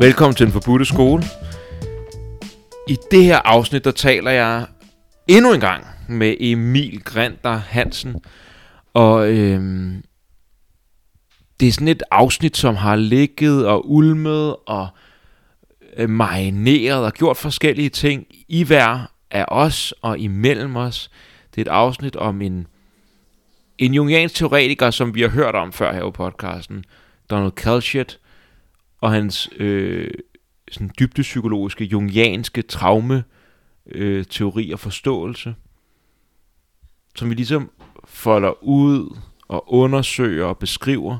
Velkommen til den forbudte skole. I det her afsnit, der taler jeg endnu en gang med Emil Grinter Hansen. Og øhm, det er sådan et afsnit, som har ligget og ulmet og øh, marineret og gjort forskellige ting i hver af os og imellem os. Det er et afsnit om en, en jungiansk teoretiker, som vi har hørt om før her på podcasten, Donald Kalschet, og hans øh, sådan dybdepsykologiske, jungianske traume, øh, teori og forståelse, som vi ligesom folder ud og undersøger og beskriver.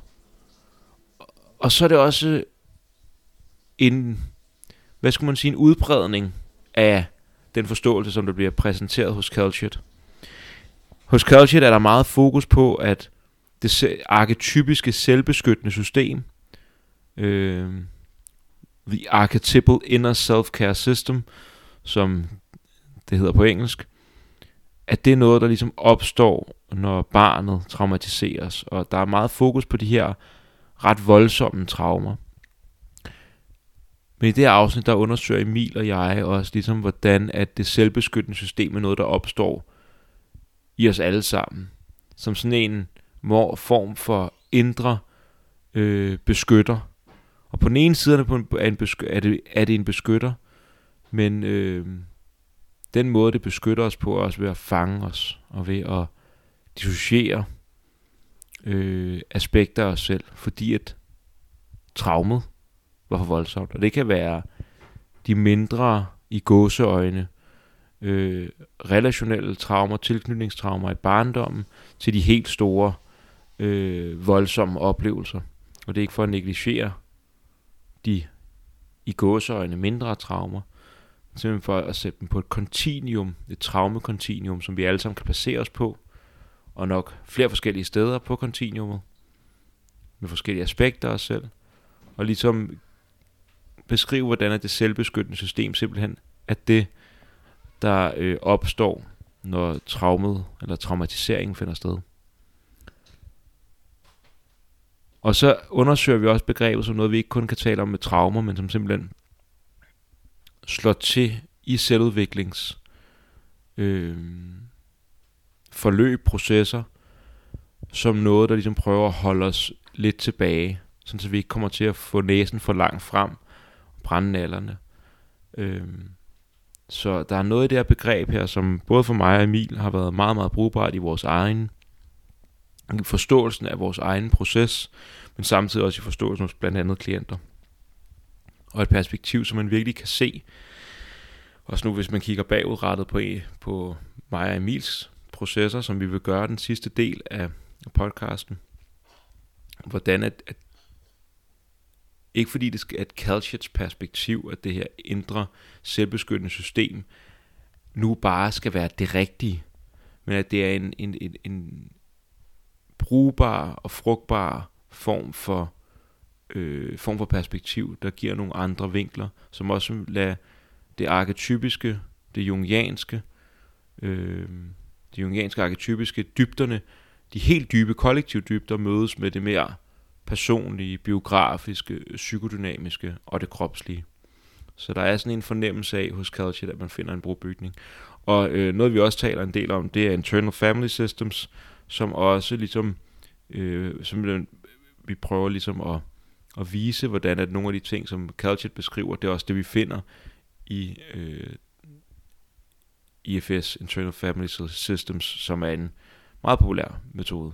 Og så er det også en, hvad skulle man sige, en udbredning af den forståelse, som der bliver præsenteret hos Kalchet. Hos Kalchet er der meget fokus på, at det arketypiske selvbeskyttende system, øh, The Archetypal Inner Self-Care System, som det hedder på engelsk, at det er noget, der ligesom opstår, når barnet traumatiseres. Og der er meget fokus på de her ret voldsomme traumer. Men i det her afsnit, der undersøger Emil og jeg også ligesom, hvordan at det selvbeskyttende system er noget, der opstår i os alle sammen. Som sådan en form for indre øh, beskytter. Og på den ene side er det, en, er, en besky- er det, er det en beskytter, men øh, den måde, det beskytter os på, er også ved at fange os, og ved at dissociere øh, aspekter af os selv, fordi at traumet var for voldsomt. Og det kan være de mindre i gåseøjne øh, relationelle traumer, tilknytningstraumer i barndommen, til de helt store øh, voldsomme oplevelser. Og det er ikke for at negligere de i gåseøjne mindre traumer, simpelthen for at sætte dem på et kontinuum, et traumekontinuum, som vi alle sammen kan placere os på, og nok flere forskellige steder på kontinuumet, med forskellige aspekter af os selv, og ligesom beskrive, hvordan det selvbeskyttende system simpelthen at det, der øh, opstår, når traumet eller traumatiseringen finder sted. Og så undersøger vi også begrebet som noget, vi ikke kun kan tale om med traumer, men som simpelthen slår til i selvudviklings øh, forløb, processer, som noget, der ligesom prøver at holde os lidt tilbage, sådan så vi ikke kommer til at få næsen for langt frem, og brænde nallerne. Øh, så der er noget i det her begreb her, som både for mig og Emil har været meget, meget brugbart i vores egen forståelsen af vores egen proces, men samtidig også i forståelsen hos blandt andet klienter. Og et perspektiv, som man virkelig kan se, også nu hvis man kigger bagudrettet på, på mig og Emils processer, som vi vil gøre den sidste del af podcasten. Hvordan at, at ikke fordi det skal et Kalchets perspektiv, at det her indre selvbeskyttende system nu bare skal være det rigtige, men at det er en, en, en, en brugbar og frugtbar form for øh, form for perspektiv, der giver nogle andre vinkler, som også lader det arketypiske, det jungianske, øh, det jungianske arketypiske dybderne, de helt dybe kollektive dybder mødes med det mere personlige, biografiske, psykodynamiske og det kropslige. Så der er sådan en fornemmelse af hos Kalchit, at man finder en brobygning. Og øh, noget vi også taler en del om, det er internal family systems, som også ligesom, øh, som vi prøver ligesom at, at vise, hvordan at nogle af de ting, som Calchet beskriver, det er også det, vi finder i øh, IFS, Internal Family Systems, som er en meget populær metode,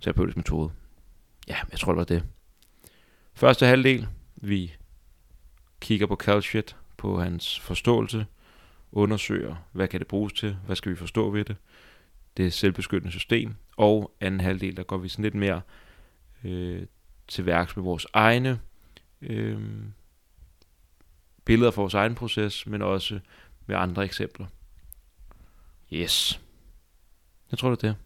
terapeutisk metode. Ja, jeg tror, det var det. Første halvdel, vi kigger på Calchet, på hans forståelse, undersøger, hvad kan det bruges til, hvad skal vi forstå ved det, det selvbeskyttende system, og anden halvdel, der går vi sådan lidt mere øh, til værks med vores egne øh, billeder fra vores egen proces, men også med andre eksempler. Yes. Jeg tror, det er det.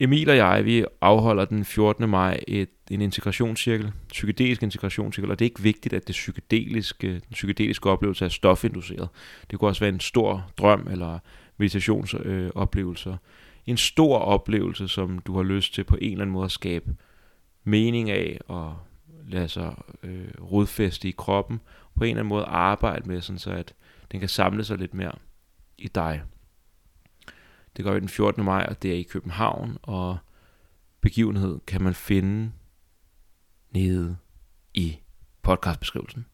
Emil og jeg, vi afholder den 14. maj et, en integrationscirkel, psykedelisk integrationscirkel, og det er ikke vigtigt, at det psykedeliske, den psykedeliske oplevelse er stofinduceret. Det kunne også være en stor drøm eller meditationsoplevelser. Øh, en stor oplevelse, som du har lyst til på en eller anden måde at skabe mening af og lade sig øh, rodfæste i kroppen, på en eller anden måde arbejde med, sådan så at den kan samle sig lidt mere i dig. Det gør vi den 14. maj, og det er i København, og begivenhed kan man finde nede i podcastbeskrivelsen.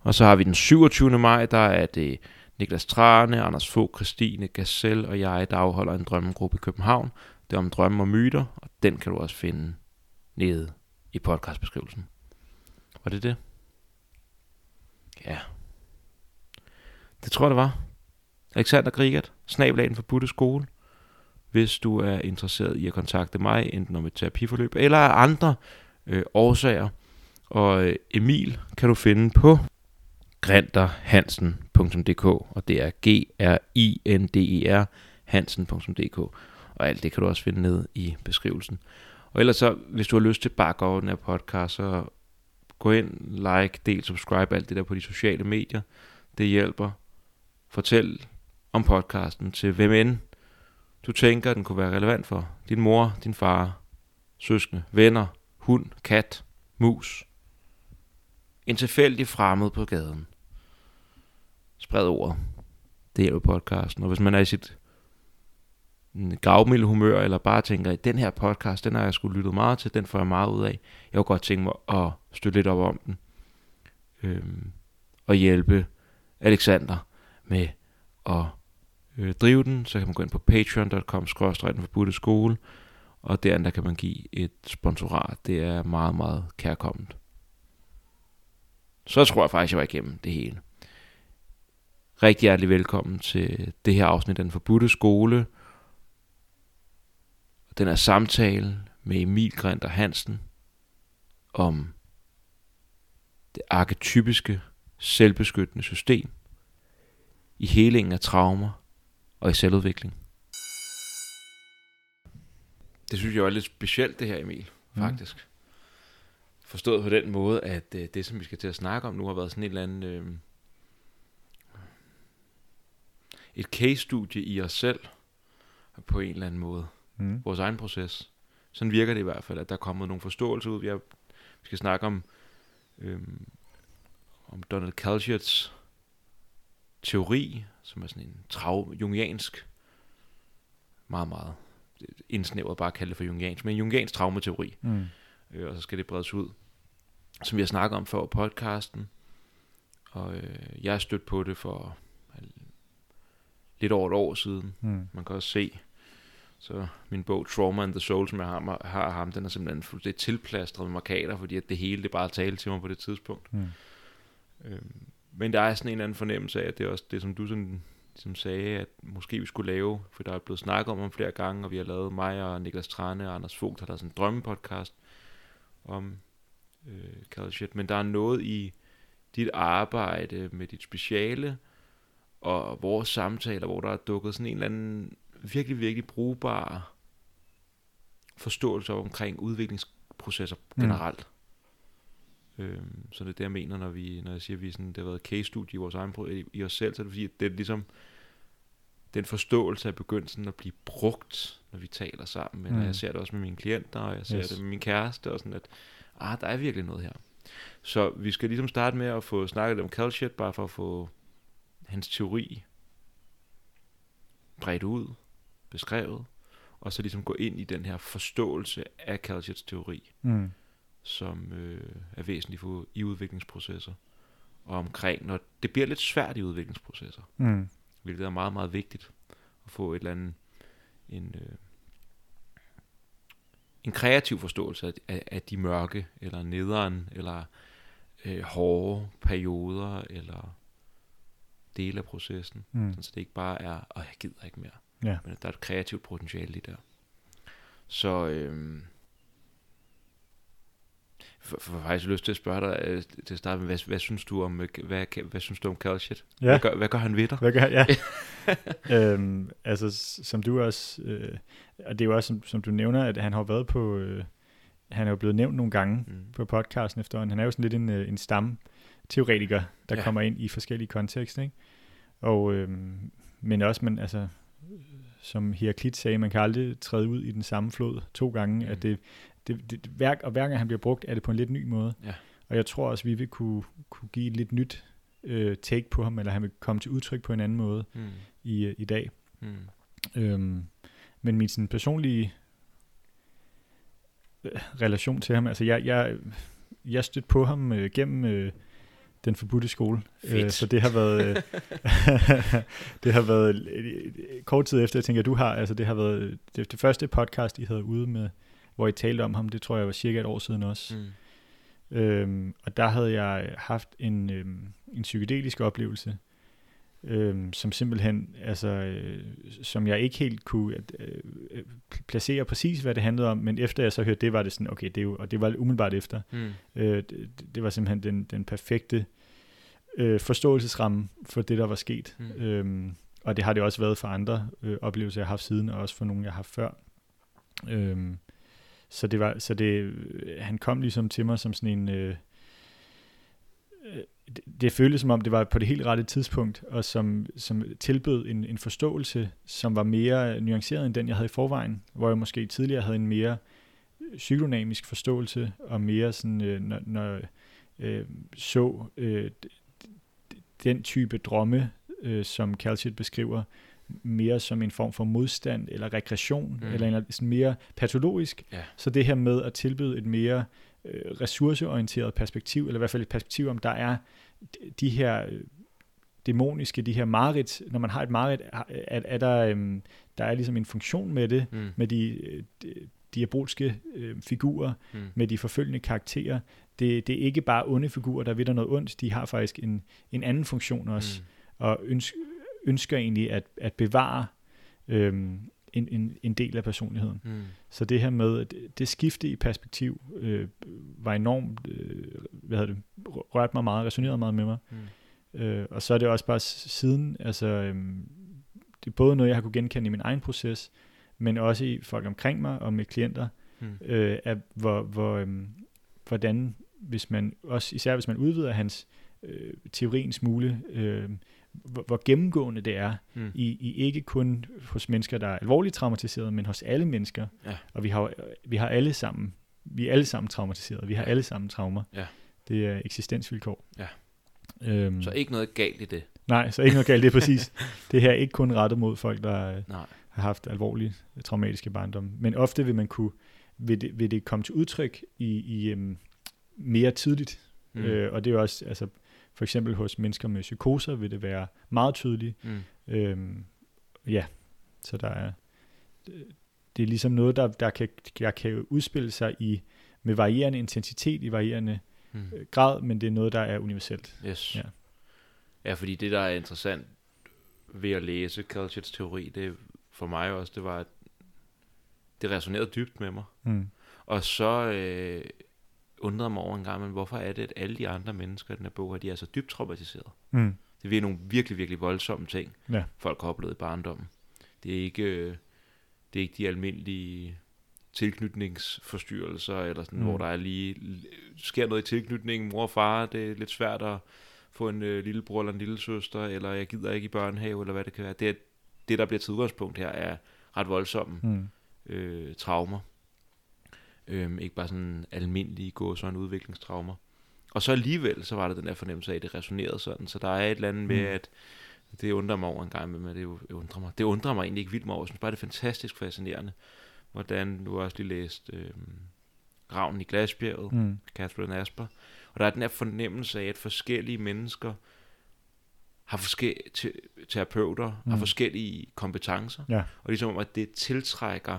Og så har vi den 27. maj, der er det Niklas Trane, Anders Fogh, Christine Gassel og jeg, der afholder en drømmegruppe i København. Det er om drømme og myter, og den kan du også finde nede i podcastbeskrivelsen. Var det det? Ja. Det tror jeg, det var. Alexander Grigert, snabelagen for Buddha Skole. Hvis du er interesseret i at kontakte mig, enten om et terapiforløb eller andre øh, årsager. Og øh, Emil kan du finde på grinderhansen.dk, og det er G-R-I-N-D-E-R hansen.dk, og alt det kan du også finde ned i beskrivelsen. Og ellers så, hvis du har lyst til at bakke over den her podcast, så gå ind, like, del, subscribe, alt det der på de sociale medier. Det hjælper. Fortæl om podcasten til hvem end du tænker, den kunne være relevant for. Din mor, din far, søskende, venner, hund, kat, mus. En tilfældig fremmed på gaden. Spred ordet. Det hjælper podcasten. Og hvis man er i sit mm, gavmild humør, eller bare tænker, at den her podcast, den har jeg skulle lyttet meget til, den får jeg meget ud af. Jeg kunne godt tænke mig at støtte lidt op om den. Øhm, og hjælpe Alexander med at øh, drive den, så kan man gå ind på patreon.com for skole, og der kan man give et sponsorat. Det er meget, meget kærkommet. Så tror jeg faktisk, jeg var igennem det hele. Rigtig hjertelig velkommen til det her afsnit af Den Forbudte Skole. Den er samtale med Emil Grinter Hansen om det arketypiske selvbeskyttende system i helingen af traumer og i selvudvikling. Det synes jeg er lidt specielt, det her, Emil, mm. faktisk. Mm. Forstået på den måde, at øh, det, som vi skal til at snakke om nu, har været sådan et eller andet... Øh, et case-studie i os selv, på en eller anden måde. Mm. Vores egen proces. Sådan virker det i hvert fald, at der er kommet nogle forståelser ud. Vi, har, vi skal snakke om, øhm, om Donald Calgerts teori, som er sådan en trav, jungiansk, meget, meget indsnævret bare at kalde det for jungiansk, men en jungiansk traumateori. Mm. Øh, og så skal det bredes ud. Som vi har snakket om før podcasten. Og øh, jeg er stødt på det for lidt over et år siden. Mm. Man kan også se, så min bog Trauma and the Soul, som jeg har, har ham, den er simpelthen fuldstændig tilplastret med markader, fordi at det hele det bare talte til mig på det tidspunkt. Mm. Øhm, men der er sådan en eller anden fornemmelse af, at det er også det, som du sådan, som sagde, at måske vi skulle lave, for der er blevet snakket om om flere gange, og vi har lavet mig og Niklas Trane og Anders Vogt, der er sådan en drømmepodcast om øh, shit. Men der er noget i dit arbejde med dit speciale, og vores samtaler, hvor der er dukket sådan en eller anden virkelig, virkelig brugbar forståelse omkring udviklingsprocesser mm. generelt. Øhm, så det er det, jeg mener, når, vi, når jeg siger, at vi sådan, det har været case-studie i vores egen i, i os selv, så er det fordi, at det er ligesom den forståelse er begyndt sådan at blive brugt, når vi taler sammen. Men mm. jeg ser det også med mine klienter, og jeg ser yes. det med min kæreste, og sådan at, ah, der er virkelig noget her. Så vi skal ligesom starte med at få snakket om Calshit, bare for at få hans teori bredt ud, beskrevet, og så ligesom gå ind i den her forståelse af Calchets teori, mm. som øh, er væsentlig for i udviklingsprocesser, og omkring, når det bliver lidt svært i udviklingsprocesser, mm. Hvilket er meget, meget vigtigt, at få et eller andet, en, øh, en kreativ forståelse af, af, de mørke, eller nederen, eller øh, hårde perioder, eller dele af processen, mm. sådan, så det ikke bare er, at jeg gider ikke mere. Ja. Men der er et kreativt potentiale lige der. Så øhm, for faktisk lyst til at spørge dig øh, til at starte med, hvad, hvad synes du om, øh, hvad, hvad, synes du om Calshit? Ja. Hvad, gør, hvad gør han ved dig? Hvad gør, ja. øhm, altså, som du også, øh, og det er jo også, som, som du nævner, at han har været på, øh, han er jo blevet nævnt nogle gange mm. på podcasten efterhånden. Han er jo sådan lidt en, øh, en stam teoretiker, der ja. kommer ind i forskellige kontekster, ikke? Og, øh, men også, men altså, som Heraklit sagde, man kan aldrig træde ud i den samme flod to gange, mm. at det, det, det, hver, og hver gang han bliver brugt, er det på en lidt ny måde. Ja. Og jeg tror også, vi vil kunne, kunne give et lidt nyt øh, take på ham, eller han vil komme til udtryk på en anden måde Mm. i, øh, i dag. Mm. Øhm, men min sådan, personlige øh, relation til ham, altså jeg, jeg, jeg stødte på ham øh, gennem øh, den forbudte skole. Fedt. så det har været, øh, det har været øh, kort tid efter, jeg tænker, du har, altså det har været det, det første podcast, I havde ude med, hvor I talte om ham, det tror jeg var cirka et år siden også. Mm. Øhm, og der havde jeg haft en, øhm, en psykedelisk oplevelse, øhm, som simpelthen, altså, øh, som jeg ikke helt kunne øh, øh, placere præcis, hvad det handlede om, men efter jeg så hørte det, var det sådan, okay, det er jo, og det var umiddelbart efter, Mm. øh, det, det var simpelthen den, den perfekte øh, forståelsesramme for det, der var sket. Mm. Øhm, og det har det også været for andre øh, oplevelser, jeg har haft siden, og også for nogle, jeg har haft før. Øhm, så det var, så det, øh, han kom ligesom til mig som sådan en, øh, øh, det, det føltes som om, det var på det helt rette tidspunkt, og som, som tilbød en, en forståelse, som var mere nuanceret end den, jeg havde i forvejen, hvor jeg måske tidligere havde en mere øh, psykodynamisk forståelse, og mere sådan, øh, når, når øh, så øh, den type drømme, øh, som Calcit beskriver, mere som en form for modstand eller regression, Mm. eller en, sådan mere patologisk. Ja. Så det her med at tilbyde et mere øh, ressourceorienteret perspektiv, eller i hvert fald et perspektiv om, der er de her øh, dæmoniske, de her mareridt, når man har et mareridt, er, er, er der, øhm, der er ligesom en funktion med det, Mm. med de øh, di- diabolske øh, figurer, Mm. med de forfølgende karakterer. Det, det er ikke bare onde figurer, der ved der noget ondt, de har faktisk en, en anden funktion også, Mm. og ønsker, ønsker egentlig at, at bevare øhm, en, en, en del af personligheden. Mm. Så det her med, at det skifte i perspektiv øh, var enormt, øh, hvad hedder det, rørte mig meget, resonerede meget med mig. Mm. Øh, og så er det også bare siden, altså øhm, det er både noget, jeg har kunne genkende i min egen proces, men også i folk omkring mig og med klienter, Mm. øh, af hvor, hvor, øhm, hvordan, hvis man, også især hvis man udvider hans øh, teori en smule, øh, hvor, hvor gennemgående det er, Mm. i, i ikke kun hos mennesker, der er alvorligt traumatiseret, men hos alle mennesker. Ja. Og vi har, vi har alle sammen, vi er alle sammen traumatiseret. Vi har Ja. alle sammen traumer. Ja. Det er eksistensvilkår. Ja. Øhm, Så ikke noget galt i det. Nej, så ikke noget galt, det er præcis. det her er ikke kun rettet mod folk, der Nej. har haft alvorlige traumatiske barndom. Men ofte vil man kunne, vil det, vil det komme til udtryk i, i øhm, mere tidligt. Mm. Øh, og det er jo også, altså for eksempel hos mennesker med psykoser vil det være meget tydeligt. Mm. Øhm, ja, så der er, det er ligesom noget, der, der, kan, der kan udspille sig i med varierende intensitet, i varierende Mm. øh, grad, men det er noget, der er universelt. Yes. Ja. ja, fordi det, der er interessant ved at læse Calchits teori, det for mig også, det var, at det resonerede dybt med mig. Mm. Og så øh, undrede mig over en gang, men hvorfor er det, at alle de andre mennesker i den her bog, de er så dybt traumatiseret? Mm. Det er nogle virkelig, virkelig voldsomme ting, Ja. folk har oplevet i barndommen. Det er ikke, øh, det er ikke de almindelige tilknytningsforstyrrelser, eller sådan. Mm. hvor der er lige, sker noget i tilknytningen, mor og far, det er lidt svært at få en øh, lillebror eller en lille søster, eller jeg gider ikke i børnehave, eller hvad det kan være. Det, er, det der bliver til udgangspunkt her, er ret voldsomme Mm. øh, traumer. Øhm, ikke bare sådan almindelige gå sådan udviklingstraumer. Og så alligevel, så var der den der fornemmelse af, at det resonerede sådan. Så der er et eller andet med, Mm. at det undrer mig over en gang med, men det undrer mig. Det undrer mig egentlig ikke vildt meget over. Jeg synes bare, det er fantastisk fascinerende, hvordan du også lige læst øh, Ravnen i Glasbjerget, mm. Catherine Asper. Og der er den her fornemmelse af, at forskellige mennesker har forskellige te- terapeuter, mm. har forskellige kompetencer. Ja. Og ligesom om, at det tiltrækker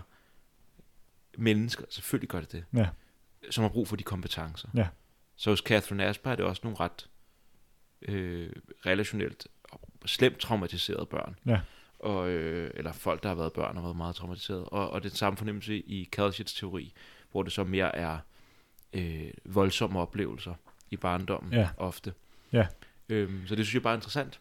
mennesker, selvfølgelig gør det det, Ja. som har brug for de kompetencer. Ja. Så hos Catherine Asper er det også nogle ret øh, relationelt slemt traumatiserede børn. Ja. Og, øh, eller folk, der har været børn og været meget traumatiseret. Og, og det samme fornemmelse i Calchits teori, hvor det så mere er øh, voldsomme oplevelser i barndommen Ja. ofte. Ja. Øhm, så det synes jeg bare er interessant.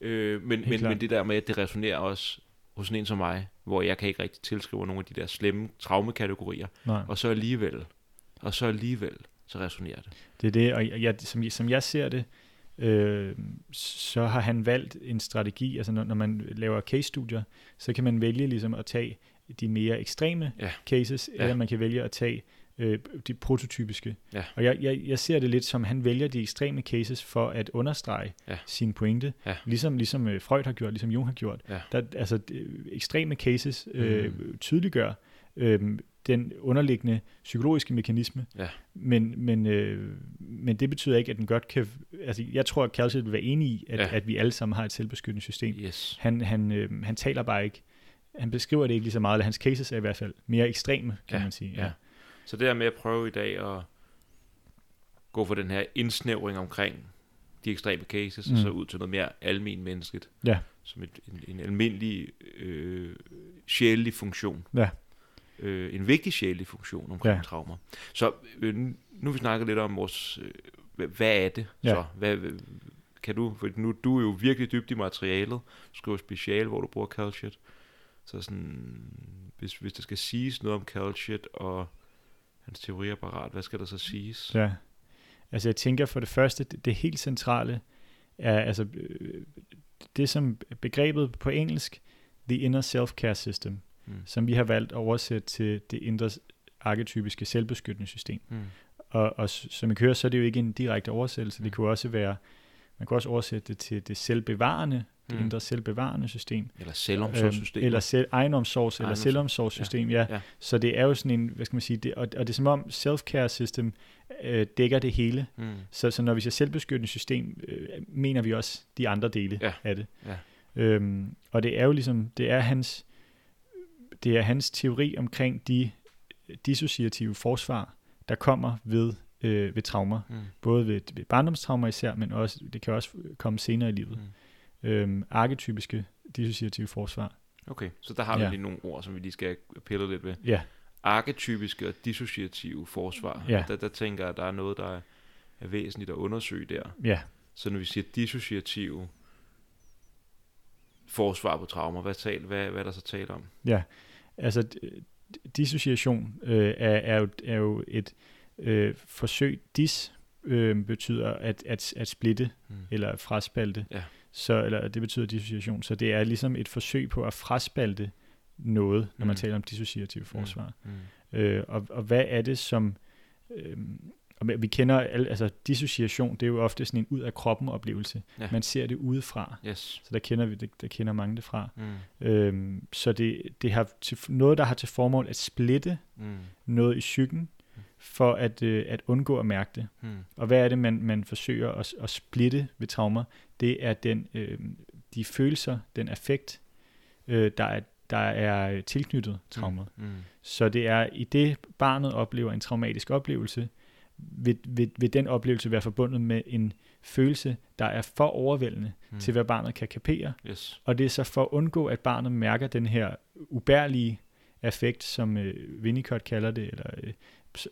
Øh, men, men, klart. men det der med, at det resonerer også hos en som mig, hvor jeg kan ikke rigtig tilskrive nogle af de der slemme traumekategorier, Nej. og så alligevel, og så alligevel, så resonerer det. Det er det, og jeg, som, som jeg ser det, øh, så har han valgt en strategi, altså når, når man laver case-studier, så kan man vælge ligesom at tage de mere ekstreme Ja. cases, Ja. eller man kan vælge at tage øh, de prototypiske. Ja. Og jeg, jeg, jeg ser det lidt som, han vælger de ekstreme cases for at understrege Ja. sin pointe, Ja. ligesom, ligesom øh, Freud har gjort, ligesom Jung har gjort. Ja. Der, altså øh, ekstreme cases øh, Mm. tydeliggør øh, den underliggende psykologiske mekanisme, Ja. men, men, øh, men det betyder ikke, at den godt kan... Altså, jeg tror, at Calcium vil være enig i, at, Ja. ja. at vi alle sammen har et selvbeskyttende system. Yes. Han, han, øh, han taler bare ikke... Han beskriver det ikke lige så meget, eller hans cases er i hvert fald mere ekstreme, kan Ja, man sige. ja. Så det er med at prøve i dag at gå for den her indsnævring omkring de ekstreme cases, mm. og Mm. så ud til noget mere almen menneskeligt. Ja. Som et, en, en almindelig øh, sjælelig funktion. Ja. Øh, en vigtig sjælelig funktion omkring ja. Traumer. Så øh, nu vi snakket lidt om vores... Øh, hvad, er det Ja. så? Hvad, hvad- kan du, for nu du er jo virkelig dybt i materialet, du skriver special, hvor du bruger Calchet. Så sådan, hvis, hvis der skal siges noget om Calchet og hans teoriapparat, hvad skal der så siges? Ja. Altså jeg tænker for det første, det, det helt centrale er altså øh, det som begrebet på engelsk, the inner self-care system, Mm. som vi har valgt at oversætte til det indre arketypiske selvbeskyttende system. Mm. Og, og som I høre, så er det jo ikke en direkte oversættelse. Mm. Det kunne også være, man kan også oversætte det til det selvbevarende, det Mm. indre selvbevarende system. Eller selvomsorgssystem. Øhm, eller selv, egenomsorgs- eller selvomsorgssystem, ja. Ja. ja. Så det er jo sådan en, hvad skal man sige, det, og, og det er som om self-care system øh, dækker det hele. mm. Så, så når vi siger selvbeskyttende system, øh, mener vi også de andre dele Ja. af det. Ja. Øhm, og det er jo ligesom, det er hans, det er hans teori omkring de dissociative forsvar, der kommer ved, øh, ved traumer. Mm. Både ved, ved barndomstraumer især, men også, det kan også komme senere i livet. Mm. Øhm, arketypiske dissociative forsvar. Okay, så der har vi Ja. lige nogle ord, som vi lige skal pille lidt ved. Ja, Arketypiske og dissociative forsvar. Ja. Der, der tænker jeg, at der er noget, der er, væsentligt at undersøge der. ja, Så når vi siger dissociative forsvar på traumer, hvad, tal, hvad, hvad er der så tale om? ja. Altså, dissociation øh, er, er, jo, er jo et øh, forsøg. Dis øh, betyder at, at, at splitte, Mm. eller fraspalte. Ja. Så, eller det betyder dissociation. Så det er ligesom et forsøg på at fraspalte noget, når man Mm. taler om dissociative forsvar. Mm. Øh, og, og hvad er det, som... Øh, og vi kender, al- altså dissociation, det er jo ofte sådan en ud af kroppen oplevelse. Ja. Man ser det udefra, Yes. så der kender vi det, der kender mange det fra. Mm. Øhm, så det, det har til, noget, der har til formål at splitte Mm. noget i psyken, for at, øh, at undgå at mærke det. Mm. Og hvad er det, man, man forsøger at, at splitte ved traumer? Det er den, øh, de følelser, den affekt, øh, der, er, der er tilknyttet traumet. Mm. Mm. Så det er i det, barnet oplever en traumatisk oplevelse, vil, vil, vil den oplevelse være forbundet med en følelse, der er for overvældende Mm. mm. til, hvad barnet kan kapere. Yes. Og det er så for at undgå, at barnet mærker den her ubærlige affekt, som øh, Winnicott kalder det, eller øh,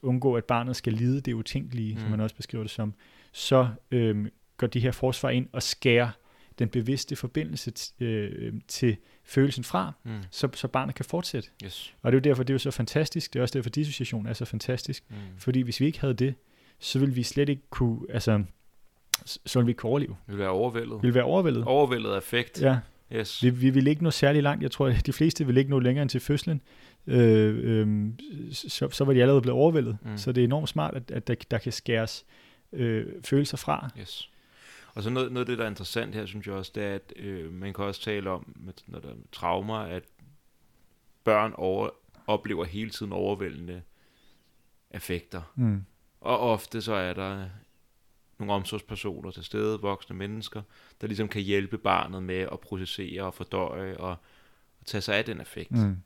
undgå, at barnet skal lide det utænkelige, mm. Som man også beskriver det som, så øh, går de her forsvar ind og skærer den bevidste forbindelse t- øh, til følelsen fra, Mm. så, så barnet kan fortsætte. Yes. Og det er jo derfor, det er jo så fantastisk. Det er også derfor, dissociation er så fantastisk. Mm. Fordi hvis vi ikke havde det, så ville vi slet ikke kunne, altså, så ville vi ikke kunne overleve. Vi vil være overvældet. Vi ville være overvældet. Overvældet effekt. Ja, Yes. vi, vi ville ikke nå særlig langt. Jeg tror, at de fleste ville ikke nå længere end til fødslen. Øh, øh, så, så var de allerede blevet overvældet. Mm. Så det er enormt smart, at, at der, der kan skæres øh, følelser fra. Yes. Og så noget, noget af det, der er interessant her, synes jeg også, det er, at øh, man kan også tale om, med, når der er traumer, at børn over, oplever hele tiden overvældende effekter. Mm. Og ofte så er der nogle omsorgspersoner til stede, voksne mennesker, der ligesom kan hjælpe barnet med at processere og fordøje og, og tage sig af den effekt. Mm.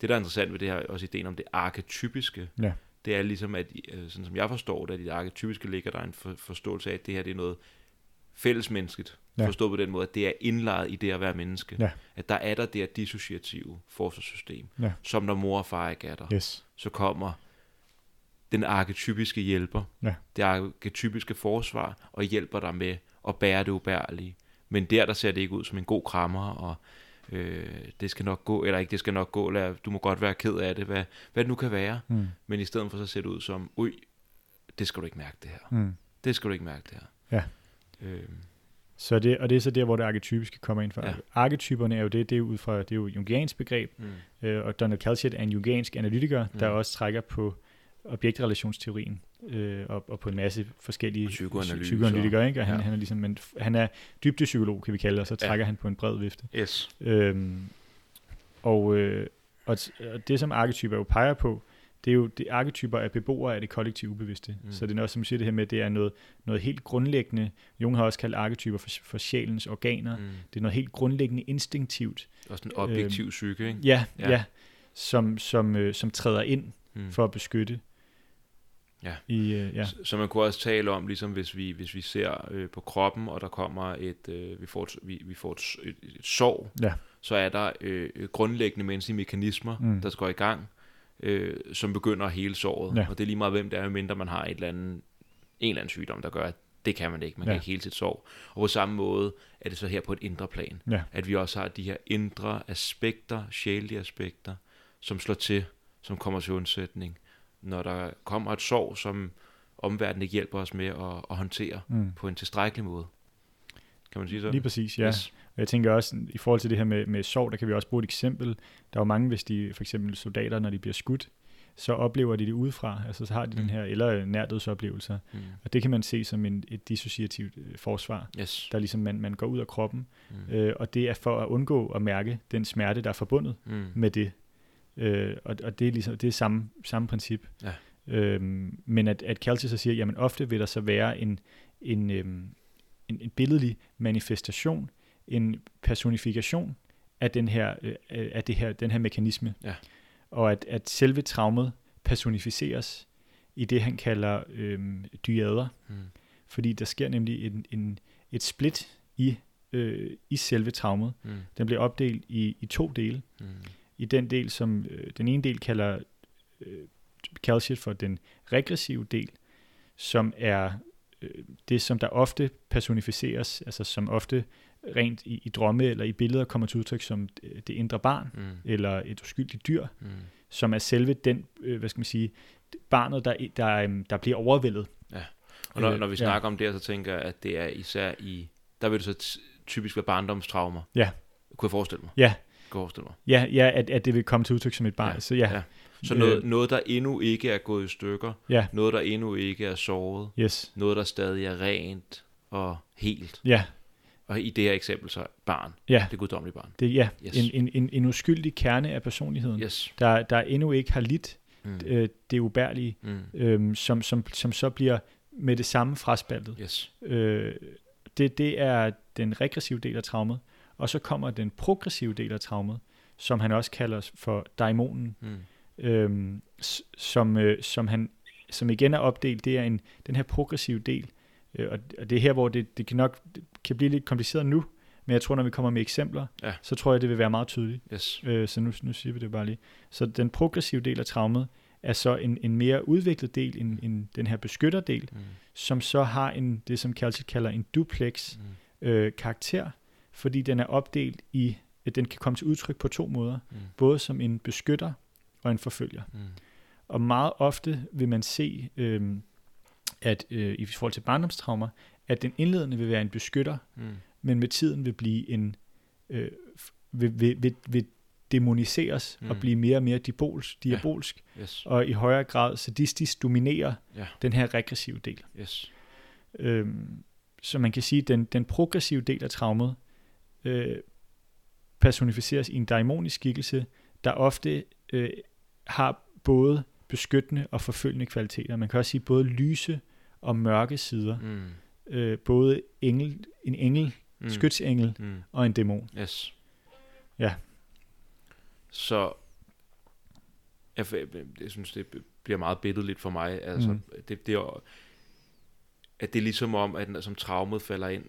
Det, der er interessant ved det her, også ideen om det arketypiske, Ja. det er ligesom, at øh, sådan som jeg forstår det, at i det arketypiske ligger der en for, forståelse af, at det her det er noget fællesmenneskeligt. Ja. Ja. Forstået på den måde, at det er indlejet i det at være menneske. Ja. At der er der det her dissociative forsvarssystem, Ja. som når mor og far ikke er der, Yes. så kommer den arketypiske hjælper, Ja. det arketypiske forsvar, og hjælper dig med at bære det ubærlige. Men der, der ser det ikke ud som en god krammer, og øh, det skal nok gå, eller ikke, det skal nok gå, eller du må godt være ked af det, hvad, hvad det nu kan være. Mm. Men i stedet for så ser det ud som, ui, det skal du ikke mærke det her. Mm. Det skal du ikke mærke det her. Ja. Øh, Så det, og det er så der, hvor det arketypiske kommer ind fra. Ja. Arketyperne er jo det, det er ud fra, det er jo jungiansk begreb, mm. øh, og Donald Calciat er en jungiansk analytiker, Mm. der også trækker på objektrelationsteorien øh, og, og på en masse forskellige psykoanalytikere, ikke? Og han, ja. han er ligesom, men han er dybdepsykolog, kan vi kalde det, og så trækker ja. han på en bred vifte. Yes. Øhm, og, øh, og, og det, som arketyper jo peger på, det er jo det arketyper af beboere af det kollektive ubevidste. Mm. Så det er noget, som siger det her med, det er noget, noget helt grundlæggende. Jung har også kaldt arketyper for, for sjælens organer. Mm. Det er noget helt grundlæggende instinktivt. Også en objektiv psyke, ikke? Ja, Ja. ja. ja som, som, øh, som træder ind Mm. for at beskytte. Ja. I, øh, ja. Så- Så man kunne også tale om, ligesom hvis vi, hvis vi ser øh, på kroppen, og der kommer et, øh, vi får et, vi, vi får et, et, et sår, Ja. så er der øh, øh, grundlæggende menneskelige mekanismer, mm. Der går i gang, øh, som begynder hele såret. Ja. Og det er lige meget, hvem det er, mindre man har et eller andet, en eller anden sygdom, der gør, at det kan man ikke. Man ja. kan ikke hele sit sår. Og på samme måde er det så her på et indre plan, Ja. at vi også har de her indre aspekter, sjælelige aspekter, som slår til, som kommer til undsætning, når der kommer et sår, som omverdenen ikke hjælper os med at, at håndtere Mm. på en tilstrækkelig måde. Kan man sige så? Lige præcis, ja. Yes. Og jeg tænker også, i forhold til det her med, med sorg, der kan vi også bruge et eksempel. Der er jo mange, hvis de, for eksempel soldater, når de bliver skudt, så oplever de det udefra, altså så har de Mm. den her, eller nærdødsoplevelser. Mm. Og det kan man se som en, et dissociativt øh, forsvar, Yes. der ligesom man, man går ud af kroppen, Mm. øh, og det er for at undgå at mærke den smerte, der er forbundet Mm. med det. Øh, og, og det er ligesom det er samme, samme princip. Ja. Øhm, men at, at Calci så siger, jamen ofte vil der så være en, en, øhm, en, en billedlig manifestation, en personifikation af den her, øh, af det her, den her mekanisme. Ja. Og at, at selve traumet personificeres i det, han kalder øhm, dyader. Mm. Fordi der sker nemlig en, en, et split i, øh, i selve traumet. Mm. Den bliver opdelt i, i to dele. Mm. I den del, som øh, den ene del kalder øh, Calciat for den regressive del, som er øh, det, som der ofte personificeres, altså som ofte rent i, i drømme eller i billeder kommer til udtryk som øh, det indre barn, Mm. eller et uskyldigt dyr, Mm. som er selve den, øh, hvad skal man sige, barnet, der, der, øhm, der bliver overvældet. Og når, Øh, når vi ja. snakker om det så tænker jeg, at det er især i... Der vil det så typisk være barndomstraumer. Ja. Kunne jeg forestille mig. Ja. Jeg forestille mig. Ja, ja at, at det vil komme til udtryk som et barn. Ja, Så ja, ja. Så Øh. noget, noget, der endnu ikke er gået i stykker. ja, Noget, der endnu ikke er såret. yes, Noget, der stadig er rent og helt. ja, Og i det her eksempel så barn. ja, Det guddommelige barn. det, ja. Yes. En, en, en, en uskyldig kerne af personligheden, Yes. der, der endnu ikke har lidt Mm. øh, det ubærlige, Mm. øhm, som, som, som så bliver med det samme fraspaltet. Yes. Øh, det, det er den regressive del af traumet, og så kommer den progressive del af traumet, som han også kalder for daimonen, Mm. øhm, som, øh, som, han, som igen er opdelt, det er en, den her progressive del, øh, og, og det er her, hvor det, det kan nok det kan blive lidt kompliceret nu, men jeg tror, når vi kommer med eksempler, Ja. så tror jeg, det vil være meget tydeligt. Yes. Øh, så nu, nu siger vi det bare lige. Så den progressive del af traumet er så en, en mere udviklet del end, end den her beskytterdel, Mm. som så har en, det, som Calci kalder en duplex Mm. øh, karakter, fordi den er opdelt i, at den kan komme til udtryk på to måder, Mm. både som en beskytter og en forfølger. Mm. Og meget ofte vil man se, øh, at øh, i forhold til barndomstraumer, at den indledende vil være en beskytter, Mm. men med tiden vil blive en øh, vil, vil, vil, vil demoniseres mm. og blive mere og mere diabolsk, diabolsk Yes. og i højere grad sadistisk dominere Ja. den her regressive del. Yes. Øhm, så man kan sige, at den, den progressive del af traumet øh, personificeres i en daimonisk skikkelse, der ofte øh, har både beskyttende og forfølgende kvaliteter. Man kan også sige både lyse og mørke sider. Mm. Øh, både engel, en engel, Mm. skytsengel Mm. og en dæmon. Yes. Ja. Så jeg, jeg synes, det bliver meget billedligt for mig. Altså, Mm. det, det er, at det er ligesom om, at som traumet falder ind,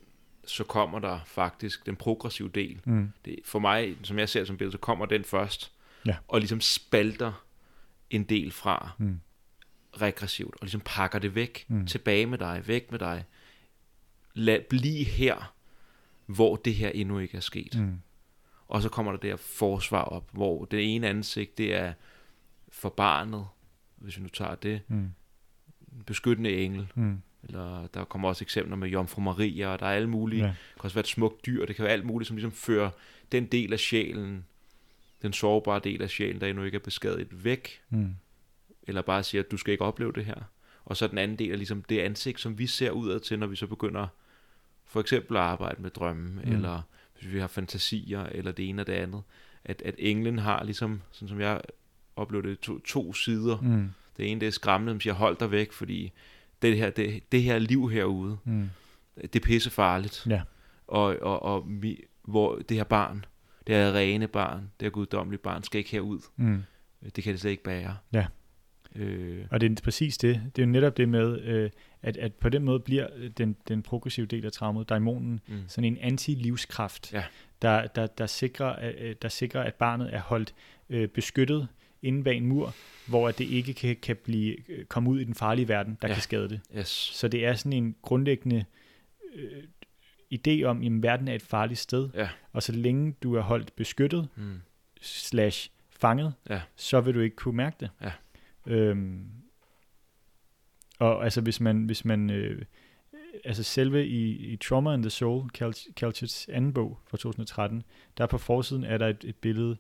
så kommer der faktisk den progressive del. Mm. Det, for mig, som jeg ser det som billede, så kommer den først, Ja. og ligesom spalter en del fra Mm. regressivt, og ligesom pakker det væk, Mm. tilbage med dig, væk med dig. Lad blive her, hvor det her endnu ikke er sket. Mm. Og så kommer der der forsvar op, hvor det ene ansigt, det er for barnet, hvis vi nu tager det, Mm. beskyttende engel, Mm. Eller der kommer også eksempler med Jomfru Maria, og der er alle mulige, ja. det kan også være et smukt dyr, det kan være alt muligt, som ligesom fører den del af sjælen, den sårbare del af sjælen, der endnu ikke er beskadiget, væk, mm. eller bare siger, at du skal ikke opleve det her. Og så den anden del er ligesom det ansigt, som vi ser udad til, når vi så begynder for eksempel at arbejde med drømme, mm. eller hvis vi har fantasier, eller det ene og det andet. At, at englen har ligesom, sådan som jeg oplevede det, to, to sider. Mm. Det ene det er skræmmende, som siger, hold dig væk, fordi det her, det, det her liv herude, mm. det er pissefarligt. Ja. Og, og, og vi, hvor det her barn, det her rene barn, det her guddommelige barn, skal ikke herud. Mm. Det kan det slet ikke bære. Ja. Øh. Og det er præcis det. Det er jo netop det med, øh, at, at på den måde bliver den, den progressive del af traumet, daimonen, mm. sådan en anti-livskraft, ja. der, der, der, sikrer, øh, der sikrer, at barnet er holdt øh, beskyttet inde bag en mur, hvor at det ikke kan, kan blive, øh, komme ud i den farlige verden, der ja. kan skade det. Yes. Så det er sådan en grundlæggende øh, idé om, at verden er et farligt sted, ja. og så længe du er holdt beskyttet, mm. slash fanget, ja. så vil du ikke kunne mærke det. Ja. Øhm, og altså hvis man, hvis man øh, altså selve i, i Trauma and the Soul, Calchits anden bog fra 2013, der på forsiden er der et, et billede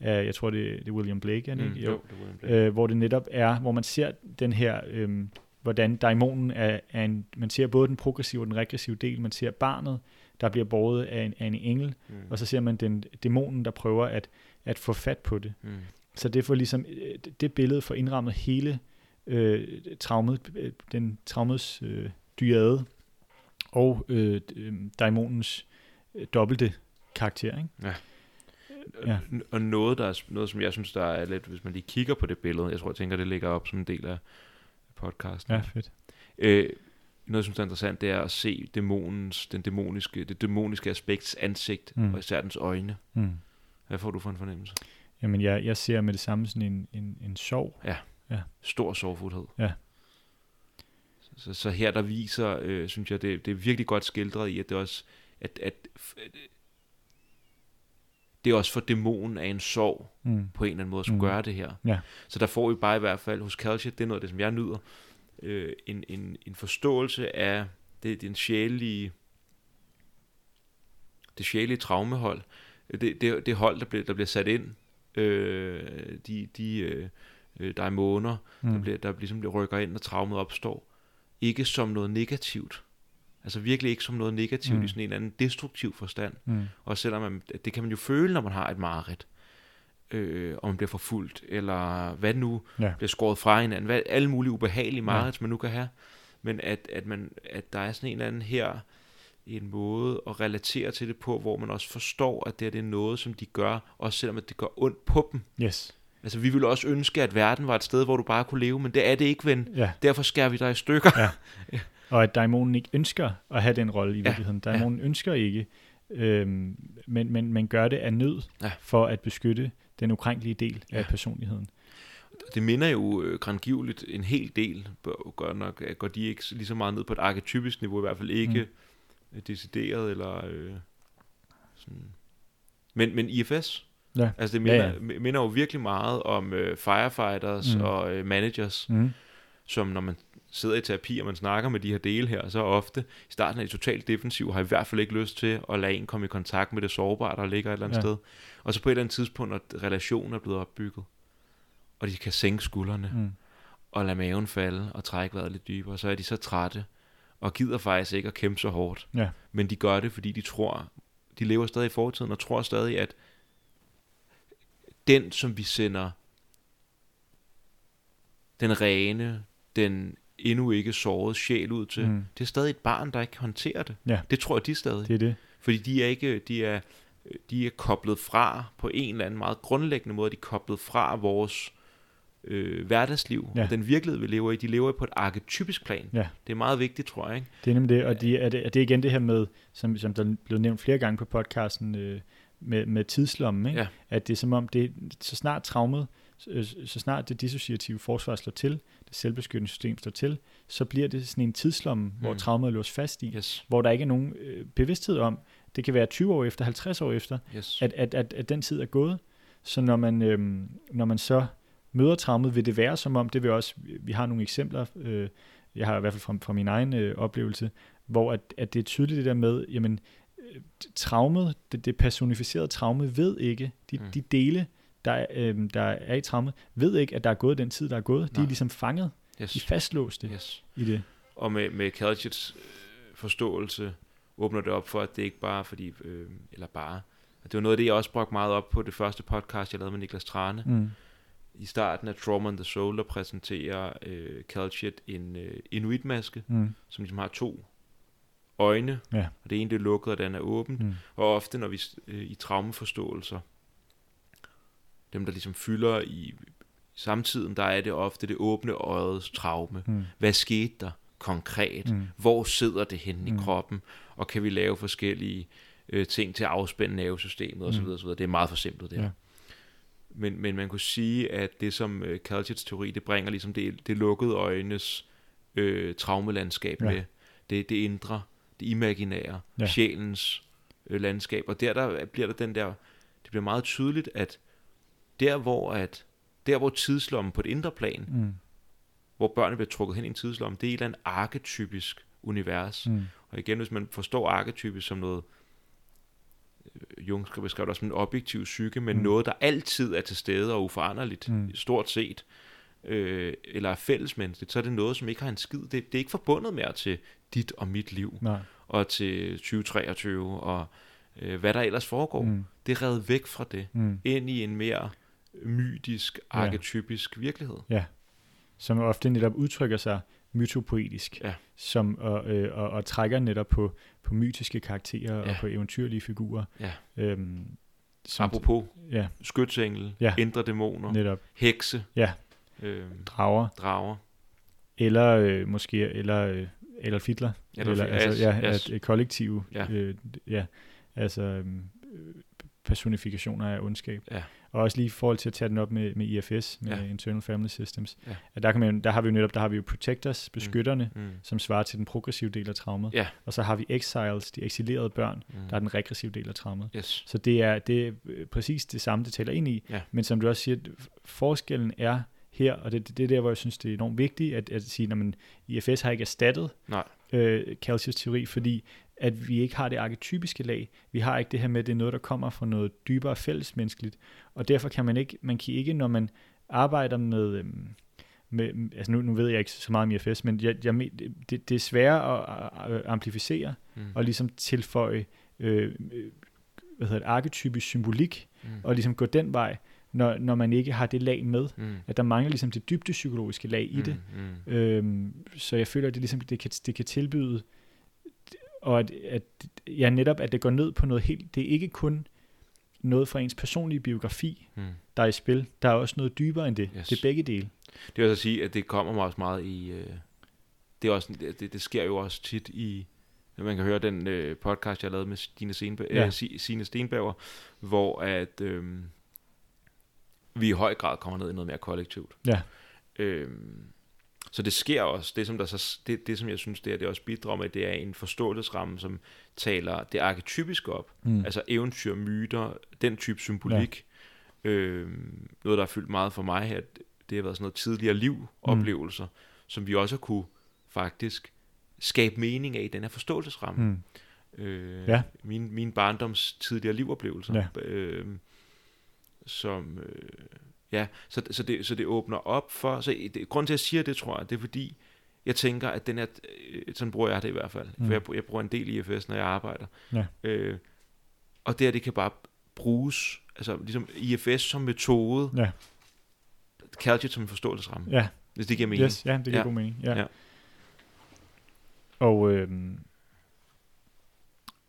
af, jeg tror det, det er William Blake, er det mm, ikke? Jo, jo det er William Blake. Øh, hvor det netop er, hvor man ser den her, øh, hvordan daimonen er, er en, man ser både den progressive og den regressive del, man ser barnet, der bliver båret af en, af en engel, mm. og så ser man den dæmonen, der prøver at, at få fat på det. Mm. Så det får ligesom, øh, det billede får indrammet hele øh, traumet, øh, den traumets øh, dyade og øh, øh, daimonens øh, dobbelte karakter. Ikke? Ja. Ja. Og noget, der er, noget, som jeg synes, der er lidt, hvis man lige kigger på det billede, jeg tror, jeg tænker, det ligger op som en del af podcasten. Ja, fedt. Øh, noget, som er interessant, det er at se dæmonens, den dæmoniske, det dæmoniske aspekts ansigt, mm. og især dens øjne. Mm. Hvad får du for en fornemmelse? Jamen, jeg, jeg ser med det samme sådan en, en, en sorg. Ja. ja. Stor sorgfuldhed. Ja. Så, så her der viser, øh, synes jeg, det, det er virkelig godt skildret i, at det også, at, at det er også for dæmonen af en sorg, mm. på en eller anden måde, som mm. gøre det her. Ja. Så der får vi bare i hvert fald hos Calciat, det er noget af det, som jeg nyder, øh, en, en, en forståelse af det, den sjælige, det sjælige traumehold, det, det, det hold, der bliver, der bliver sat ind øh, de, de øh, øh der er måneder, mm. der, bliver, der ligesom bliver rykker ind, når traumet opstår. Ikke som noget negativt. Altså virkelig ikke som noget negativt mm. i sådan en eller anden destruktiv forstand. Mm. Og selvom man, det kan man jo føle, når man har et mareridt. Øh, om man bliver forfulgt, eller hvad nu ja. bliver skåret fra hinanden. Hvad, alle mulige ubehagelige mareridt, ja. man nu kan have. Men at, at, man, at der er sådan en eller anden her en måde at relatere til det på, hvor man også forstår, at det, er, det er noget, som de gør, også selvom at det gør ondt på dem. Yes. Altså, vi ville også ønske, at verden var et sted, hvor du bare kunne leve, men det er det ikke, ven. Ja. Derfor skærer vi dig i stykker. Ja. ja. Og at daimonen ikke ønsker at have den rolle i ja. virkeligheden. Daimonen ja. ønsker ikke, øhm, men, men, men gør det af nød ja. for at beskytte den ukrænkelige del ja. af personligheden. Det minder jo øh, en hel del, godt nok går de ikke lige så meget ned på et arketypisk niveau, i hvert fald ikke mm decideret, eller øh, sådan. Men, men IFS, ja. altså det minder, ja, ja. minder jo virkelig meget om øh, firefighters mm. og øh, managers, mm. som når man sidder i terapi, og man snakker med de her dele her, så ofte i starten er de totalt defensiv, har i hvert fald ikke lyst til at lade en komme i kontakt med det sårbare, der ligger et eller andet ja. sted. Og så på et eller andet tidspunkt, når relationen er blevet opbygget, og de kan sænke skuldrene, mm. og lade maven falde, og trække vejret lidt dybere, så er de så trætte, og gider faktisk ikke at kæmpe så hårdt. Ja. Men de gør det, fordi de tror, de lever stadig i fortiden, og tror stadig, at den, som vi sender, den rene, den endnu ikke såret sjæl ud til, mm. det er stadig et barn, der ikke kan håndtere det. Ja. Det tror jeg, de stadig. Det er det. Fordi de er ikke, de er, de er koblet fra på en eller anden meget grundlæggende måde, de er koblet fra vores øh, hverdagsliv, ja. og den virkelighed, vi lever i, de lever på et arketypisk plan. Ja. Det er meget vigtigt, tror jeg. Ikke? Det er nemlig det, og de, er, det, er det igen det her med, som, som der blev nævnt flere gange på podcasten, øh, med, med tidslommen, ikke? Ja. at det er som om, det så snart traumet, så, så snart det dissociative forsvar slår til, det selvbeskyttende system slår til, så bliver det sådan en tidslomme, mm. hvor traumet låst fast i, yes. hvor der ikke er nogen øh, bevidsthed om, det kan være 20 år efter, 50 år efter, yes. at, at, at, at den tid er gået. Så når man, øh, når man så møder traumet, vil det være som om, det vil også, vi har nogle eksempler, øh, jeg har i hvert fald fra, fra min egen øh, oplevelse, hvor at, at det er tydeligt det der med, jamen, øh, traumet, det, det personificerede traume ved ikke, de, mm. de dele, der, øh, der er i traumet, ved ikke, at der er gået den tid, der er gået. Nej. De er ligesom fanget. Yes. De er fastlåste yes. i det. Og med, med Kalchits øh, forståelse åbner det op for, at det ikke bare fordi, øh, eller bare, det var noget af det, jeg også brugte meget op på det første podcast, jeg lavede med Niklas Trane. Mm. I starten af Trauma and the Soul, der præsenterer øh, Kalchit en øh, inuitmaske, mm. som ligesom har to øjne, ja. og det ene det er lukket, og den er åbent. Mm. Og ofte, når vi øh, i traumeforståelser, dem der ligesom fylder i samtiden, der er det ofte det åbne øjets traume. Mm. Hvad skete der konkret? Mm. Hvor sidder det henne mm. i kroppen? Og kan vi lave forskellige øh, ting til at afspænde nervesystemet osv. Mm. osv. Det er meget for simpelt det. Ja. Men, men man kunne sige, at det som øh, Kalchits teori, det bringer ligesom det, det lukkede øjnes øh, traumelandskab ja. med. Det, det indre, det imaginære, ja. sjælens øh, landskab. Og der, der bliver der den der, det bliver meget tydeligt, at der hvor at der hvor tidslommen på et indre plan, mm. hvor børnene bliver trukket hen i en tidslomme, det er et eller andet arketypisk univers. Mm. Og igen, hvis man forstår arketypisk som noget, øh, Jung skal beskrive det som en objektiv psyke, men mm. noget, der altid er til stede og uforanderligt, mm. stort set, øh, eller er fællesmenneskeligt, så er det noget, som ikke har en skid. Det, det er ikke forbundet mere til dit og mit liv, Nej. og til 2023, og øh, hvad der ellers foregår. Mm. Det er reddet væk fra det, mm. ind i en mere mytisk, arketypisk ja. virkelighed. Ja, som ofte netop udtrykker sig mytopoetisk, ja. som, og, øh, og, og trækker netop på, på mytiske karakterer ja. og på eventyrlige figurer. Ja. Øhm, som, Apropos ja. skytsengel, ja. indre dæmoner, netop. hekse, ja. øhm, drager, drager. Eller øh, måske, eller, øh, eller fitler, eller, eller altså, ja, yes. at, kollektiv, ja. Øh, ja, altså øh, personifikationer af ondskab. Ja. Og også lige i forhold til at tage den op med, med IFS, med ja. Internal Family Systems, ja. at der, kan man, der har vi jo netop, der har vi jo protectors, beskytterne, mm. Mm. som svarer til den progressive del af traumet. Ja. Og så har vi exiles, de eksilerede børn, mm. der er den regressive del af traumet. Yes. Så det er, det er øh, præcis det samme, det taler ind i. Ja. Men som du også siger, forskellen er her, og det, det er der, hvor jeg synes, det er enormt vigtigt at, at sige, at IFS har ikke erstattet Nej. Øh, Calcius teori, fordi at vi ikke har det arketypiske lag. Vi har ikke det her med, at det er noget, der kommer fra noget dybere fællesmenneskeligt. Og derfor kan man ikke, man kan ikke, når man arbejder med, øhm, med altså nu, nu ved jeg ikke så meget om IFS, men jeg, jeg, det, det er sværere at, at amplificere mm. og ligesom tilføje øh, hvad hedder det, arketypisk symbolik mm. og ligesom gå den vej, når, når man ikke har det lag med. Mm. At der mangler ligesom det dybde psykologiske lag i mm. det. Mm. Øhm, så jeg føler, at det, ligesom, det, kan, det kan tilbyde og at, at ja, netop, at det går ned på noget helt, det er ikke kun noget fra ens personlige biografi, hmm. der er i spil. Der er også noget dybere end det. Yes. Det er begge dele. Det vil altså sige, at det kommer mig også meget i... Øh, det, er også, det, det sker jo også tit i... Man kan høre den øh, podcast, jeg lavede med Stine, Stenberg, ja. øh, Signe Stenberger, hvor at øh, vi i høj grad kommer ned i noget mere kollektivt. Ja. Øh, så det sker også. Det, som, der så, det, det, som jeg synes, det, er, det også bidrager med, det er en forståelsesramme, som taler det arketypiske op. Mm. Altså eventyr, myter, den type symbolik. Ja. Øh, noget, der har fyldt meget for mig her, det har været sådan noget tidligere liv-oplevelser, mm. som vi også kunne faktisk skabe mening af i den her forståelsesramme. Mm. Øh, ja. min, min barndoms tidligere livoplevelser. Ja. Øh, som... Øh, Ja, så, så, det, så det åbner op for, så det, grund til at jeg siger det, tror jeg, det er fordi, jeg tænker, at den er, øh, sådan bruger jeg det i hvert fald, mm. for jeg, jeg bruger en del IFS, når jeg arbejder. Ja. Øh, og det her, det kan bare bruges, altså ligesom IFS som metode, ja. Calgit som en forståelsesramme, ja. hvis det giver mening. Yes, ja, det giver ja. god mening. Ja. ja. Og, øh,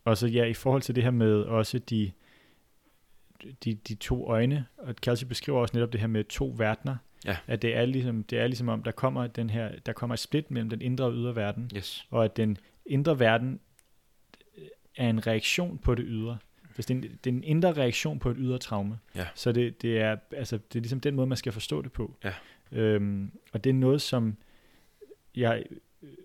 og så ja, i forhold til det her med også de, de, de to øjne, og Kelsey beskriver også netop det her med to verdener, ja. at det er, ligesom, det er ligesom om, der kommer, den her, der kommer et split mellem den indre og ydre verden, yes. og at den indre verden er en reaktion på det ydre. Hvis det er, en, det er en indre reaktion på et ydre traume. Ja. Så det, det, er, altså, det er ligesom den måde, man skal forstå det på. Ja. Øhm, og det er noget, som jeg,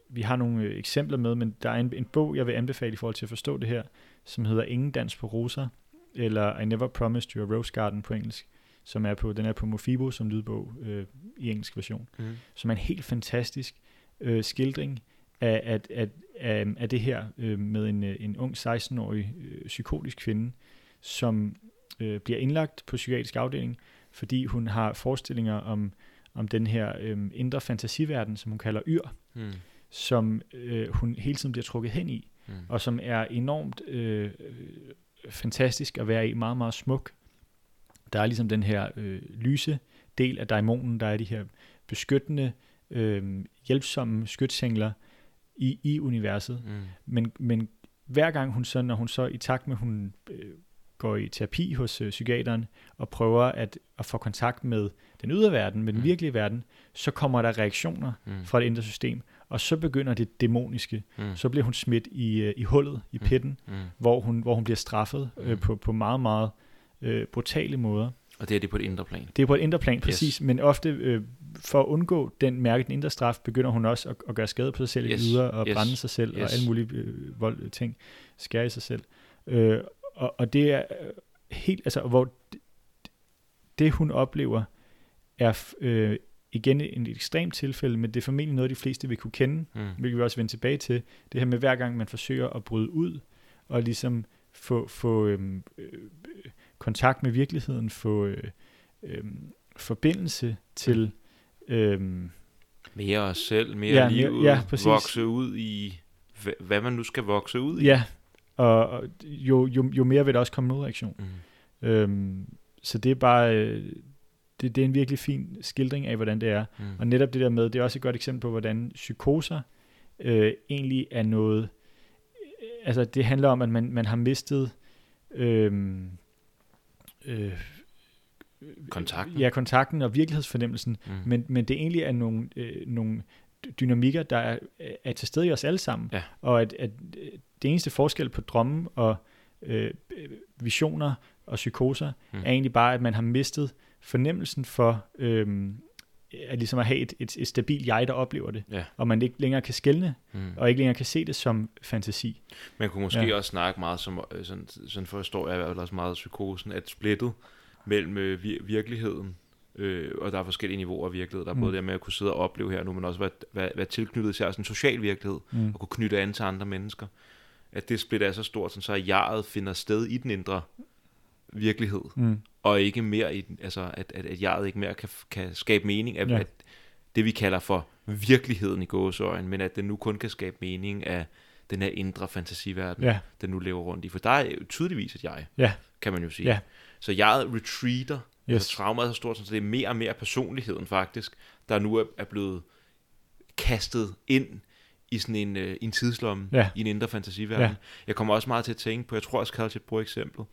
vi har nogle eksempler med, men der er en, en bog, jeg vil anbefale i forhold til at forstå det her, som hedder Ingen dans på roser, eller I Never Promised You a Rose Garden på engelsk, som er på, den er på Mofibo som lydbog øh, i engelsk version, mm. som er en helt fantastisk øh, skildring af, af, af, af, af det her øh, med en, øh, en ung 16-årig øh, psykotisk kvinde, som øh, bliver indlagt på psykiatrisk afdeling, fordi hun har forestillinger om, om den her øh, indre fantasiverden, som hun kalder yr, mm. som øh, hun hele tiden bliver trukket hen i, mm. og som er enormt øh, fantastisk at være i, meget, meget smuk. Der er ligesom den her øh, lyse del af daimonen, der er de her beskyttende, øh, hjælpsomme skytsengler i, i universet. Mm. Men, men hver gang hun så, når hun så i takt med, hun øh, går i terapi hos øh, psykiateren og prøver at, at få kontakt med den ydre verden, med den mm. virkelige verden, så kommer der reaktioner mm. fra det indre system, og så begynder det dæmoniske. Mm. Så bliver hun smidt i, øh, i hullet, i mm. pitten, mm. hvor, hun, hvor hun bliver straffet øh, mm. på, på meget, meget øh, brutale måder. Og det er det på et indre plan. Det er på et indre plan, præcis. Yes. Men ofte øh, for at undgå den mærke, den indre straf, begynder hun også at, at gøre skade på sig selv yes. i ydre, og yes. brænde sig selv, yes. og alle mulige øh, vold, ting, skære i sig selv. Øh, og, og det er øh, helt, altså, hvor det, det hun oplever, er øh, igen et ekstremt tilfælde, men det er formentlig noget, de fleste vil kunne kende, mm. hvilket vi også vende tilbage til. Det her med hver gang man forsøger at bryde ud, og ligesom få, få øhm, øh, kontakt med virkeligheden, få øh, øh, forbindelse til... Øh, mere os selv, mere ja, livet, ja, vokse ud i, hvad man nu skal vokse ud i. Ja, og, og jo, jo, jo mere vil der også komme modreaktion. Mm. Øhm, så det er bare, øh, det, det er en virkelig fin skildring af, hvordan det er. Mm. Og netop det der med, det er også et godt eksempel på, hvordan psykoser øh, egentlig er noget, øh, altså det handler om, at man, man har mistet øh, øh, kontakten. Ja, kontakten og virkelighedsfornemmelsen, mm. men, men det egentlig er nogle, øh, nogle dynamikker, der er, er til stede i os alle sammen, ja. og at, at det eneste forskel på drømme og øh, visioner og psykoser mm. er egentlig bare, at man har mistet fornemmelsen for øh, at ligesom at have et, et, et stabilt jeg, der oplever det, ja. og man ikke længere kan skælne, mm. og ikke længere kan se det som fantasi. Man kunne måske ja. også snakke meget som, øh, sådan, sådan forstår jeg i hvert fald også meget psykosen, at splittet mellem øh, virkeligheden, øh, og der er forskellige niveauer af virkelighed. Der er mm. både det med at kunne sidde og opleve her nu, men også være, være, være tilknyttet til en social virkelighed, mm. og kunne knytte an til andre mennesker. At det split er så stort, så jeget finder sted i den indre virkelighed, mm. og ikke mere i den, altså at, at, at jeget ikke mere kan, kan skabe mening af, ja. at det vi kalder for virkeligheden i gåsøjen, men at den nu kun kan skabe mening af den her indre fantasiverden, ja. den nu lever rundt i. For der er jo tydeligvis et jeg, ja. kan man jo sige. Ja. Så jeget retreater, yes. altså traumet er så stort, så det er mere og mere personligheden faktisk, der nu er, er blevet kastet ind i sådan en, uh, en tidslomme, ja. i en indre fantasiverden. Ja. Jeg kommer også meget til at tænke på, jeg tror også, Kalch et bruger eksempel,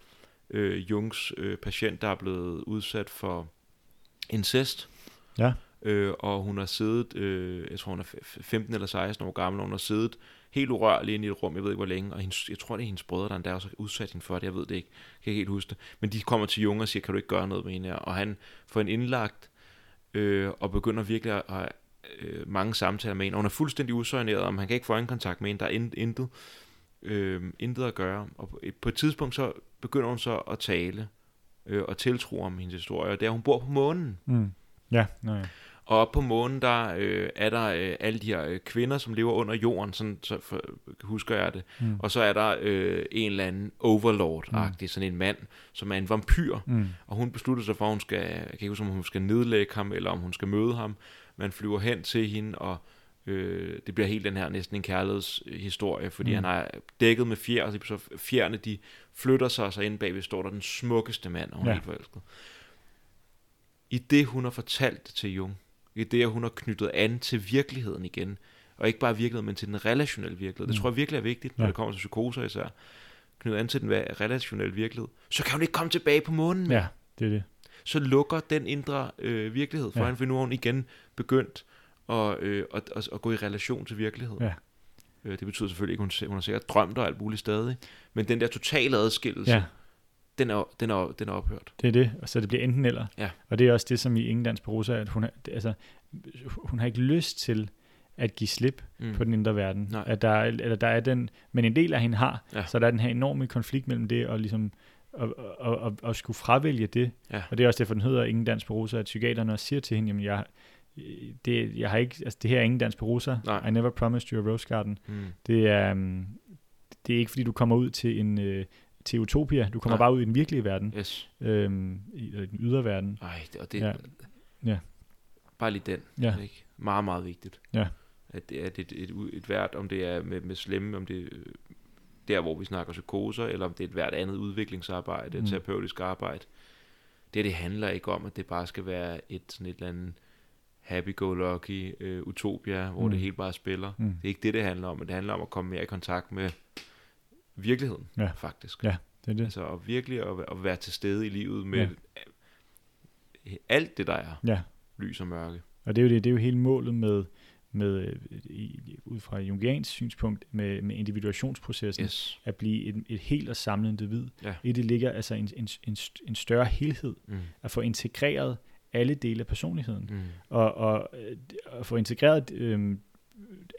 øh, Jungs øh, patient, der er blevet udsat for incest. Ja. Øh, og hun har siddet, øh, jeg tror hun er 15 eller 16 år gammel, og hun har siddet helt urørlig inde i et rum, jeg ved ikke hvor længe, og hendes, jeg tror det er hendes brødre, der endda også udsat hende for det, jeg ved det ikke, kan ikke helt huske det. Men de kommer til Jung og siger, kan du ikke gøre noget med hende her? Og han får en indlagt, øh, og begynder virkelig at have øh, mange samtaler med hende, og hun er fuldstændig usøgneret, om han kan ikke få en kontakt med hende, der er intet, øh, intet at gøre. Og på et tidspunkt så begynder hun så at tale øh, og tiltro om hendes historie, og det er, hun bor på månen. Mm. Ja, nej. Og op på månen, der øh, er der øh, alle de her øh, kvinder, som lever under jorden, sådan så for, husker jeg det. Mm. Og så er der øh, en eller anden overlord-agtig, mm. sådan en mand, som er en vampyr. Mm. Og hun beslutter sig for, at hun skal, jeg kan ikke huske, om hun skal nedlægge ham, eller om hun skal møde ham. Man flyver hen til hende, og Øh, det bliver helt den her næsten en kærlighedshistorie, fordi mm. han er dækket med fjer, og så fjerne de flytter sig, og så inde bagved står der den smukkeste mand, og hun ja. er helt forelsket. I det, hun har fortalt det til Jung, i det, at hun har knyttet an til virkeligheden igen, og ikke bare virkeligheden, men til den relationelle virkelighed. Mm. Det tror jeg virkelig er vigtigt, når ja. det kommer til psykoser især. Knyttet an til den relationelle virkelighed. Så kan hun ikke komme tilbage på månen. Ja, det er det. Så lukker den indre øh, virkelighed for ja. hende, for nu har hun igen begyndt og, øh, og, og, og gå i relation til virkeligheden. Ja. Øh, det betyder selvfølgelig ikke, at hun, hun har sikkert drømt og alt muligt stadig, men den der totale adskillelse, ja. den, er, den, er, den er ophørt. Det er det, og så det bliver enten eller. Ja. Og det er også det, som i Ingen Dans på Rosa, at hun, har, altså, hun har ikke lyst til at give slip mm. på den indre verden. Nej. At der, eller der er den, men en del af hende har, ja. så der er den her enorme konflikt mellem det og ligesom og, og, og, og skulle fravælge det. Ja. Og det er også derfor, den hedder Ingen Dans på Rosa, at psykiaterne også siger til hende, jamen jeg, det, jeg har ikke, altså det her er ingen dans på. Nej. I never promised you a rose garden. Mm. Det er, um, det er ikke fordi, du kommer ud til en øh, til utopia. Du kommer Nej. bare ud i den virkelige verden. Yes. Øhm, i, i den ydre verden. Ej, det, og det, Ja. ja. Bare lige den. Ja. Ikke? Meget, meget vigtigt. Ja. At det er et, et, et, hvert, om det er med, med slemme, om det er øh, der, hvor vi snakker psykoser, eller om det er et hvert andet udviklingsarbejde, Mm. mm. terapeutisk arbejde. Det, det handler ikke om, at det bare skal være et sådan et eller andet happy-go-lucky øh, utopia, hvor Mm. det hele bare spiller. Mm. Det er ikke det, det handler om, men det handler om at komme mere i kontakt med virkeligheden, Ja. faktisk. Ja. Det er det. Altså at virkelig at, at være til stede i livet med Ja. alt det, der er Ja. lys og mørke. Og det er jo, det, det er jo hele målet med, med i, ud fra Jungians synspunkt, med, med individuationsprocessen, Yes. at blive et, et helt og samlet individ. Ja. I det ligger altså en, en, en, en større helhed, Mm. at få integreret alle dele af personligheden. Mm. Og, og øh, at få integreret, øh,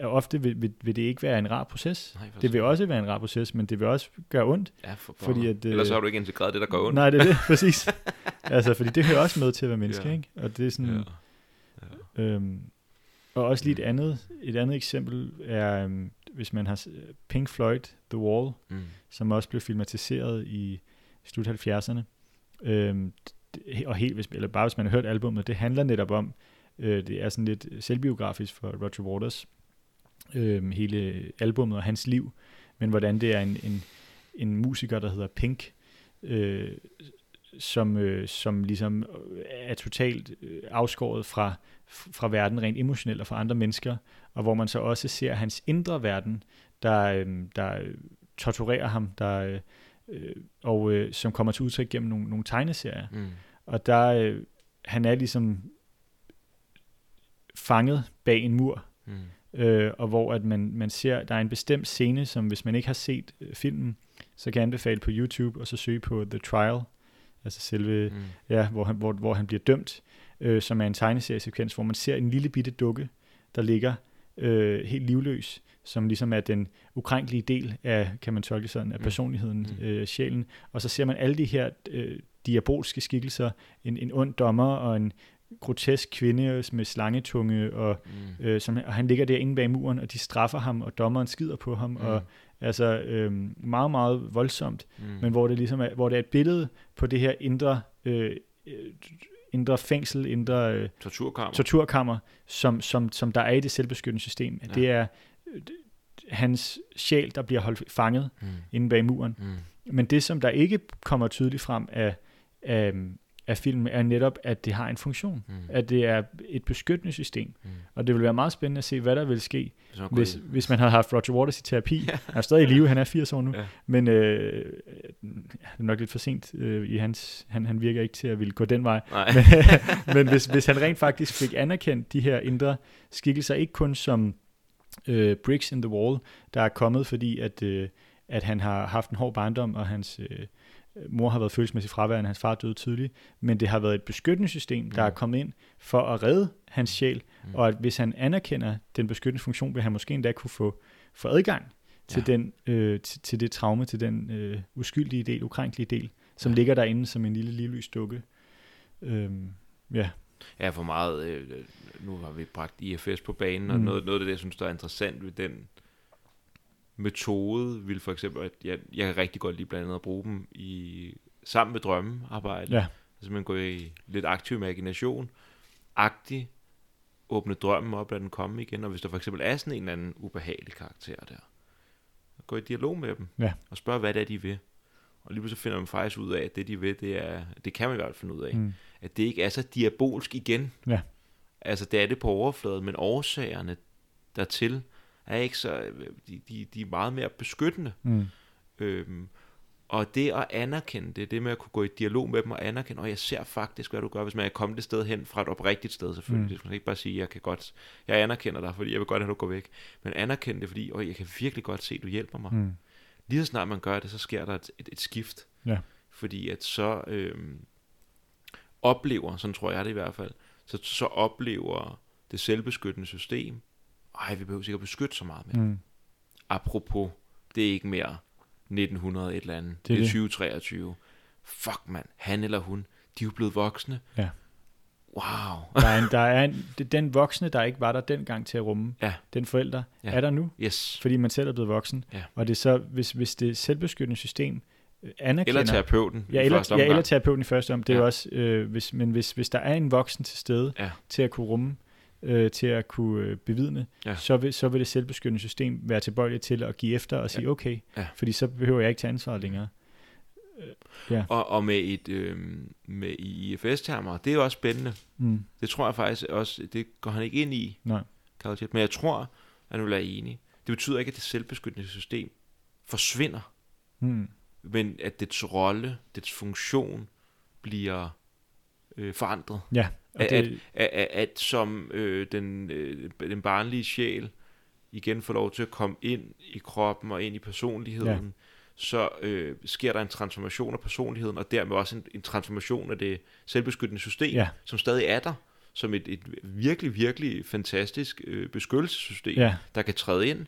er ofte vil, vil, vil det ikke være en rar proces. Nej, Det vil også være en rar proces, men det vil også gøre ondt. Ja, for fordi fordi at, øh, Ellers har du ikke integreret det, der går ondt. Nej, det er det, præcis. altså, fordi det hører også med til at være menneske, Ja. ikke? Og det er sådan... Ja. Ja. Øhm, og også lige et Mm. andet, et andet eksempel er, øhm, hvis man har Pink Floyd, The Wall, Mm. som også blev filmatiseret i slut 70'erne. Øhm, og helt, hvis, eller bare hvis man har hørt albummet, det handler netop om, øh, det er sådan lidt selvbiografisk for Roger Waters, øh, hele albummet og hans liv, men hvordan det er en, en, en musiker, der hedder Pink, øh, som, øh, som ligesom øh, er totalt øh, afskåret fra, fra verden rent emotionelt og fra andre mennesker, og hvor man så også ser hans indre verden, der, øh, der torturerer ham, der, øh, øh, og øh, som kommer til udtryk gennem nogle, nogle tegneserier. Mm. Og der, øh, han er ligesom fanget bag en mur, Mm. øh, og hvor at man, man ser, der er en bestemt scene, som hvis man ikke har set øh, filmen, så kan jeg anbefale på YouTube, og så søge på The Trial, altså selve, Mm. ja, hvor, han, hvor, hvor han bliver dømt, øh, som er en tegneseriesekvens, hvor man ser en lille bitte dukke, der ligger øh, helt livløs, som ligesom er den ukrænkelige del af, kan man tolke sådan, af Mm. personligheden, Mm. øh, sjælen. Og så ser man alle de her øh, diabolske skikkelser, en, en ond dommer og en grotesk kvinde med slangetunge, og, Mm. øh, som, og han ligger derinde bag muren, og de straffer ham, og dommeren skider på ham, Mm. og altså øh, meget, meget voldsomt Mm. men hvor det ligesom er, hvor det er et billede på det her indre, øh, øh, indre fængsel, indre øh, Torturkammer. torturkammer, som, som, som der er i det selvbeskyttende system. Ja. Det er øh, hans sjæl, der bliver holdt fanget Mm. inde bag muren. Mm. Men det, som der ikke kommer tydeligt frem af, af, af filmen, er netop, at det har en funktion. Mm. At det er et beskyttende system. Mm. Og det vil være meget spændende at se, hvad der vil ske, Hvis hvis, man havde haft Roger Waters i terapi. Han er stadig i live, han er 80 år nu. Ja. Men øh, det er nok lidt for sent øh, i hans... Han, han virker ikke til at ville gå den vej. Nej. Men, men hvis, hvis han rent faktisk fik anerkendt de her indre skikkelser, ikke kun som øh, bricks in the wall, der er kommet, fordi at, øh, at han har haft en hård barndom, og hans øh, mor har været følelsesmæssigt fraværende, hans far døde tidligt, men det har været et beskyttende system, der Mm. er kommet ind for at redde hans sjæl, Mm. og at hvis han anerkender den beskyttende funktion, vil han måske endda kunne få, få adgang til, Ja. den, øh, til, til det traume, til den øh, uskyldige del, ukrænkelige del, som Ja. ligger derinde som en lille livløs dukke. Øhm, ja, Ja, for meget. Øh, øh, nu har vi bragt IFS på banen, og Mm. noget, noget af det, jeg synes, der er interessant ved den metode, vil for eksempel, at jeg, jeg kan rigtig godt lide blandt andet at bruge dem i, sammen med drømmearbejde. Ja. Altså man går i lidt aktiv imagination, agtig, åbne drømmen op, lad den komme igen, og hvis der for eksempel er sådan en eller anden ubehagelig karakter der, så gå i dialog med dem, Ja. og spørg, hvad det er, de vil. Og lige pludselig finder man faktisk ud af, at det, de vil, det er, det kan man i hvert fald finde ud af, mm. at det ikke er så diabolsk igen. Ja. Altså, det er det på overfladen, men årsagerne dertil er ikke så... De, de, de er meget mere beskyttende. Mm. Øhm, og det at anerkende det, det med at kunne gå i dialog med dem og anerkende, og jeg ser faktisk, hvad du gør, hvis man er kommet et sted hen fra et oprigtigt sted selvfølgelig. Mm. Man skal ikke bare sige, jeg kan godt, jeg anerkender dig, fordi jeg vil godt have, at du går væk. Men anerkende det, fordi og jeg kan virkelig godt se, at du hjælper mig. Mm. Lige så snart man gør det, så sker der et, et, et skift. Ja. Fordi at så øhm, oplever, sådan tror jeg det i hvert fald, så, så oplever det selvbeskyttende system, ej, vi behøver sikkert beskytte så meget mere. Mm. Apropos, det er ikke mere 1900 et eller andet. Det Det er er, det. 2023. Fuck mand, han eller hun, de er jo blevet voksne. Ja. Wow. Der er, en, der er en, den voksne, der ikke var der dengang til at rumme, Ja. den forælder, Ja. er der nu, Yes. fordi man selv er blevet voksen. Ja. Og det er så, hvis, hvis det selvbeskyttende system øh, anerkender... Eller terapeuten Ja, i eller, ja, eller terapeuten i første om. Det er Ja. jo også, øh, hvis, men hvis, hvis der er en voksen til stede Ja. til at kunne rumme, øh, til at kunne øh, bevidne, Ja. så, vil, så vil det selvbeskyttende system være tilbøjeligt til at give efter og sige, okay, Ja. fordi så behøver jeg ikke tage ansvaret længere. Og, og med et øh, med IFS-termer, det er jo også spændende. Mm. Det tror jeg faktisk også, det går han ikke ind i, Nej. Carl. Men jeg tror, at han vil være enig. Det betyder ikke, at det selvbeskyttende system forsvinder, Mm. men at dets rolle, dets funktion bliver øh, forandret. Ja, At, det, at, at, at, som øh, den, øh, den barnlige sjæl igen får lov til at komme ind i kroppen og ind i personligheden, ja. så øh, sker der en transformation af personligheden, og dermed også en, en transformation af det selvbeskyttende system, Ja. som stadig er der, som et, et virkelig, virkelig fantastisk øh, beskyttelsessystem, ja, der kan træde ind.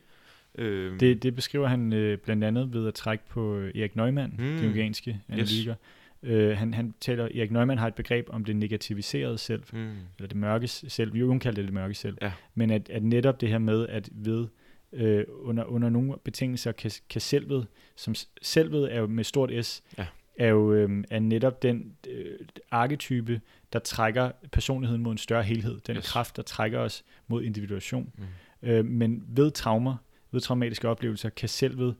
Øh, det, det beskriver han øh, blandt andet ved at trække på øh, Erik Neumann, Mm. den jungianske analytiker. Øh, han, han taler, Erik Neumann har et begreb om det negativiserede selv, mm, eller det mørke selv, Jung kalder det det mørke selv, Ja. men at, at netop det her med, at ved øh, under, under nogle betingelser kan, kan selvet, som selvet er jo med stort S, Ja. er jo øh, er netop den øh, arketype, der trækker personligheden mod en større helhed, den yes. kraft, der trækker os mod individuation. mm, Øh, men ved traumer, ved traumatiske oplevelser, kan selvet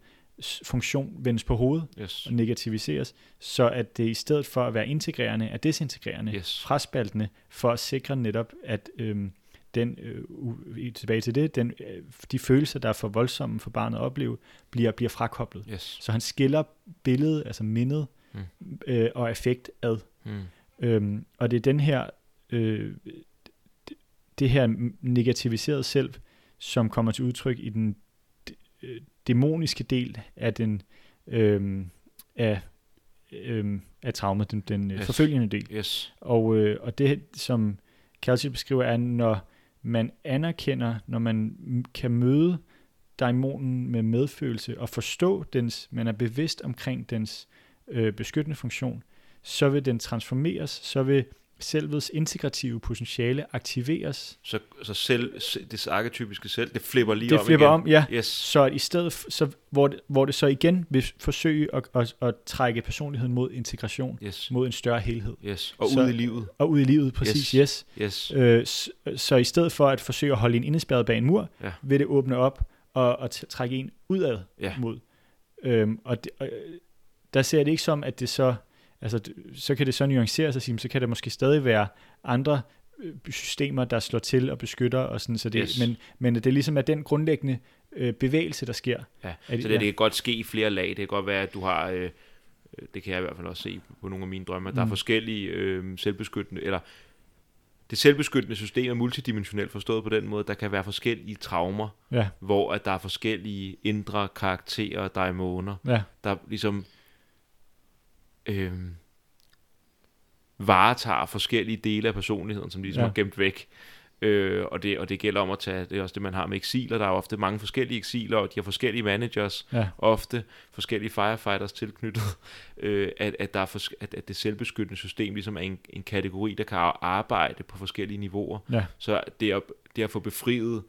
funktion vendes på hovedet yes. og negativiseres, så at det i stedet for at være integrerende, er desintegrerende, Yes. fraspaltende, for at sikre netop, at øhm, den, øh, tilbage til det, den, øh, de følelser, der er for voldsomme for barnet at opleve, bliver, bliver frakoblet. Yes. Så han skiller billedet, altså mindet Mm. øh, og effekt ad. Mm. Øhm, og det er den her, øh, det, det her negativiserede selv, som kommer til udtryk i den øh, dæmoniske del af den øh, af, øh, af traumet, den, den Yes. yes. forfølgende del. Yes. Og, øh, og det, som Kelsey beskriver, er, når man anerkender, når man kan møde daimonen med medfølelse og forstå dens, man er bevidst omkring dens øh, beskyttende funktion, så vil den transformeres, så vil selvets integrative potentiale aktiveres. Så, så selv, se- det arketypiske selv, det flipper lige Det om flipper igen. om, ja. Yes. Så i stedet, så, hvor, det, hvor det så igen vil forsøge at, at, at trække personligheden mod integration, Yes. mod en større helhed. Yes. Og Så- ud i livet. Og ud i livet, præcis, yes. Yes. Yes. Øh, så, så i stedet for at forsøge at holde en indespærret bag en mur, Ja. vil det åbne op og, og trække en udad Ja. mod. Øhm, og, det, og øh, der ser jeg det ikke som, at det så, altså så kan det så nuanceres og sige, så kan der måske stadig være andre øh, systemer, der slår til og beskytter, og sådan, så det, Yes. men, men at det ligesom er den grundlæggende øh, bevægelse, der sker. Ja. Er Så det, det kan godt ske i flere lag. Det kan godt være, at du har, øh, øh, det kan jeg i hvert fald også se på nogle af mine drømme, at der er Mm. forskellige øh, selvbeskyttende, eller det selvbeskyttende system er multidimensionelt forstået på den måde, der kan være forskellige traumer, Ja, hvor at der er forskellige indre karakterer, daimoner, ja, der ligesom øh, varetager forskellige dele af personligheden, som ligesom Ja. er gemt væk. Øh, og, det, og det gælder om at tage, det er også det, man har med eksiler. Der er ofte mange forskellige eksiler, og de har forskellige managers, ja, ofte forskellige firefighters tilknyttet, øh, at, at, der er fors- at, at det selvbeskyttende system ligesom er en, en kategori, der kan arbejde på forskellige niveauer. ja, Så det at, det at få befriet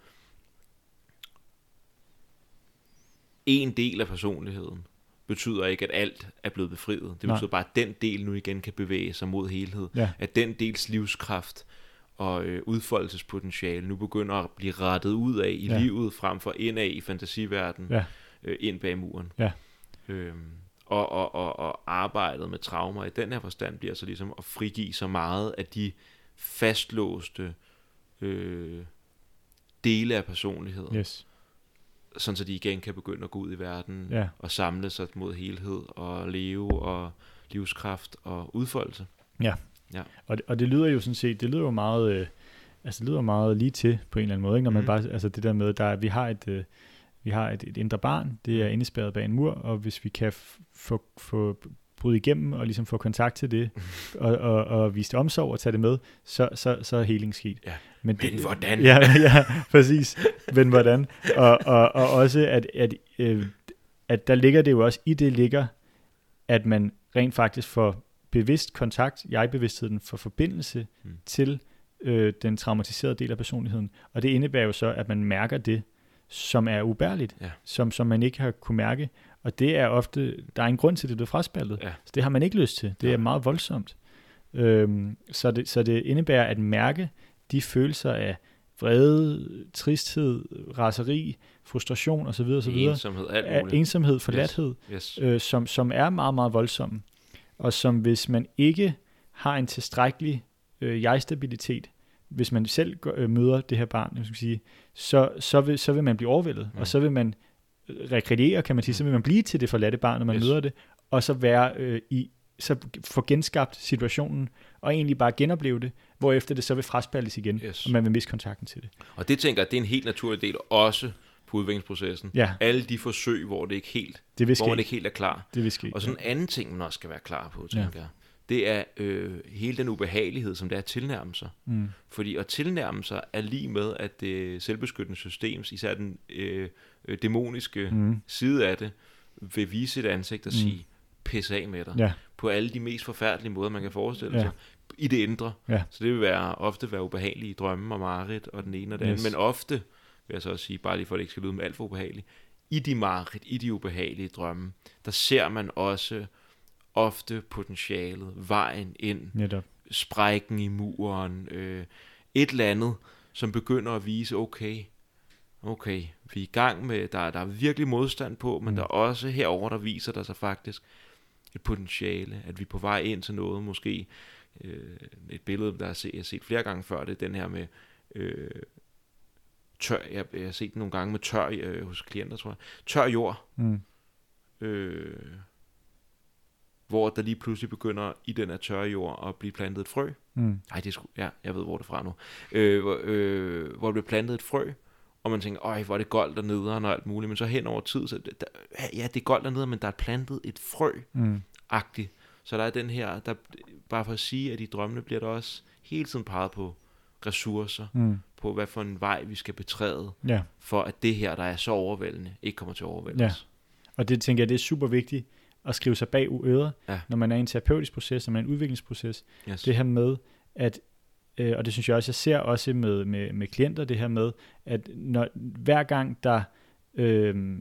en del af personligheden, betyder ikke, at alt er blevet befriet. Det Nej. betyder bare, at den del nu igen kan bevæge sig mod helhed. ja, At den dels livskraft og øh, udfoldelsespotentiale nu begynder at blive rettet ud af i ja. livet, frem for indad i fantasiverdenen, ja, øh, ind bag muren. Ja. Øhm, og, og, og, og arbejdet med traumer i den her forstand bliver så ligesom at frigive så meget af de fastlåste øh, dele af personligheden, yes, sådan så de igen kan begynde at gå ud i verden ja. og samle sig mod helhed og leve og livskraft og udfoldelse. Og, det, og det lyder jo sådan set, det lyder jo meget, øh, altså det lyder meget lige til på en eller anden måde, ikke? når man Mhm. bare, altså det der med, der, er- vi har et, øh, vi har et, et indre barn, det er indespærret bag en mur, og hvis vi kan få, få bryde igennem og ligesom få kontakt til det, og, og, og vise det omsorg og tage det med, så, så, så er heling sket. Ja. Men, Men hvordan? Ja, ja, præcis. Men hvordan? Og, og, og også, at, at, øh, at der ligger det jo også, i det ligger, at man rent faktisk får bevidst kontakt, jeg-bevidstheden, for forbindelse mm. til øh, den traumatiserede del af personligheden. Og det indebærer jo så, at man mærker det, som er ubærligt, ja. som, som man ikke har kunne mærke. Og det er ofte, der er en grund til, at det er fraspaldet. Ja. Så det har man ikke lyst til. Det ja. er meget voldsomt. Øhm, så, det, så det indebærer at mærke de følelser af vrede, tristhed, raseri, frustration osv. osv. Ensomhed, alt muligt. Ensomhed, forladthed, yes. Yes. Øh, som, som er meget, meget voldsomme. Og som hvis man ikke har en tilstrækkelig øh, jeg-stabilitet, hvis man selv øh, møder det her barn, jeg skal sige, så, så, vil, så vil man blive overvældet, mm. og så vil man rekreere, kan man sige, mm. så vil man blive til det forladte barn, når man yes. møder det, og så være øh, i, så få genskabt situationen, og egentlig bare genopleve det, efter det så vil fraspaldes igen, yes. og man vil miste kontakten til det. Og det tænker jeg, det er en helt naturlig del også på udviklingsprocessen. Ja. Alle de forsøg, hvor det ikke helt, det hvor man ikke helt er klar. Det vil ske. Og sådan en anden ting, man også skal være klar på, tænker ja. jeg, det er øh, hele den ubehagelighed, som det er at tilnærme sig. Mm. Fordi at tilnærme sig er lige med, at det selvbeskyttende system, især den øh, øh, dæmoniske mm. side af det, vil vise et ansigt og mm. sige, pisse af med dig. Ja. På alle de mest forfærdelige måder, man kan forestille ja. sig. I det indre. Ja. Så det vil være, ofte være ubehagelige drømme og mareridt og den ene og den yes. anden. Men ofte, vil jeg så også sige, bare lige for at det ikke skal lyde med alt for ubehageligt, i de mareridt, i de ubehagelige drømme, der ser man også ofte potentialet, vejen ind, Netop. sprækken i muren, øh, et eller andet, som begynder at vise, okay, okay, vi er i gang med, der, der er virkelig modstand på, men mm. der er også herover der viser der sig faktisk et potentiale, at vi er på vej ind til noget, måske øh, et billede, der er set, jeg har set flere gange før, det er den her med øh, tør, jeg, jeg har set den nogle gange med tør øh, hos klienter, tror jeg, tør jord, mm. øh, hvor der lige pludselig begynder i den her tørre jord at blive plantet et frø. Mm. Ej, det er sgu, ja, jeg ved, hvor det er fra nu. Øh, hvor, øh, hvor der bliver plantet et frø, og man tænker, øj, hvor er det goldt dernede, og alt muligt, men så hen over tid, så der, ja, det er goldt dernede, men der er plantet et frø-agtigt. Mm. Så der er den her, der, bare for at sige, at i drømmene bliver der også hele tiden peget på ressourcer, mm. på hvad for en vej vi skal betræde, ja. for at det her, der er så overvældende, ikke kommer til at overvældes. Ja. Og det tænker jeg, det er super vigtigt, at skrive sig bag øret, ja. når man er i en terapeutisk proces, når man er i en udviklingsproces. Yes. Det her med, at øh, og det synes jeg også, jeg ser også med, med, med klienter, det her med, at når, hver gang der, øh,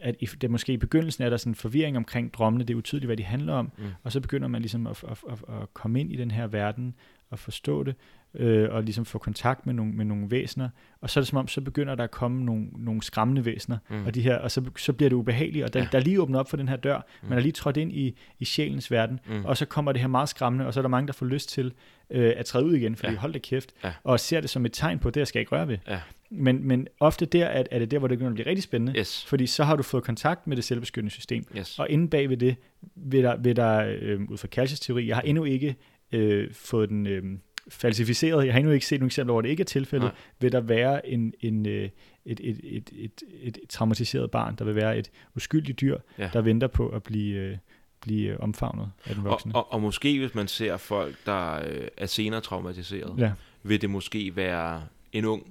at i, det måske i begyndelsen er der sådan en forvirring omkring drømmene, det er utydeligt, hvad de handler om, mm. og så begynder man ligesom at, at, at, at komme ind i den her verden, og forstå det, øh, og ligesom få kontakt med nogle, med nogle væsener, og så er det som om, så begynder der at komme nogle, nogle skræmmende væsener, mm. og, de her, og så, så bliver det ubehageligt, og der, ja. der er lige åbnet op for den her dør, mm. man er lige trådt ind i, i sjælens verden, mm. og så kommer det her meget skræmmende, og så er der mange, der får lyst til øh, at træde ud igen, fordi ja. hold da kæft, ja. og ser det som et tegn på, at det jeg skal ikke røre ved. Ja. Men, men ofte der er, er det der, hvor det begynder at blive rigtig spændende, yes. fordi så har du fået kontakt med det selvbeskyttende system, yes. og inden bag ved det, vil der, vil der øh, ud fra Kalsius teori, jeg har endnu ikke øh, fået den... Øh, falsificeret, jeg har endnu ikke set nogle eksempler, hvor det ikke er tilfældet, Nej. vil der være en, en, øh, et, et, et, et, et traumatiseret barn, der vil være et uskyldigt dyr, ja. der venter på at blive, øh, blive omfavnet af den voksne. Og, og, og måske hvis man ser folk, der øh, er senere traumatiseret, ja. vil det måske være en ung,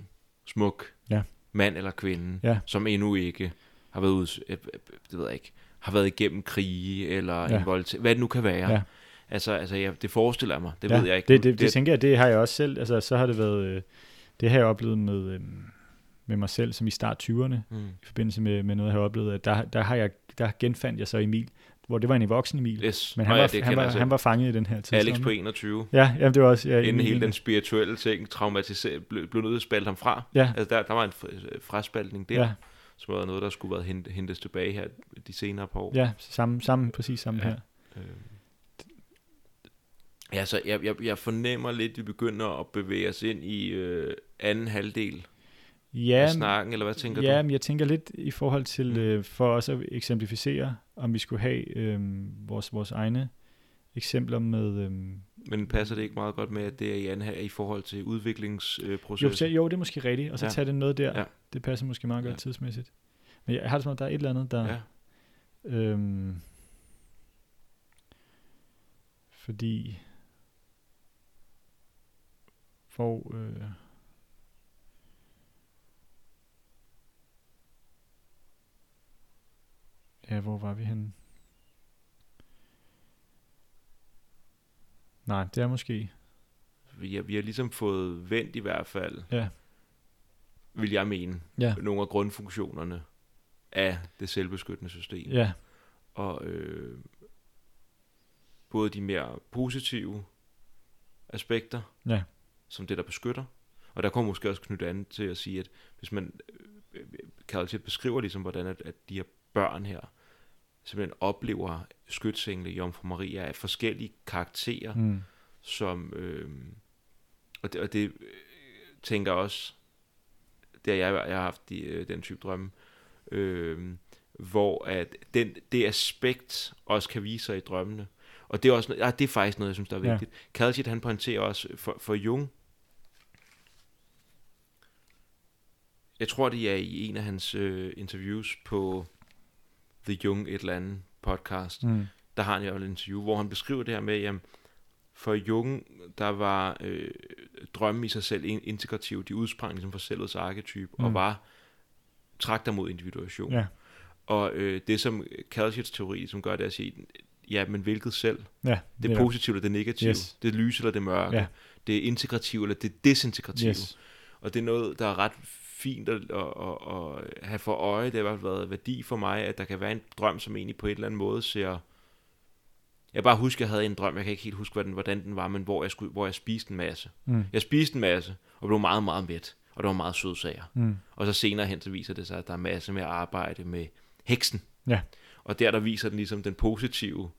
smuk ja. mand eller kvinde, ja. som endnu ikke har været ud, øh, det ved jeg ikke, har været igennem krige eller ja. en voldtægt, hvad det nu kan være. Ja Altså, altså ja, det forestiller jeg mig. Det ja, ved jeg ikke. Det, det, det, det, tænker jeg, det har jeg også selv. Altså, så har det været... Øh, det har jeg oplevet med, øh, med mig selv, som i start 20'erne, mm. i forbindelse med, med noget, jeg har oplevet. At der, der, har jeg, der genfandt jeg så Emil, hvor det var en voksen Emil. Yes. Men han, Nå, var, ja, han, var, han var fanget i den her tid. Alex på 21. Ja, jamen, det var også... Ja, Inden hele den spirituelle ting traumatiseret, blev, blev nødt til at spalte ham fra. Ja. Altså, der, der var en fraspaltning der. Ja som var noget, der skulle være hentes tilbage her de senere par år. Ja, samme, samme præcis samme ja. her. Øh. Ja, så jeg, jeg, jeg fornemmer lidt, at vi begynder at bevæge os ind i øh, anden halvdel ja, af snakken, eller hvad tænker ja, du? Ja, jeg tænker lidt i forhold til, mm. øh, for os at eksemplificere, om vi skulle have øh, vores, vores egne eksempler med... Øh, Men passer det ikke meget godt med, at det er i, anden, i forhold til udviklingsprocessen? Jo, jo, det er måske rigtigt, og så ja. tage det noget der. Ja. Det passer måske meget godt ja. tidsmæssigt. Men jeg har det som om, der er et eller andet, der... Ja. Øhm, fordi hvor øh, ja, hvor var vi henne? Nej, det er måske... Vi har, vi har ligesom fået vendt i hvert fald, Ja. vil jeg mene, Ja. nogle af grundfunktionerne af det selvbeskyttende system. Ja. Og øh, både de mere positive aspekter, Ja. Som det, der beskytter. Og der kommer måske også knytte an til at sige, at hvis man øh, Calciat beskriver ligesom, hvordan at, at de her børn her simpelthen oplever skytsengle Jomfru Maria af forskellige karakterer, Mm. som øh, og det, og det øh, tænker også det har jeg, jeg har haft de, øh, den type drømme øh, hvor at den, det aspekt også kan vise sig i drømmene og det er også ja, det er faktisk noget jeg synes der er vigtigt ja. Kalsit han pointerer også for, for Jung jeg tror det er i en af hans øh, interviews på The Jung et eller andet podcast Mm. der har han jo et interview, hvor han beskriver det her med, jamen, for Jung, der var øh, drømme i sig selv in- integrative, de udsprang ligesom fra selvets arketype, mm. og var trakter mod individuation. Ja. Og øh, det som Calciats teori, som gør det at sige, ja, men hvilket selv? Ja. Det er positivt eller det negative? Yes. Det er lys eller det mørke? Ja. Det integrativt eller det desintegrativt? Yes. Og det er noget, der er ret fint at, at, at, at have for øje. Det har i hvert fald været værdi for mig, at der kan være en drøm, som egentlig på et eller andet måde ser... Jeg bare husker, jeg havde en drøm, jeg kan ikke helt huske, hvordan, hvordan den var, men hvor jeg, skulle, hvor jeg spiste en masse. Mm. Jeg spiste en masse, og blev meget, meget mæt. Og det var meget søde sager. Mm. Og så senere hen, så viser det sig, at der er masser med at arbejde med heksen. Ja. Og der, der viser den ligesom den positive,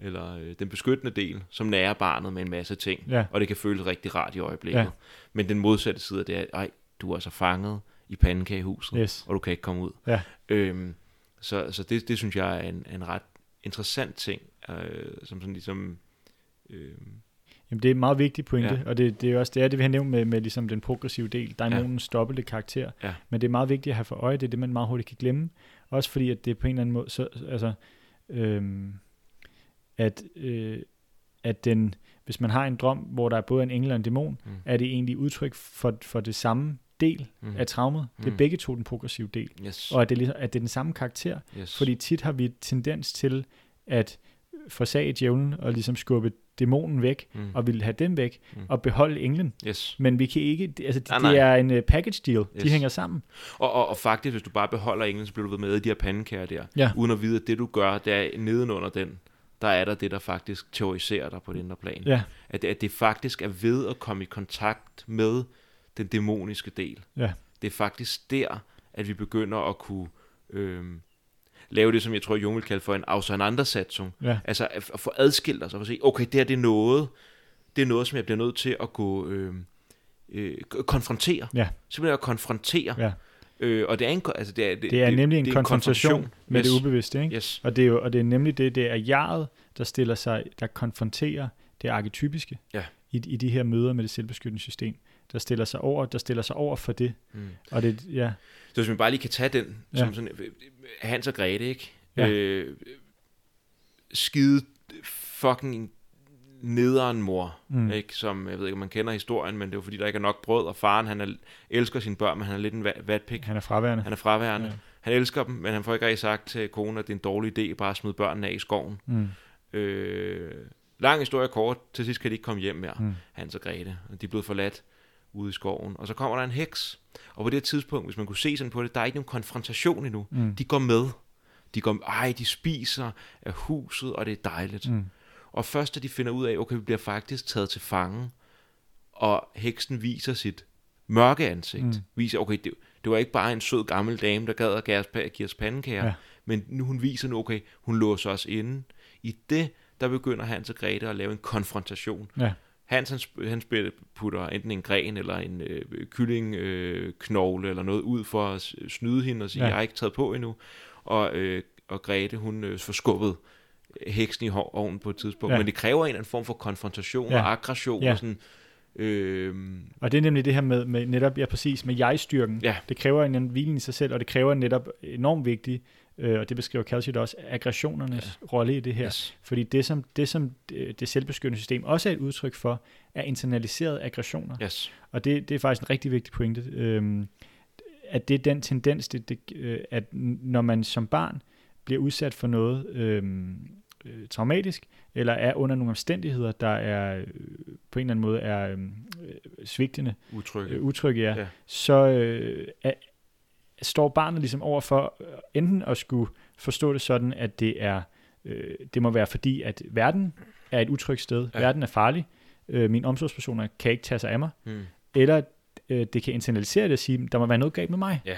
eller øh, den beskyttende del, som nærer barnet med en masse ting. Ja. Og det kan føles rigtig rart i øjeblikket. Ja. Men den modsatte side det er, ej, du er så fanget i pandekagehuset, Yes. og du kan ikke komme ud. Ja. Øhm, så så det, det synes jeg er en, en ret interessant ting, øh, som sådan ligesom... Øh, Jamen, det er en meget vigtig pointe, Ja. og det, det er også det, er det vi har nævnt med, med ligesom den progressive del. Der er Ja. nogen dobbelte karakter, Ja. men det er meget vigtigt at have for øje, det er det, man meget hurtigt kan glemme. Også fordi, at det på en eller anden måde, så, altså, øhm, at, øh, at den, hvis man har en drøm, hvor der er både en engel og en dæmon, mm, er det egentlig udtryk for, for det samme del mm, af traumet. Det er Mm. begge to den progressive del. yes, Og at det, ligesom- at det er den samme karakter, yes. fordi tit har vi tendens til at forsage djævlen og ligesom skubbe dæmonen væk, mm, og ville have dem væk, Mm. og beholde englen. yes. Men vi kan ikke, det- altså det, Nej, det nej. er en uh, package deal, Yes. de hænger sammen. Og, og, og faktisk, hvis du bare beholder englen, så bliver du ved med de her pandekager der, Ja. uden at vide, at det du gør, det er nedenunder den, der er der det, der faktisk terroriserer dig på det indre plan. Ja, At, det- at det faktisk er ved at komme i kontakt med den dæmoniske del. Ja. Det er faktisk der, at vi begynder at kunne øhm, lave det, som jeg tror, Jung vil kalde for en auseinandersetzung. ja, Altså at, at få adskilt os og få se, okay, det her det er noget, det er noget, som jeg bliver nødt til at gå øhm, øh, k- konfrontere. Ja. Simpelthen at konfrontere. ja. Øh, og det er, en, altså det er, det, Det er nemlig en det konfrontation med yes. det ubevidste, ikke? Yes. Og det, er jo, og det er nemlig det, det er jaret, der stiller sig, der konfronterer det arketypiske Ja. i, i de her møder med det selvbeskyttende system. Der stiller sig over, der stiller sig over for det. Mm. Og det, ja, Så hvis man bare lige kan tage den, Ja. som sådan, øh, Hans og Grete, ikke? Ja. Øh, skide fucking nederen mor, Mm. ikke? Som, jeg ved ikke, om man kender historien, men det er jo fordi, der ikke er nok brød, og faren, han er, elsker sine børn, men han er lidt en va- vatpik. han er fraværende. Han er fraværende. Ja. Ja. Han elsker dem, men han får ikke rigtig sagt til konen, at det er en dårlig idé bare at smide børnene af i skoven. Mm. Øh, lang historie kort, til sidst kan de ikke komme hjem mere, Mm. Hans og Grete. Og de er blevet forladt ude i skoven. Og så kommer der en heks. Og på det tidspunkt, hvis man kunne se sådan på det, der er ikke nogen konfrontation endnu. Mm. De går med. De går, ej, de spiser af huset, og det er dejligt. Mm. Og først da de finder ud af, okay, vi bliver faktisk taget til fange, og heksen viser sit mørke ansigt. Mm. Viser, okay, det, det var ikke bare en sød gammel dame, der gad at give os, pandekager, ja. men nu hun viser nu, okay, hun låser os inde. I det, der begynder Hans og Grete at lave en konfrontation. Ja. Hans, han, han putter enten en gren eller en øh, kyllingknogle øh, eller noget ud for at snyde hende og sige, Ja. jeg har ikke taget på endnu. Og, øh, og Grete, hun øh, får skubbet heksen i ovnen på et tidspunkt. Ja. Men det kræver en eller anden form for konfrontation Ja. og aggression. Ja. Og sådan, øh, Og det er nemlig det her med, med netop, ja præcis, med jeg-styrken. Ja. Det kræver en hvilen i sig selv, og det kræver netop enormt vigtigt, øh, og det beskriver Calciut også, aggressionernes ja. rolle i det her. yes. Fordi det som, det, som det, det selvbeskyttende system også er et udtryk for, er internaliserede aggressioner. Yes. Og det, det er faktisk en rigtig vigtig pointe. Øhm, at det er den tendens, det, det, øh, at når man som barn bliver udsat for noget, øhm, øh, traumatisk, eller er under nogle omstændigheder, der er øh, på en eller anden måde er øh, svigtende, Utrygge. øh, utrygge, ja, Ja. så øh, er, står barnet ligesom over for øh, enten at skulle forstå det sådan, at det er øh, det må være fordi, at verden er et utrygt sted, Ja. verden er farlig, øh, mine omsorgspersoner kan ikke tage sig af mig, Mm. eller øh, det kan internalisere det og sige, der må være noget galt med mig. Ja.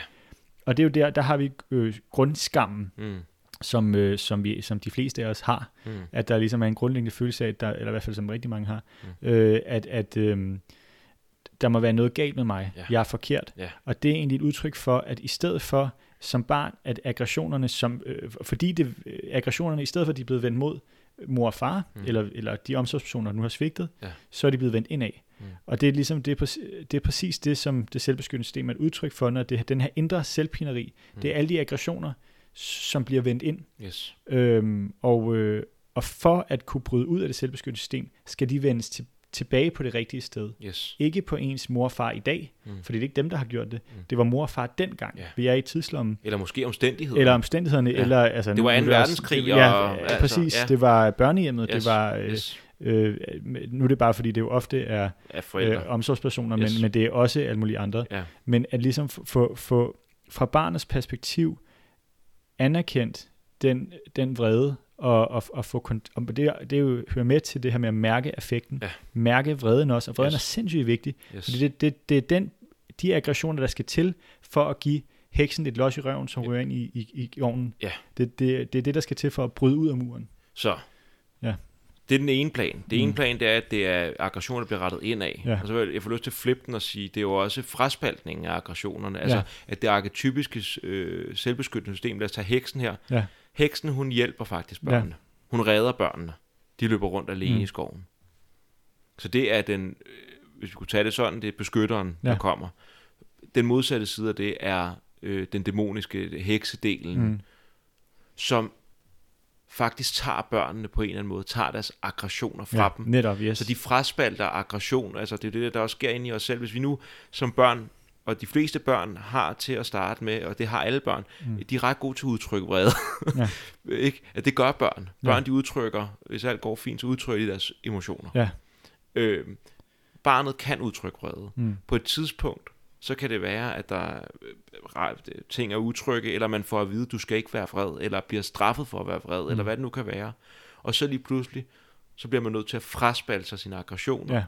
Og det er jo der, der har vi øh, grundskammen, Mm. som, øh, som, vi, som de fleste af os har. Mm. At der ligesom er en grundlæggende følelse af, at der, eller i hvert fald som rigtig mange har, Mm. øh, at, at øh, der må være noget galt med mig. Ja. Jeg er forkert. Ja. Og det er egentlig et udtryk for, at i stedet for som barn, at aggressionerne, som, øh, fordi det, øh, aggressionerne, i stedet for at de er blevet vendt mod mor og far, Mm. eller, eller de omsorgspersoner, der nu har svigtet, Ja. så er de blevet vendt indad. Mm. Og det er ligesom det er, det er præcis det, som det selvbeskyttende system er et udtryk for, når det, den her indre selvpineri, Mm. det er alle de aggressioner, som bliver vendt ind. Yes. Øhm, og, øh, og for at kunne bryde ud af det selvbeskyttende system, skal de vendes til, tilbage på det rigtige sted. Yes. Ikke på ens mor og far i dag, Mm. for det er ikke dem, der har gjort det. Mm. Det var mor og far dengang. Ja. Vi er i tidslommen. Eller måske omstændigheder. Eller omstændighederne, Ja. ja. eller... Altså, Det var nu er anden også- verdenskrig, Ja, og- ja, altså, præcis. ja. Det var børnehjemmet, yes. det var... Øh, yes. øh, nu er det bare, fordi det jo ofte er forældre. øh, omsorgspersoner, Yes. men, men det er også alle mulige andre. Ja. Men at ligesom få, få, få fra barnets perspektiv anerkendt den, den vrede, og, og, og få kont- og det, det jo, hører med til det her med at mærke affekten. Ja. Mærke vreden også, og vreden Yes. er sindssygt vigtig. Yes. Fordi det, det, det er den, de aggressioner, der skal til for at give heksen et los i røven, som Ja. ryger ind i, i, i ovnen. Ja. Det, det, det er det, der skal til for at bryde ud af muren. Så. Ja. Det er den ene plan. Det ene Mm. plan, det er, at det er aggressioner, der bliver rettet ind af. Ja. Og så vil jeg, jeg får lyst til at flippe den og sige, det er jo også fraspaltningen af aggressionerne. Altså, Ja. at det arketypiske øh, selvbeskyttende system, lad os tage heksen her. Ja. Heksen, hun hjælper faktisk børnene. Hun redder børnene. De løber rundt alene Mm. i skoven. Så det er den, øh, hvis vi kunne tage det sådan, det er beskytteren, ja. Ja. der kommer. Den modsatte side af det er øh, den dæmoniske heksedelen, mm. Mm. som faktisk tager børnene på en eller anden måde, tager deres aggressioner fra Ja, dem. netop, yes. Så de fraspalter aggression, altså det er det, der også sker inde i os selv. Hvis vi nu som børn, og de fleste børn har til at starte med, og det har alle børn, mm. de er ret gode til at udtrykke vrede. Ja. ikke? At det gør børn. Børn, Ja. de udtrykker, hvis alt går fint, så udtrykker de deres emotioner. Ja. Øh, barnet kan udtrykke vrede. Mm. På et tidspunkt, så kan det være, at der er øh, re- ting er utrygge, eller man får at vide, at du skal ikke være vred, eller bliver straffet for at være vred, mm. eller hvad det nu kan være. Og så lige pludselig, så bliver man nødt til at fraspalte sig sine aggressioner. Ja.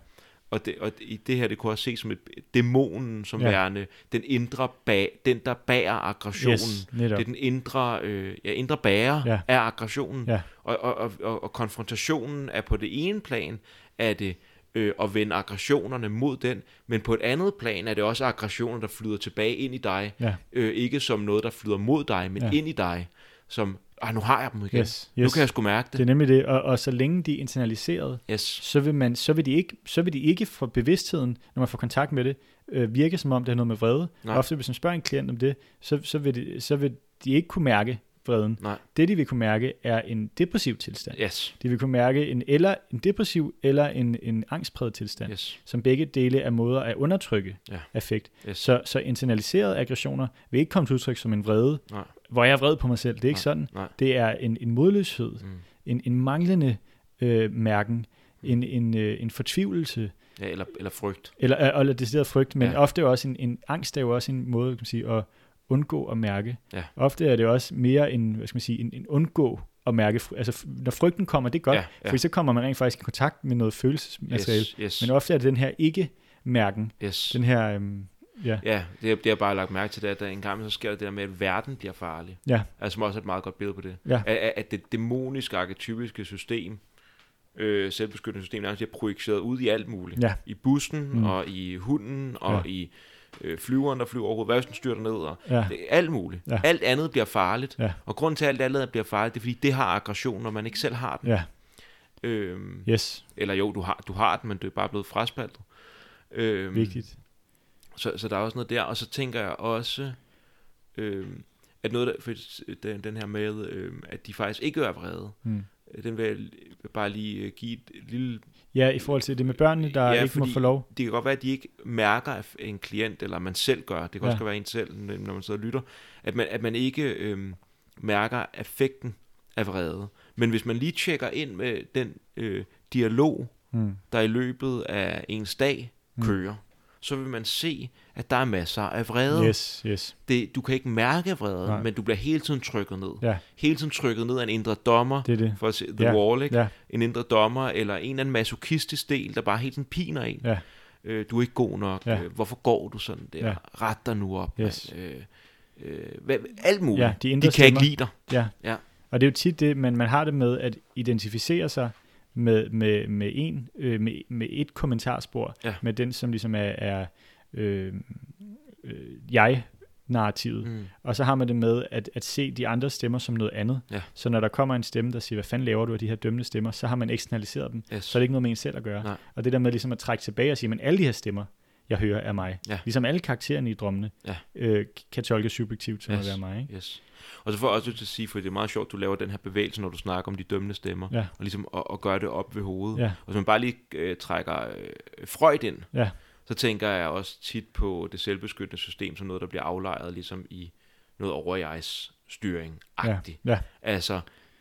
Og, det, og i det her, det kunne også ses som et dæmonen, som ja. Værende den indre bag, den der bærer aggressionen. Yes, netop. Det er den indre, øh, ja, indre bærer ja. Af aggressionen. Ja. Og, og, og, og, og konfrontationen er på det ene plan, er det øh, at vende aggressionerne mod den, men på et andet plan er det også aggressioner, der flyder tilbage ind i dig. Ja. Øh, ikke som noget, der flyder mod dig, men. Ja. ind i dig. Som, ah, nu har jeg dem igen. Yes, Nu yes. kan jeg sgu mærke Det det. er nemlig det, og, og så længe de er internaliseret, Yes. så vil, man, så vil, de ikke, så vil de ikke få bevidstheden, når man får kontakt med det, øh, virke som om det har noget med vrede. Nej. Ofte hvis man spørger en klient om det, så, så, vil de, så vil de ikke kunne mærke vreden. Nej. Det de vil kunne mærke er en depressiv tilstand. Yes. De vil kunne mærke en, eller en depressiv eller en, en angstpræget tilstand, Yes. som begge dele er måder at undertrykke Ja. affekt. Yes. Så, så internaliserede aggressioner vil ikke komme til udtryk som en vrede, Nej. Hvor jeg er vred på mig selv. Det er ikke Nej. sådan. Nej. Det er en, en modløshed, Mm. en, en manglende øh, mærken, en, en, øh, en fortvivlelse, Ja, eller, eller frygt. eller, øh, eller decideret frygt, men Ja. ofte er også en, en angst er jo også en måde kan man sige, at undgå at mærke. Ja. Ofte er det også mere en, hvad skal man sige, en, en undgå at mærke, altså når frygten kommer, det er godt, Ja, ja, ja. ja. for så kommer man rent faktisk i kontakt med noget følelsesmateriale, Yes. yes. men ofte er det den her ikke-mærken, yes. den her, øhm, ja, Ja, det, det har jeg bare lagt mærke til, det, at der en gang så sker det der med, at verden bliver farlig. Ja. Altså, som også er et meget godt billede på det. Ja. At, at- det dæmoniske, arketypiske system, øh, selvbeskyttende system, nærmest bliver projiceret ud i alt muligt. Ja. I bussen, mm. Og i hunden, og Ja. i øh, flyveren, der flyver over hovedet, hvad hvis den styrter ned, og ja, det, alt muligt. Ja. Alt andet bliver farligt. Ja. Og grunden til, at alt andet bliver farligt, det er, fordi det har aggression, når man ikke selv har den. ja, Øhm, yes, Eller jo, du har, du har den, men du er bare blevet fraspaltet. Øhm, vigtigt. Så, så der er også noget der, og så tænker jeg også, øh, at noget der, for den, den her med, øh, at de faktisk ikke er vrede, Mm. øh, den vil jeg bare lige øh, give et lille... Ja, i forhold til det med børnene, der Ja, ikke må få lov. Det kan godt være, at de ikke mærker, at en klient, eller man selv gør, det kan Ja. også være en selv, når man sidder og lytter, at man, at man ikke øh, mærker affekten, af vrede. Men hvis man lige tjekker ind med den øh, dialog, mm. der i løbet af ens dag mm. Så vil man se, at der er masser af vrede. Yes, yes. Det, du kan ikke mærke vrede, Nej. men du bliver hele tiden trykket ned. Ja. Hele tiden trykket ned af en indre dommer, det det. for at se The ja. Wall, ikke? Ja. en indre dommer, eller en eller anden masochistisk del, der bare helt sådan piner en. Ja. Øh, du er ikke god nok. Ja. Øh, hvorfor går du sådan der? Ja. Ret dig nu op. Yes. Øh, øh, hvad, alt muligt. Ja, de, de kan stemmer. ikke lide dig. Ja. ja. Og det er jo tit det, men man har det med at identificere sig med, med, med, en, øh, med, med et kommentarspor, ja. med den, som ligesom er, er øh, øh, jeg narrativet. Mm. Og så har man det med at, at se de andre stemmer som noget andet. Ja. Så når der kommer en stemme, der siger, hvad fanden laver du af de her dømmende stemmer, så har man eksternaliseret dem. Yes. Så er det ikke noget med en selv at gøre. Nej. Og det der med ligesom at trække tilbage og sige, men alle de her stemmer, jeg hører, er mig. Ja. Ligesom alle karaktererne i drømmene, ja. øh, kan tolkes subjektivt som yes. at være mig. Ikke? Yes. Og så får jeg også til at sige, for det er meget sjovt, du laver den her bevægelse, når du snakker om de dømmende stemmer, ja. og ligesom at, at gøre det op ved hovedet. Ja. Og så man bare lige øh, trækker øh, Freud ind, ja. så tænker jeg også tit på det selvbeskyttende system som noget, der bliver aflejret ligesom i noget overjegs styring agtigt. Ja. Ja. Altså,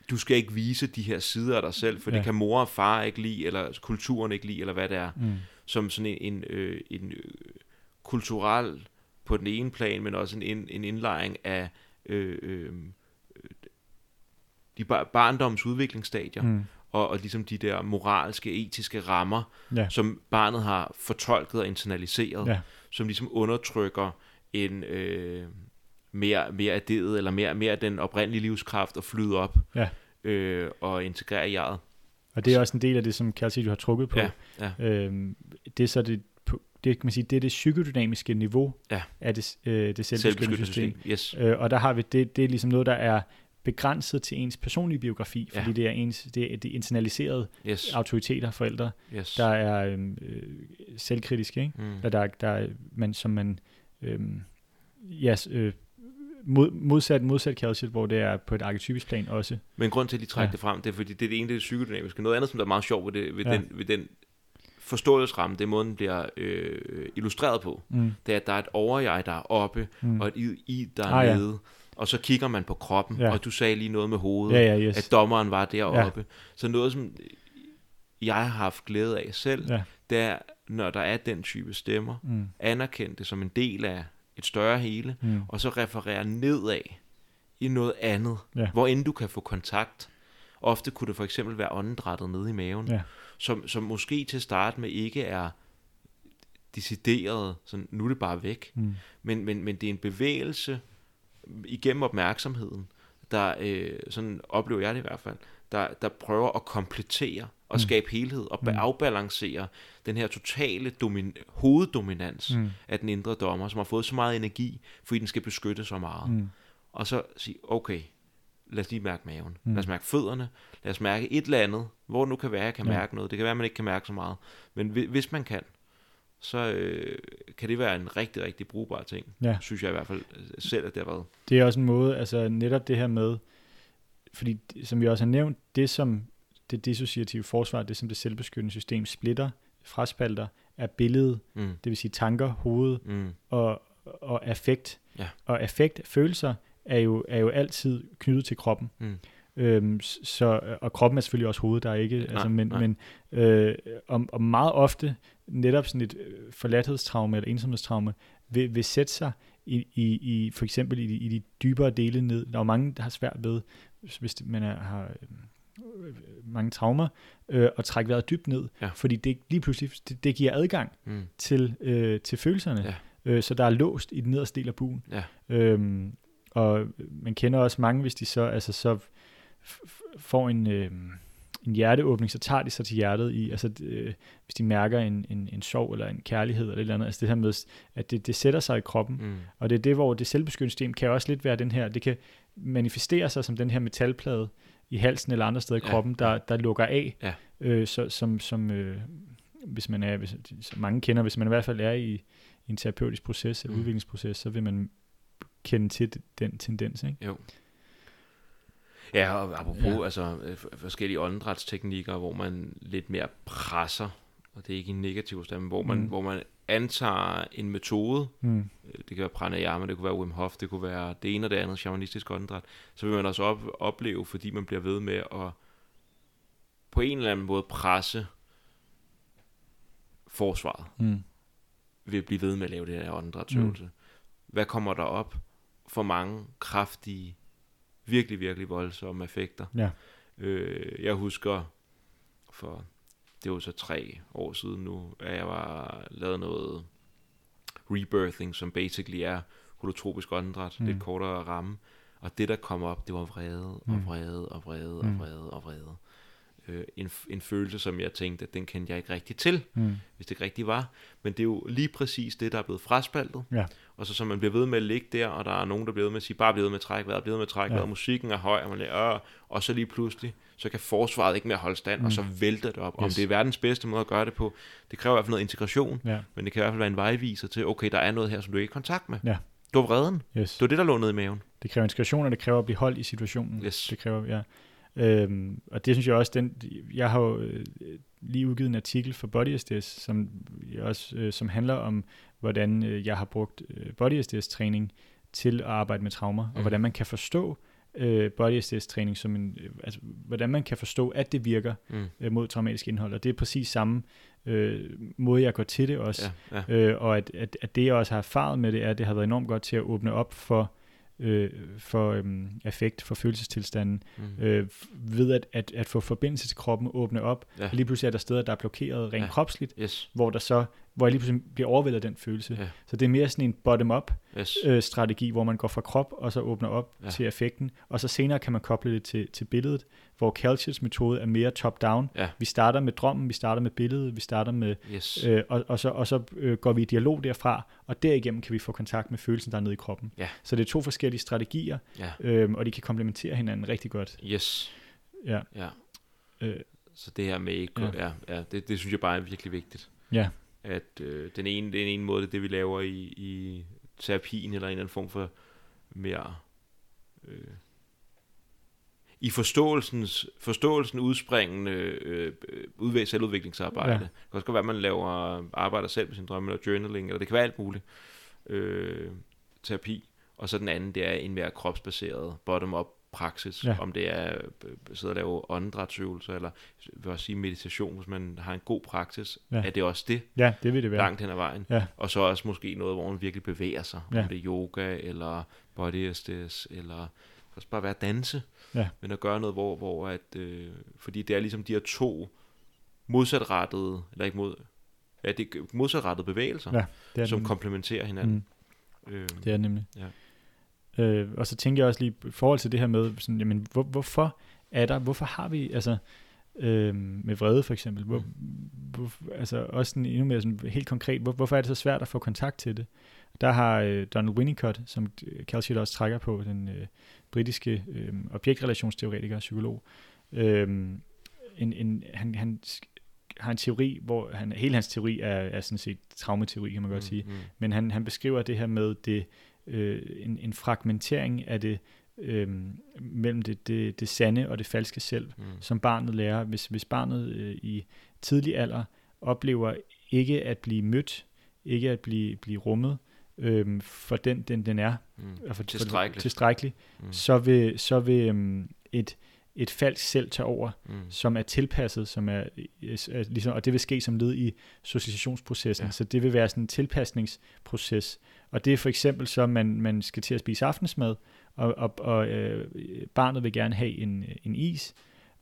du skal ikke vise de her sider af dig selv, for ja. det kan mor og far ikke lide, eller kulturen ikke lide, eller hvad det er. Mm. Som sådan en, en, øh, en øh, kulturel på den ene plan, men også en, en indlejring af øh, øh, de bar- barndoms udviklingsstadier, mm. og, og ligesom de der moralske, etiske rammer, ja. som barnet har fortolket og internaliseret, ja. som ligesom undertrykker en øh, mere, mere af det, eller mere, mere den oprindelige livskraft og flyde op ja. øh, og integrere i eget. Og det er også en del af det, som Kjell du har trukket på. Ja, ja. Øhm, det er så det det, kan man sige, det er det psykodynamiske niveau ja. af det, øh, det selvbeskyttende system. Yes. Øh, og der har vi, det, det er ligesom noget, der er begrænset til ens personlige biografi, fordi ja. det er ens det er, det er internaliseret yes. autoriteter, forældre, yes. der er øhm, øh, selvkritiske, ikke? Mm. Der, der, der man, som man øh, ja, øh, mod, modsat, modsat Calcium, hvor det er på et arketypisk plan også. Men grund til, at de trækker ja. det frem, det er, fordi det er det ene, det er psykodynamiske. Noget andet, som der er meget sjovt ved, det, ved, ja. den, ved den forståelsesramme, det måden, den bliver øh, illustreret på, mm. det er, at der er et overjeg, der er oppe, mm. og et i, der er ah, nede. Ja. Og så kigger man på kroppen, ja. og du sagde lige noget med hovedet, ja, ja, yes. at dommeren var deroppe. Ja. Så noget, som jeg har haft glæde af selv, ja. det er, når der er den type stemmer, mm. anerkend det som en del af et større hele, mm. og så referere nedad i noget andet, ja. hvor end du kan få kontakt. Ofte kunne det for eksempel være åndedrættet nede i maven. Ja som, som måske til start med ikke er decideret, sådan, nu er det bare væk, mm. men, men, men det er en bevægelse igennem opmærksomheden, der, øh, sådan oplever jeg det i hvert fald, der, der prøver at komplettere og mm. skabe helhed og mm. afbalancere den her totale domin- hoveddominans mm. af den indre dommer, som har fået så meget energi, fordi den skal beskytte så meget. Mm. Og så sige, okay, lad os lige mærke maven. Mm. Lad os mærke fødderne. Lad os mærke et eller andet, hvor nu kan være, jeg kan ja. mærke noget. Det kan være, at man ikke kan mærke så meget. Men hvis man kan, så øh, kan det være en rigtig, rigtig brugbar ting. Ja. Synes jeg i hvert fald selv, at det har været. Det er også en måde, altså netop det her med, fordi som vi også har nævnt, det som det dissociative forsvar, det som det selvbeskyttende system splitter, fraspalter, er billedet, mm. det vil sige tanker, hoved mm. og, og affekt. Ja. Og affekt, følelser, er jo, er jo altid knyttet til kroppen. Mm. Øhm, så, og kroppen er selvfølgelig også hovedet, der er ikke, nej, altså, men, nej. men øh, og, og meget ofte netop sådan et øh, forladthedstraume eller ensomhedstraume vil, vil sætte sig i, i, i for eksempel i de, i de dybere dele ned. Der er jo mange, der har svært ved, hvis man er, har øh, mange traumer, øh, at trække vejret dybt ned, ja. fordi det lige pludselig, det, det giver adgang mm. til, øh, til følelserne. Ja. Øh, så der er låst i den nederste del af buen. Ja. Øhm, og man kender også mange, hvis de så, altså så får en, øh, en hjerteåbning, så tager de sig til hjertet i, altså øh, hvis de mærker en, en, en sorg eller en kærlighed eller et eller andet, altså det her med, at det, det sætter sig i kroppen, mm. og det er det, hvor det selvbeskyttelsessystem kan også lidt være den her, det kan manifestere sig som den her metalplade i halsen eller andre steder i kroppen, ja. der, der lukker af, ja. øh, så, som, som øh, hvis man er, hvis, som mange kender, hvis man i hvert fald er i, i en terapeutisk proces eller mm. udviklingsproces, så vil man kende til den tendens, ikke? Jo. Ja, og apropos ja. altså, øh, forskellige åndedrætsteknikker, hvor man lidt mere presser, og det er ikke en negativ stemme, hvor man, mm. hvor man antager en metode, Mm. øh, det kan være pranayama, det kunne være Wim Hof, det kunne være det ene og det andet shamanistisk åndedræt, så vil man også op, opleve, fordi man bliver ved med at på en eller anden måde presse forsvaret Mm. ved at blive ved med at lave det her åndedrætsøvelse. Mm. Hvad kommer der op for mange kraftige, virkelig, virkelig voldsomme effekter? Ja. Øh, jeg husker for, det var så tre år siden nu, at jeg var lavet noget rebirthing, som basically er holotropisk åndedræt, mm. Lidt kortere ramme. Og det, der kom op, det var vrede og Mm. vrede og vrede og Mm. vrede og vrede. Øh, en, en følelse, som jeg tænkte, at den kendte jeg ikke rigtig til Mm. hvis det ikke rigtigt var. Men det er jo lige præcis det, der er blevet fraspaltet. Ja. Og så som man bliver ved med at ligge der, og der er nogen, der bliver ved med at sige, bare bliver ved med at trække vejret, bliver ved med at trække Ja. vejret, musikken er høj, og man lige, øh, og så lige pludselig, så kan forsvaret ikke mere holde stand, mm. og Mm. så vælter det op. Om Yes. det er verdens bedste måde at gøre det på, det kræver i hvert fald noget integration, Ja. men det kan i hvert fald være en vejviser til, okay, der er noget her, som du ikke er i kontakt med. Ja. Det var vreden. Yes. Det var det, der lå nede i maven. Det kræver integration, og det kræver at blive holdt i situationen. Yes. Det kræver, ja. Øhm, og det synes jeg også, den, jeg har jo øh, lige udgivet en artikel for Body SDS, som, jeg også, øh, som handler om, hvordan øh, jeg har brugt øh, Body SDS træning til at arbejde med traumer, mm. Mhm. og hvordan man kan forstå øh, Body SDS træning som en, øh, altså hvordan man kan forstå, at det virker Mm. øh, mod traumatisk indhold, og det er præcis samme øh, måde, jeg går til det også. Ja, ja. Øh, og at, at, at det, jeg også har erfaret med det, er, at det har været enormt godt til at åbne op for, øh, for øhm, affekt, for følelsestilstanden, Mm. øh, ved at, at, at få forbindelse til kroppen åbne op. Ja. Ja. Lige pludselig er der steder, der er blokeret rent Ja. kropsligt, Yes, hvor der så hvor jeg lige pludselig bliver overvældet af den følelse. Ja. Så det er mere sådan en bottom-up yes. øh, strategi, hvor man går fra krop og så åbner op Ja. ja. til affekten, og så senere kan man koble det til, til billedet, hvor Calchits metode er mere top-down. Ja. Vi starter med drømmen, vi starter med billedet, vi starter med yes. Øh, og, og så, og så øh, går vi i dialog derfra, og derigennem kan vi få kontakt med følelsen, der er nede i kroppen. Ja. Så det er to forskellige strategier, Ja. øh, og de kan komplementere hinanden rigtig godt. Yes. Ja. Ja. Øh, Så det her med ikke, ja. Ja. Ja, ja, det, det synes jeg bare er virkelig vigtigt. ja. At øh, den, ene, den ene måde, det er det, vi laver i, i terapien, eller en eller anden form for mere... Øh, i forståelsens, forståelsen udspringende øh, øh, udvæg selvudviklingsarbejde. Ja. Det kan også godt være, at man laver arbejder selv med sin drømme, eller journaling, eller det kan være alt muligt. Øh, terapi. Og så den anden, det er en mere kropsbaseret bottom-up praksis. Ja. Om det er øh, sidde og lave åndedrætsøvelser, eller vil også sige meditation, hvis man har en god praksis. Ja. Er det også det, ja, det vil det være. langt hen ad vejen. Ja. Og så også måske noget, hvor man virkelig bevæger sig. Ja. Om det er yoga, eller body SDS, eller det kan også bare være danse. Ja. Men at gøre noget, hvor, hvor at, øh, fordi det er ligesom de her to modsatrettede, eller ikke mod, ja, det er modsatrettede bevægelser, Ja, Det er som nemlig. komplementerer hinanden. Mm, Øh, det er nemlig. Ja. Øh, og så tænker jeg også lige i forhold til det her med, sådan, jamen, hvor, hvorfor er der, hvorfor har vi, altså, øh, med vrede for eksempel, hvor, hvor, altså også sådan endnu mere sådan helt konkret, hvor, hvorfor er det så svært at få kontakt til det? Der har øh, Donald Winnicott, som Calcium også trækker på, den øh, britiske øh, objektrelationsteoretiker og psykolog, øh, en, en, han, han har en teori, hvor han, hele hans teori er, er sådan set traumateori, kan man godt sige. Mm, Men han, han beskriver det her med det, øh, en, en fragmentering af det øh, mellem det, det, det sande og det falske selv, mm, som barnet lærer. Hvis, hvis barnet øh, i tidlig alder oplever ikke at blive mødt, ikke at blive, blive rummet øh, for den, den, den er, mm, og for, Tilstrækkeligt. For, tilstrækkelig mm, så vil, så vil øh, et, et falsk selv tage over, mm, som er tilpasset, som er, er ligesom, og det vil ske som led i socialisationsprocessen. Ja. Så det vil være sådan en tilpasningsproces. Og det er for eksempel så, man, man skal til at spise aftensmad, og, og, og øh, barnet vil gerne have en, en is,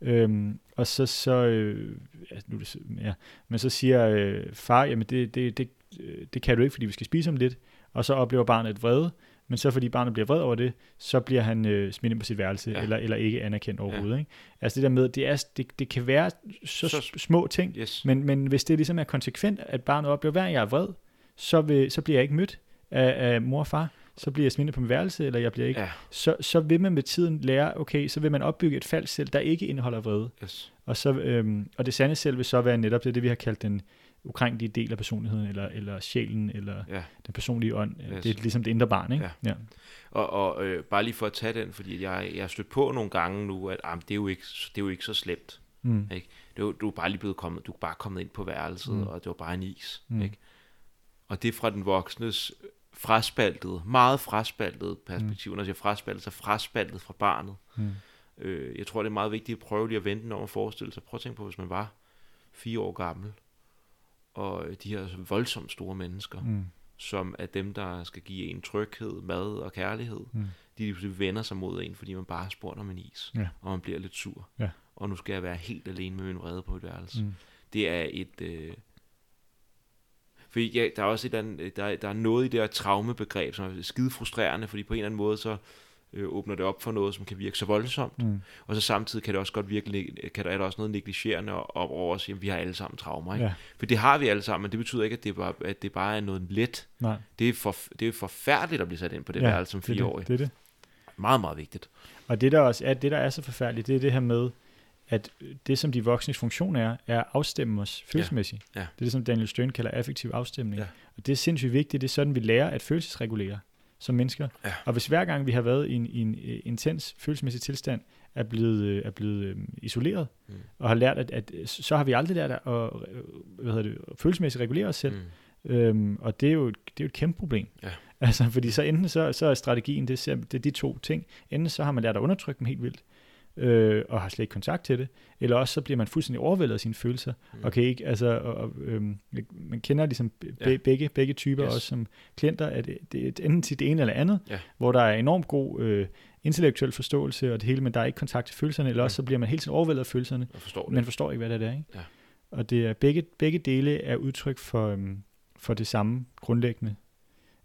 øhm, og så, så øh, ja, nu er det, ja, men så siger øh, far, jamen det, det, det, øh, det kan du ikke, fordi vi skal spise om lidt, og så oplever barnet et vrede, men så fordi barnet bliver vred over det, så bliver han øh, smidt ind på sit værelse, Ja. ja. eller, eller ikke anerkendt overhovedet. Ikke? Altså det der med, det, er, det, det kan være så, Så- små ting, yes. men, men hvis det ligesom er konsekvent, at barnet oplever, hver jeg er vred, så, vil, så bliver jeg ikke mødt af, af mor og far, så bliver jeg smidt på mit værelse, eller jeg bliver ikke, Ja, så, så vil man med tiden lære, okay, så vil man opbygge et falsk selv, der ikke indeholder vrede. yes. Og, så, øhm, og det sande selv vil så være netop det, det vi har kaldt den ukrænkelige del af personligheden, eller, eller sjælen, eller Ja. den personlige ånd. Yes. Det er ligesom det indre barn, ikke? Ja. ja. Og, og øh, bare lige for at tage den, fordi jeg, jeg har stødt på nogle gange nu, at ah, det, er jo ikke, det er jo ikke så slemt. Mm. Ikke? Det jo- du er bare lige blevet kommet, du er bare kommet ind på værelset, mm. Mm. og det var bare en is. Mm. Ikke? Og det er fra den voksnes fraspaltede, meget fraspaltede perspektiv. Mm. Når jeg siger fraspaltet, så fraspaltet fra barnet. Mm. Øh, jeg tror, det er meget vigtigt at prøve lige at vente om at forestille sig. Prøv at tænke på, hvis man var fire år gammel, og de her voldsomt store mennesker, mm. som er dem, der skal give en tryghed, mad og kærlighed, mm. de vender sig mod en, fordi man bare har spurgt om en is, ja. og man bliver lidt sur. Ja. Og nu skal jeg være helt alene med min vrede på et værelse. Mm. Det er et... Øh, fordi ja, der er også et andet, der, der er noget i det her traumebegreb, som er skide frustrerende, fordi på en eller anden måde, så øh, åbner det op for noget, som kan virke så voldsomt. Mm. Og så samtidig kan det også godt virke, kan der, er der også noget negligerende over os, at vi har alle sammen traumer. Ikke? Ja. For det har vi alle sammen, men det betyder ikke, at det bare, at det bare er noget let. Nej. Det, er for, det er forfærdeligt at blive sat ind på det ja, værelse som fireårig. Det, det er det. Meget, meget vigtigt. Og det der også er, det der er så forfærdeligt, det er det her med, at det, som de voksnes funktion er, er at afstemme os følelsesmæssigt. Ja. Ja. Det er det, som Daniel Stern kalder affektiv afstemning. Ja. Og det er sindssygt vigtigt. Det er sådan, vi lærer at følelsesregulere som mennesker. Ja. Og hvis hver gang vi har været i en, i en uh, intens følelsesmæssig tilstand, er blevet, uh, er blevet uh, isoleret, mm. og har lært, at, at så har vi aldrig lært at uh, hvad hedder det, følelsesmæssigt regulere os selv. Mm. Øhm, og det er, jo, det er jo et kæmpe problem. Ja. Altså, fordi så enten så, så er strategien, det, det er de to ting. Enten så har man lært at undertrykke dem helt vildt, øh, og har slet ikke kontakt til det, eller også så bliver man fuldstændig overvældet af sine følelser, mm. og kan ikke, altså, og, og, øhm, man kender ligesom ja. begge, begge typer yes. også som klienter, at det, det er enten til det ene eller andet, ja. hvor der er enormt god øh, intellektuel forståelse og det hele, men der er ikke kontakt til følelserne, eller også så bliver man helt tiden overvældet af følelserne, forstår men forstår ikke, hvad det er, ikke? Ja. Og det er begge, begge dele er udtryk for, øhm, for det samme grundlæggende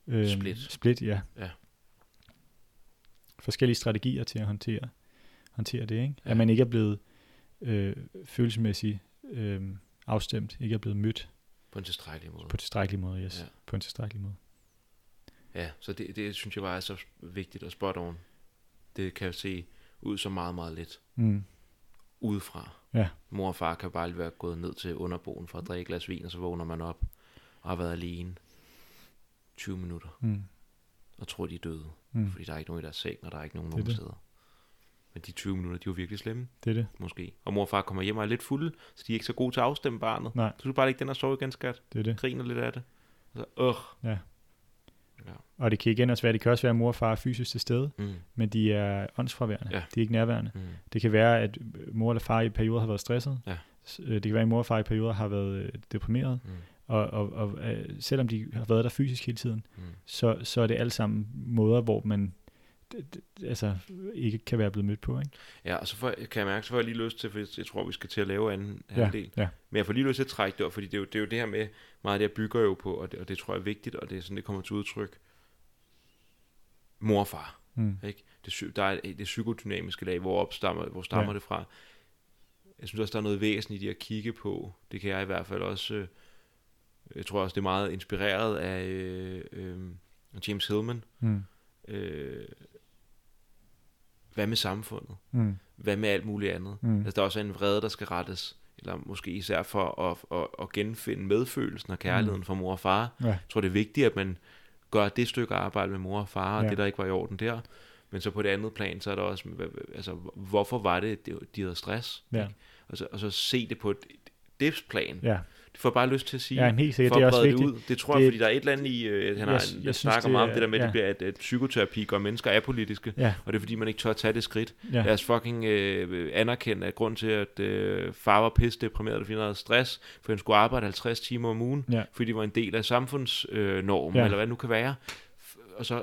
øhm, split. split ja. ja. Forskellige strategier til at håndtere håndtere det, ikke? Ja. At man ikke er blevet øh, følelsesmæssigt øh, afstemt, ikke er blevet mødt. På en tilstrækkelig måde. På en tilstrækkelig måde, yes. Ja. På en tilstrækkelig måde. Ja, så det, det synes jeg bare er så vigtigt at spot on. Det kan se ud som meget, meget let. Mm. Udefra. Ja. Mor og far kan bare være gået ned til underboen for at drikke et glas vin, og så vågner man op og har været alene 20 minutter. Mm. Og tror, de er døde. Mm. Fordi der er ikke nogen i deres seng, og der er ikke nogen nogen steder. Men de 20 minutter, de var virkelig slemme. Det er det. Måske. Og mor og far kommer hjem og er lidt fulde, så de er ikke så gode til at afstemme barnet. Nej. Så du bare ikke den og sove igen, skat. Det er det. Griner lidt af det. Så, øh. Ja. ja. Og det kan igen også være, det kan også være, at mor og far er fysisk til stede, mm. men de er åndsfraværende. Ja. De er ikke nærværende. Mm. Det kan være, at mor eller far i perioder har været stresset. Ja. Øh, det kan være, at mor og far i perioder har været øh, deprimeret. Mm. Og, og, og øh, selvom de har været der fysisk hele tiden, mm. så, så er det alle sammen måder, hvor man altså ikke kan være blevet mødt på. Ikke? Ja, og så får, kan jeg mærke, så får jeg lige lyst til, for jeg tror, vi skal til at lave anden ja, del. Ja. Men jeg får lige lyst til at trække det op, fordi det er jo det, er jo det her med, meget det jeg bygger jo på, og det, og det tror jeg er vigtigt, og det er sådan, det kommer til udtryk. Mor og far. Mm. Ikke? Det, der er det psykodynamiske lag, hvor, opstammer, hvor stammer ja. det fra. Jeg synes også, der er noget væsentligt i at kigge på. Det kan jeg i hvert fald også... Øh, jeg tror også, det er meget inspireret af øh, øh, James Hillman. Mm. Øh, hvad med samfundet? Mm. Hvad med alt muligt andet? Mm. Altså, der er også en vrede, der skal rettes, eller måske især for at, at, at genfinde medfølelsen og kærligheden mm. for mor og far. Ja. Jeg tror, det er vigtigt, at man gør det stykke arbejde med mor og far, og ja. det, der ikke var i orden der. Men så på det andet plan, så er der også, altså, hvorfor var det, de havde stress? Ja. Og, så, og så se det på et, et plan. Ja får bare lyst til at sige, ja, helt sikkert, det er også vigtigt. Det, ud. det tror det, jeg, fordi der er et eller andet i, uh, han har, jeg, jeg snakker det, meget om det der med, ja. det bliver, at, at psykoterapi gør mennesker apolitiske, ja. og det er fordi, man ikke tør at tage det skridt. Ja. Lad os fucking uh, anerkende, at grund til, at uh, far var pisse deprimeret, fordi han havde stress, for han skulle arbejde 50 timer om ugen, ja. fordi det var en del af samfundsnormen, uh, ja. eller hvad det nu kan være. Og så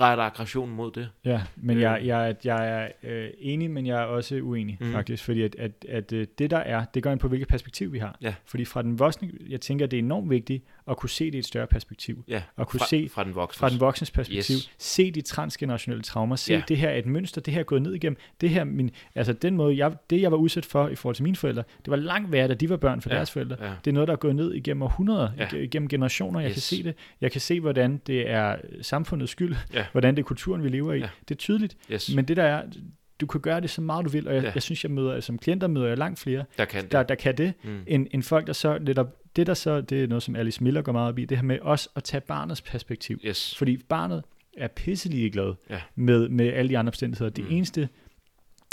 retter aggressionen mod det. Ja, men øh. jeg, jeg, jeg er øh, enig, men jeg er også uenig mm. faktisk, fordi at, at, at øh, det der er, det går ind på, hvilket perspektiv vi har. Ja. Fordi fra den voksne, jeg tænker, det er enormt vigtigt at kunne se det i et større perspektiv. Ja, at kunne fra, se fra den voksnes, fra den voksnes perspektiv, yes. se de transgenerationelle traumer, se ja. det her er et mønster, det her er gået ned igennem, det her, min, altså den måde, jeg, det jeg var udsat for i forhold til mine forældre, det var langt værre, da de var børn for ja. deres forældre. Ja. Det er noget, der er gået ned igennem århundreder, ja. igennem generationer, jeg yes. kan se det. Jeg kan se, hvordan det er samfundets skyld, ja. hvordan det er kulturen, vi lever i. Ja. Det er tydeligt, yes. men det der er, du kan gøre det så meget du vil, og jeg, ja. jeg synes, jeg møder, som klienter møder jeg langt flere, der kan det, der, der kan det mm. end, end folk, der så netop, det der så, det er noget, som Alice Miller går meget op i, det her med også at tage barnets perspektiv. Yes. Fordi barnet er pisselig glad ja. med, med alle de andre omstændigheder. Det mm. eneste,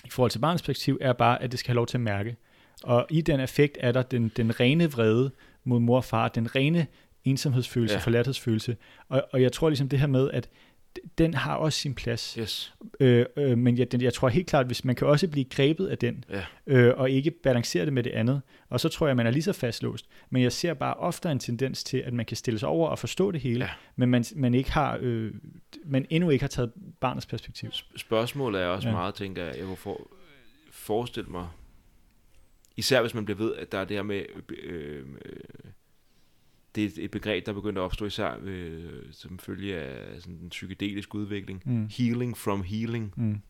i forhold til barnets perspektiv, er bare, at det skal have lov til at mærke. Og i den effekt er der den, den rene vrede mod mor og far, den rene ensomhedsfølelse, ja. forladthedsfølelse. Og, og jeg tror ligesom det her med, at den har også sin plads. Yes. Øh, øh, men jeg, den, jeg tror helt klart, hvis man kan også blive grebet af den, Ja. øh, og ikke balancere det med det andet, og så tror jeg, man er lige så fastlåst. Men jeg ser bare ofte en tendens til, at man kan stille sig over og forstå det hele, Ja. men man, man, ikke har, øh, man endnu ikke har taget barnets perspektiv. Sp- Spørgsmålet er også Ja. meget, tænker jeg, jeg for, forestille mig, især hvis man bliver ved, at der er det her med, øh, øh, det er et- begreb, der er begyndt at opstå især øh, som følge af sådan en psykedelisk udvikling. Mm. Healing from healing, Mm.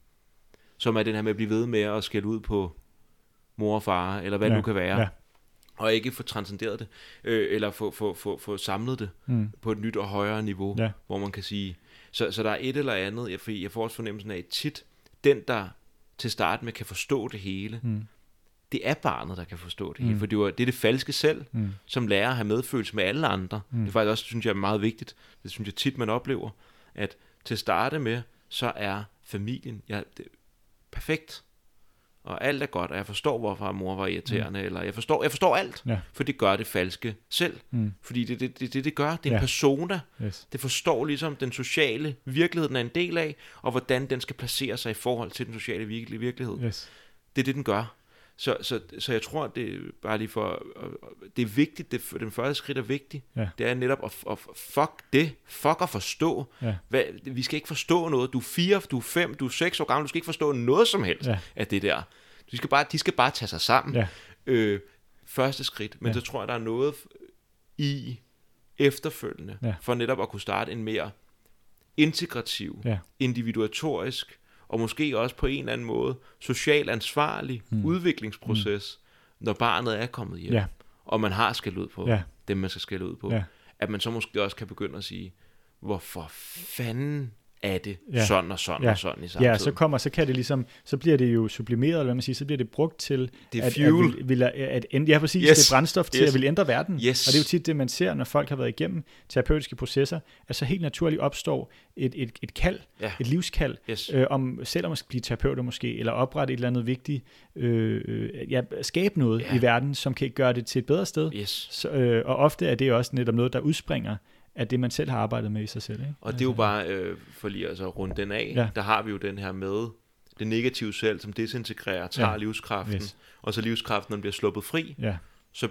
som er den her med at blive ved med at skælde ud på mor og far, eller hvad Ja, det nu kan være, ja. og ikke få transcenderet det, øh, eller få, få, få, få samlet det Mm. på et nyt og højere niveau, Ja. hvor man kan sige, så, så der er et eller andet, jeg, jeg får også fornemmelsen af, at tit, den der til start med kan forstå det hele, Mm. Det er barnet, der kan forstå det Mm. hele, for det, var, det er det falske selv, Mm. som lærer at have medfølelse med alle andre. Mm. Det er faktisk også, synes jeg, er meget vigtigt. Det synes jeg tit, man oplever, at til at starte med, så er familien ja, det, perfekt. Og alt er godt, og jeg forstår, hvorfor mor var irriterende, eller jeg forstår, jeg forstår alt, Ja. for det gør det falske selv. Mm. Fordi det det, det, det, det gør. Det er en Ja. persona. Yes. Det forstår ligesom den sociale virkelighed, den er en del af, og hvordan den skal placere sig i forhold til den sociale virkelighed. Yes. Det er det, den gør. Så, så, så jeg tror, det er bare lige for... Det er vigtigt, det, den første skridt er vigtigt. Ja. Det er netop at, at fuck det. Fuck at forstå. Ja. Hvad, vi skal ikke forstå noget. Du er fire, du er fem, du er seks år gammel. Du skal ikke forstå noget som helst Ja. af det der. De skal bare, de skal bare tage sig sammen. Ja. Øh, første skridt. Men Ja. så tror jeg, der er noget i efterfølgende, Ja. for netop at kunne starte en mere integrativ, Ja. individuatorisk, og måske også på en eller anden måde social ansvarlig Mm. udviklingsproces, mm. når barnet er kommet hjem, Ja. og man har skældt ud på Ja. dem, man skal skælde ud på. Ja. At man så måske også kan begynde at sige, hvorfor fanden er det Ja. sådan og sådan Ja. og sådan i samtiden? Ja, så kommer, så kan det ligesom, så bliver det jo sublimeret, eller hvad man siger, så bliver det brugt til, det er at, fuel. at, vil, at, at ja præcis, Yes. det er brændstof til Yes. at vil ændre verden. Yes. Og det er jo tit det, man ser, når folk har været igennem terapeutiske processer, at så helt naturligt opstår et, et, et kald, Ja. et livskald, Yes. øh, om selv skal blive terapeuter måske, eller oprette et eller andet vigtigt, øh, ja, skabe noget Ja. i verden, som kan gøre det til et bedre sted. Yes. Så, øh, og ofte er det også netop noget, der udspringer af det, man selv har arbejdet med i sig selv. Ikke? Og det er jo bare, øh, for lige altså at runde den af, Ja. der har vi jo den her med det negative selv, som desintegrerer, tager Ja. livskraften, Yes. og så livskraften, når den bliver sluppet fri, Ja, så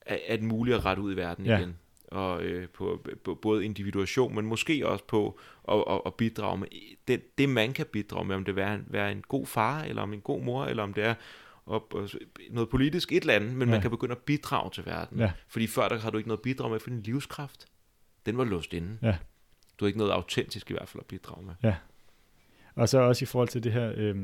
er, er det muligt at rette ud i verden Ja. igen. Og øh, på, på både individuation, men måske også på at, at, at bidrage med det, det, man kan bidrage med, om det er en, være en god far, eller om en god mor, eller om det er op, noget politisk, et eller andet, men ja. man kan begynde at bidrage til verden. Ja. Fordi før der har du ikke noget at bidrage med, for din livskraft, den var låst inde. Ja. Du har ikke noget autentisk i hvert fald at bidrage med. Og så også i forhold til det her, øh,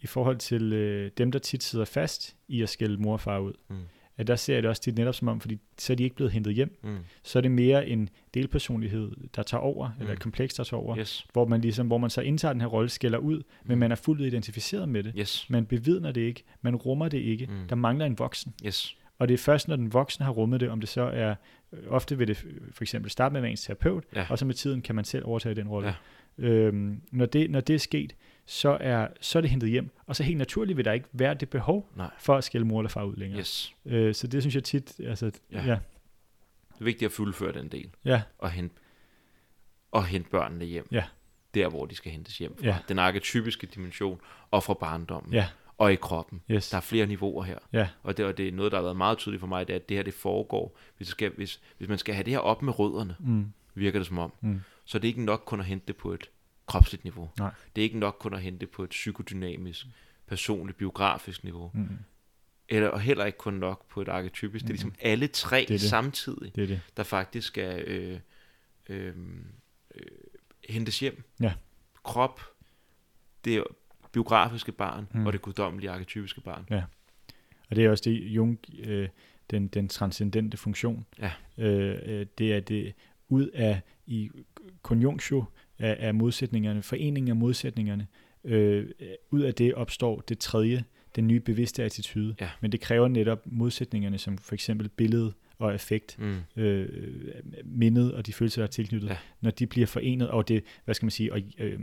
i forhold til øh, dem, der tit sidder fast i at skælde mor og far ud, Mm. at der ser jeg det også tit netop som om, fordi så er de ikke blevet hentet hjem, Mm. så er det mere en delpersonlighed, der tager over, mm. eller et Mm. kompleks, der tager over, Yes. hvor man ligesom, hvor man så indtager den her rolle, skælder ud, men Mm. man er fuldt identificeret med det. Yes. Man bevidner det ikke, man rummer det ikke, Mm. der mangler en voksen. Yes. Og det er først, når den voksne har rummet det, om det så er, ofte vil det for eksempel starte med ens terapeut, Ja. og så med tiden kan man selv overtage den rolle. Ja. Øhm, når, det, når det er sket, så er, så er det hentet hjem, og så helt naturligt vil der ikke være det behov Nej. for at skælde mor eller far ud længere. Yes. Øh, så det synes jeg tit, altså. Ja. ja, Det er vigtigt at fuldføre den del. ja, Og hente, og hente børnene hjem. Ja. Der, hvor de skal hentes hjem fra. Ja. Den arketypiske dimension. Og fra barndommen. ja, Og i kroppen. yes, Der er flere niveauer her. ja, Og det, og det er noget, der har været meget tydeligt for mig, det er, at det her det foregår. Hvis, det skal, hvis, hvis man skal have det her op med rødderne, mm, virker det som om, mm, så er det ikke nok kun at hente det på et kropsligt niveau. Nej. Det er ikke nok kun at hente det på et psykodynamisk, personligt, biografisk niveau. mm, Eller og heller ikke kun nok på et arketypisk. Det er ligesom alle tre Det er det. samtidig, det er det. der faktisk skal øh, øh, øh, hentes hjem. Ja. Krop, det biografiske barn Mm. og det guddommelige arketypiske barn. Og det er også det, Jung, øh, den, den transcendente funktion, Ja. øh, øh, det er det ud af, i konjunktio af, af modsætningerne, foreningen af modsætningerne, øh, ud af det opstår det tredje, den nye bevidste attitude. Ja. Men det kræver netop modsætningerne, som for eksempel billede og effekt, Mm. øh, mindet og de følelser, der er tilknyttet, Ja. når de bliver forenet, og det, hvad skal man sige, og, øh,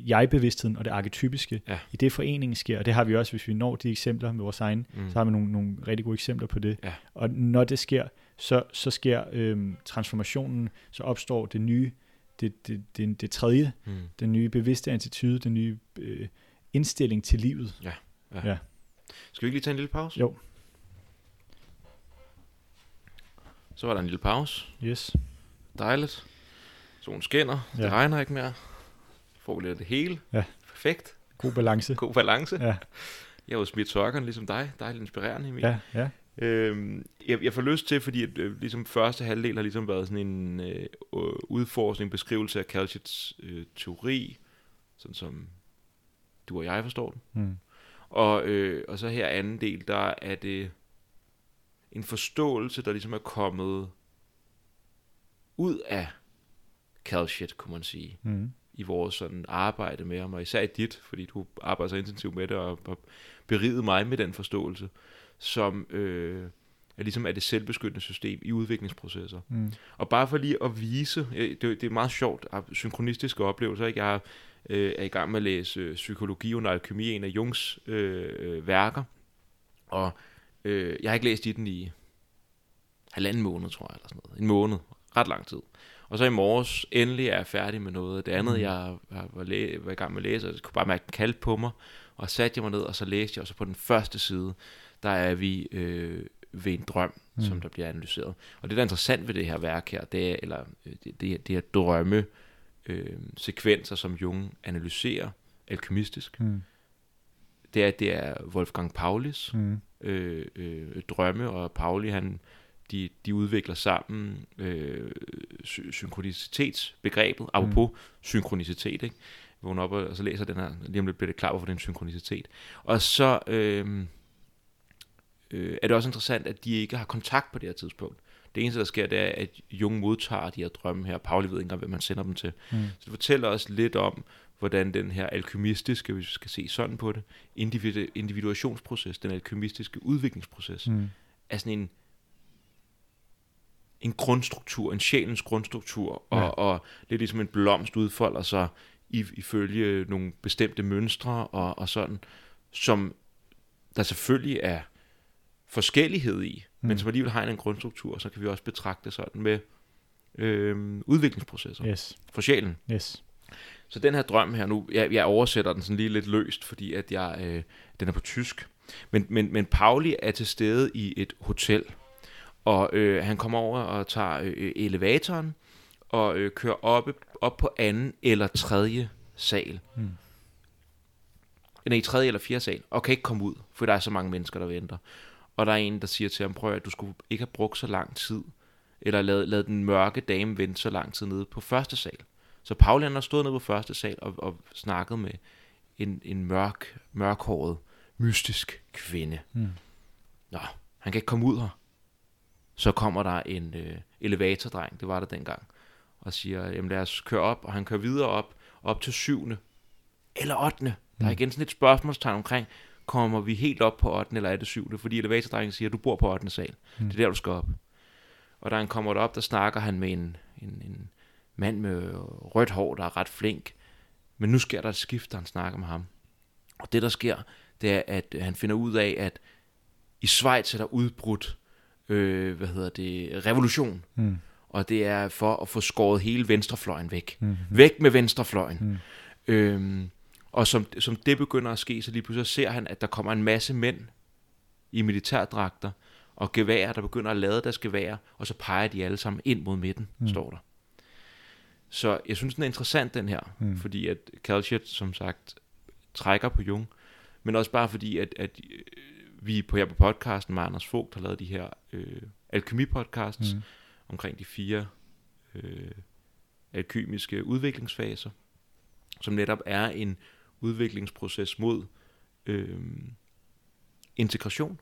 jeg-bevidstheden og det arketypiske, Ja. i det foreningen sker, og det har vi også, hvis vi når de eksempler med vores egen, Mm. så har vi nogle, nogle rigtig gode eksempler på det. Ja. Og når det sker, så, så sker øhm, transformationen, så opstår det nye, det, det, det, det tredje, Mm. den nye bevidste attitude, den nye øh, indstilling til livet. Skal vi ikke lige tage en lille pause? Jo. Så var der en lille pause. Yes. Dejligt. Solen skinner. Ja. Ja. Det regner ikke mere. Af det hele. Ja. Perfekt. God balance. God balance. Ja, Jeg har jo smidt sokkerne ligesom dig. Dejligt inspirerende, Emil. ja, ja. Øhm, jeg, jeg får lyst til, fordi at, øh, ligesom første halvdel har ligesom været sådan en øh, udforskning, beskrivelse af Calchits øh, teori, sådan som du og jeg forstår den. Mm. Og, øh, og så her anden del, der er det en forståelse, der ligesom er kommet ud af Calchit, kunne man sige, Mm. I vores sådan arbejde med ham, og især i dit, fordi du arbejder så intensivt med det, og, og beriget mig med den forståelse, som øh, er ligesom er det selvbeskyttende system i udviklingsprocesser. Mm. Og bare for lige at vise, øh, det, det er meget sjovt, at synkronistiske oplevelser, ikke? jeg øh, er i gang med at læse øh, Psykologi under alkemi, en af Jungs øh, øh, værker, og øh, jeg har ikke læst i den i halvanden måned, tror jeg, eller sådan noget. En måned, ret lang tid. Og så i morges, endelig er jeg færdig med noget. Det andet, Mhm. jeg, jeg var, læ- var i gang med at læse, og jeg kunne bare mærke, den kaldte på mig. Og satte jeg mig ned, og så læste jeg, og så på den første side, der er vi øh, ved en drøm, mm. Mm. som der bliver analyseret. Og det, der er interessant ved det her værk her, det er, eller øh, det, det, det er drømme, øh, sekvenser, som Jung analyserer alkymistisk. Mm. Det er, det er Wolfgang Paulis Mm. øh, øh, drømme, og Pauli, han, de, de udvikler sammen øh, sy- synkronicitetsbegrebet, apropos mm. synkronicitet, ikke? Vågner op og, og så læser den her, lige om lidt bliver det klar, hvorfor det er en synkronicitet. Og så øh, øh, er det også interessant, at de ikke har kontakt på det her tidspunkt. Det eneste, der sker, det er, at Jung modtager de her drømme her. Pauli ved ikke engang, hvem man sender dem til. Mm. Så det fortæller os lidt om, hvordan den her alkymistiske, hvis vi skal se sådan på det, individu- individuationsproces, den alkymistiske udviklingsproces, Mm. er sådan en, en grundstruktur, en sjælens grundstruktur, og, Ja. og lidt ligesom en blomst udfolder sig i, ifølge nogle bestemte mønstre og, og sådan, som der selvfølgelig er forskellighed i, mm. men som alligevel har en grundstruktur, så kan vi også betragte sådan med øhm, udviklingsprocesser Yes. for sjælen. Yes. Så den her drøm her nu, jeg, jeg oversætter den sådan lige lidt løst, fordi at jeg, øh, den er på tysk. Men, men, men Pauli er til stede i et hotel, og øh, han kommer over og tager øh, elevatoren, og øh, kører op, op på anden eller tredje sal. Mm. Nej, tredje eller fjerde sal, og kan ikke komme ud, for der er så mange mennesker, der venter. Og der er en, der siger til ham, prøv at du skulle ikke have brugt så lang tid, eller lad, lad den mørke dame vente så lang tid nede på første sal. Så Pauli han har stået nede på første sal og, og snakket med en, en mørk, mørkhåret, mystisk kvinde. Mm. Nå, han kan ikke komme ud her. Så kommer der en øh, elevatordreng, det var der dengang, og siger, jamen lad os køre op, og han kører videre op, op til syvende, eller ottende. Der er Mm. igen sådan et spørgsmålstegn omkring, kommer vi helt op på 8. eller er det 7. Fordi elevatordrengen siger, at du bor på 8. sal. Mm. Det er der, du skal op. Og da han kommer derop, der snakker han med en, en, en mand med rødt hår, der er ret flink. Men nu sker der et skift, da han snakker med ham. Og det, der sker, det er, at han finder ud af, at i Schweiz er der udbrudt, øh, hvad hedder det, revolution. Mm. Og det er for at få skåret hele venstrefløjen væk. Mm. Væk med venstrefløjen. Mm. Øhm, og som, som det begynder at ske, så lige pludselig ser han, at der kommer en masse mænd i militærdragter og geværer, der begynder at lade deres geværer, og så peger de alle sammen ind mod midten, Mm. står der. Så jeg synes, den er interessant, den her, Mm. fordi at Calchet, som sagt, trækker på Jung, men også bare fordi, at, at vi på her på podcasten med Anders Vogt har lavet de her øh, alkemi-podcasts, Mm. omkring de fire øh, alkymiske udviklingsfaser, som netop er en udviklingsproces mod øh, integration,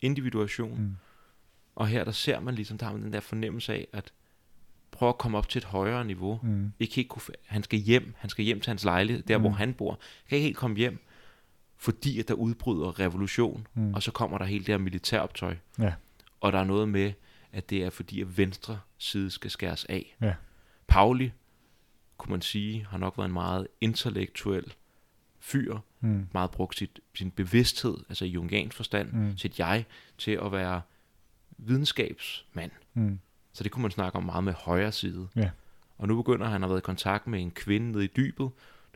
individuation. Mm. Og her der ser man ligesom, der har man den der fornemmelse af, at prøve at komme op til et højere niveau. Mm. Ikke helt kunne, han skal hjem, han skal hjem til hans lejlighed, der mm. hvor han bor. Kan ikke helt komme hjem, fordi at der udbryder revolution, Mm. og så kommer der helt det her militæroptøj. Ja. Og der er noget med, at det er fordi, at venstre side skal skæres af. Ja. Pauli kunne man sige, har nok været en meget intellektuel fyr, Mm. meget brugt sit, sin bevidsthed, altså i jungiansk forstand, Mm. sit jeg, til at være videnskabsmand. Mm. Så det kunne man snakke om meget med højre side. Ja. Og nu begynder han at have været i kontakt med en kvinde nede i dybet.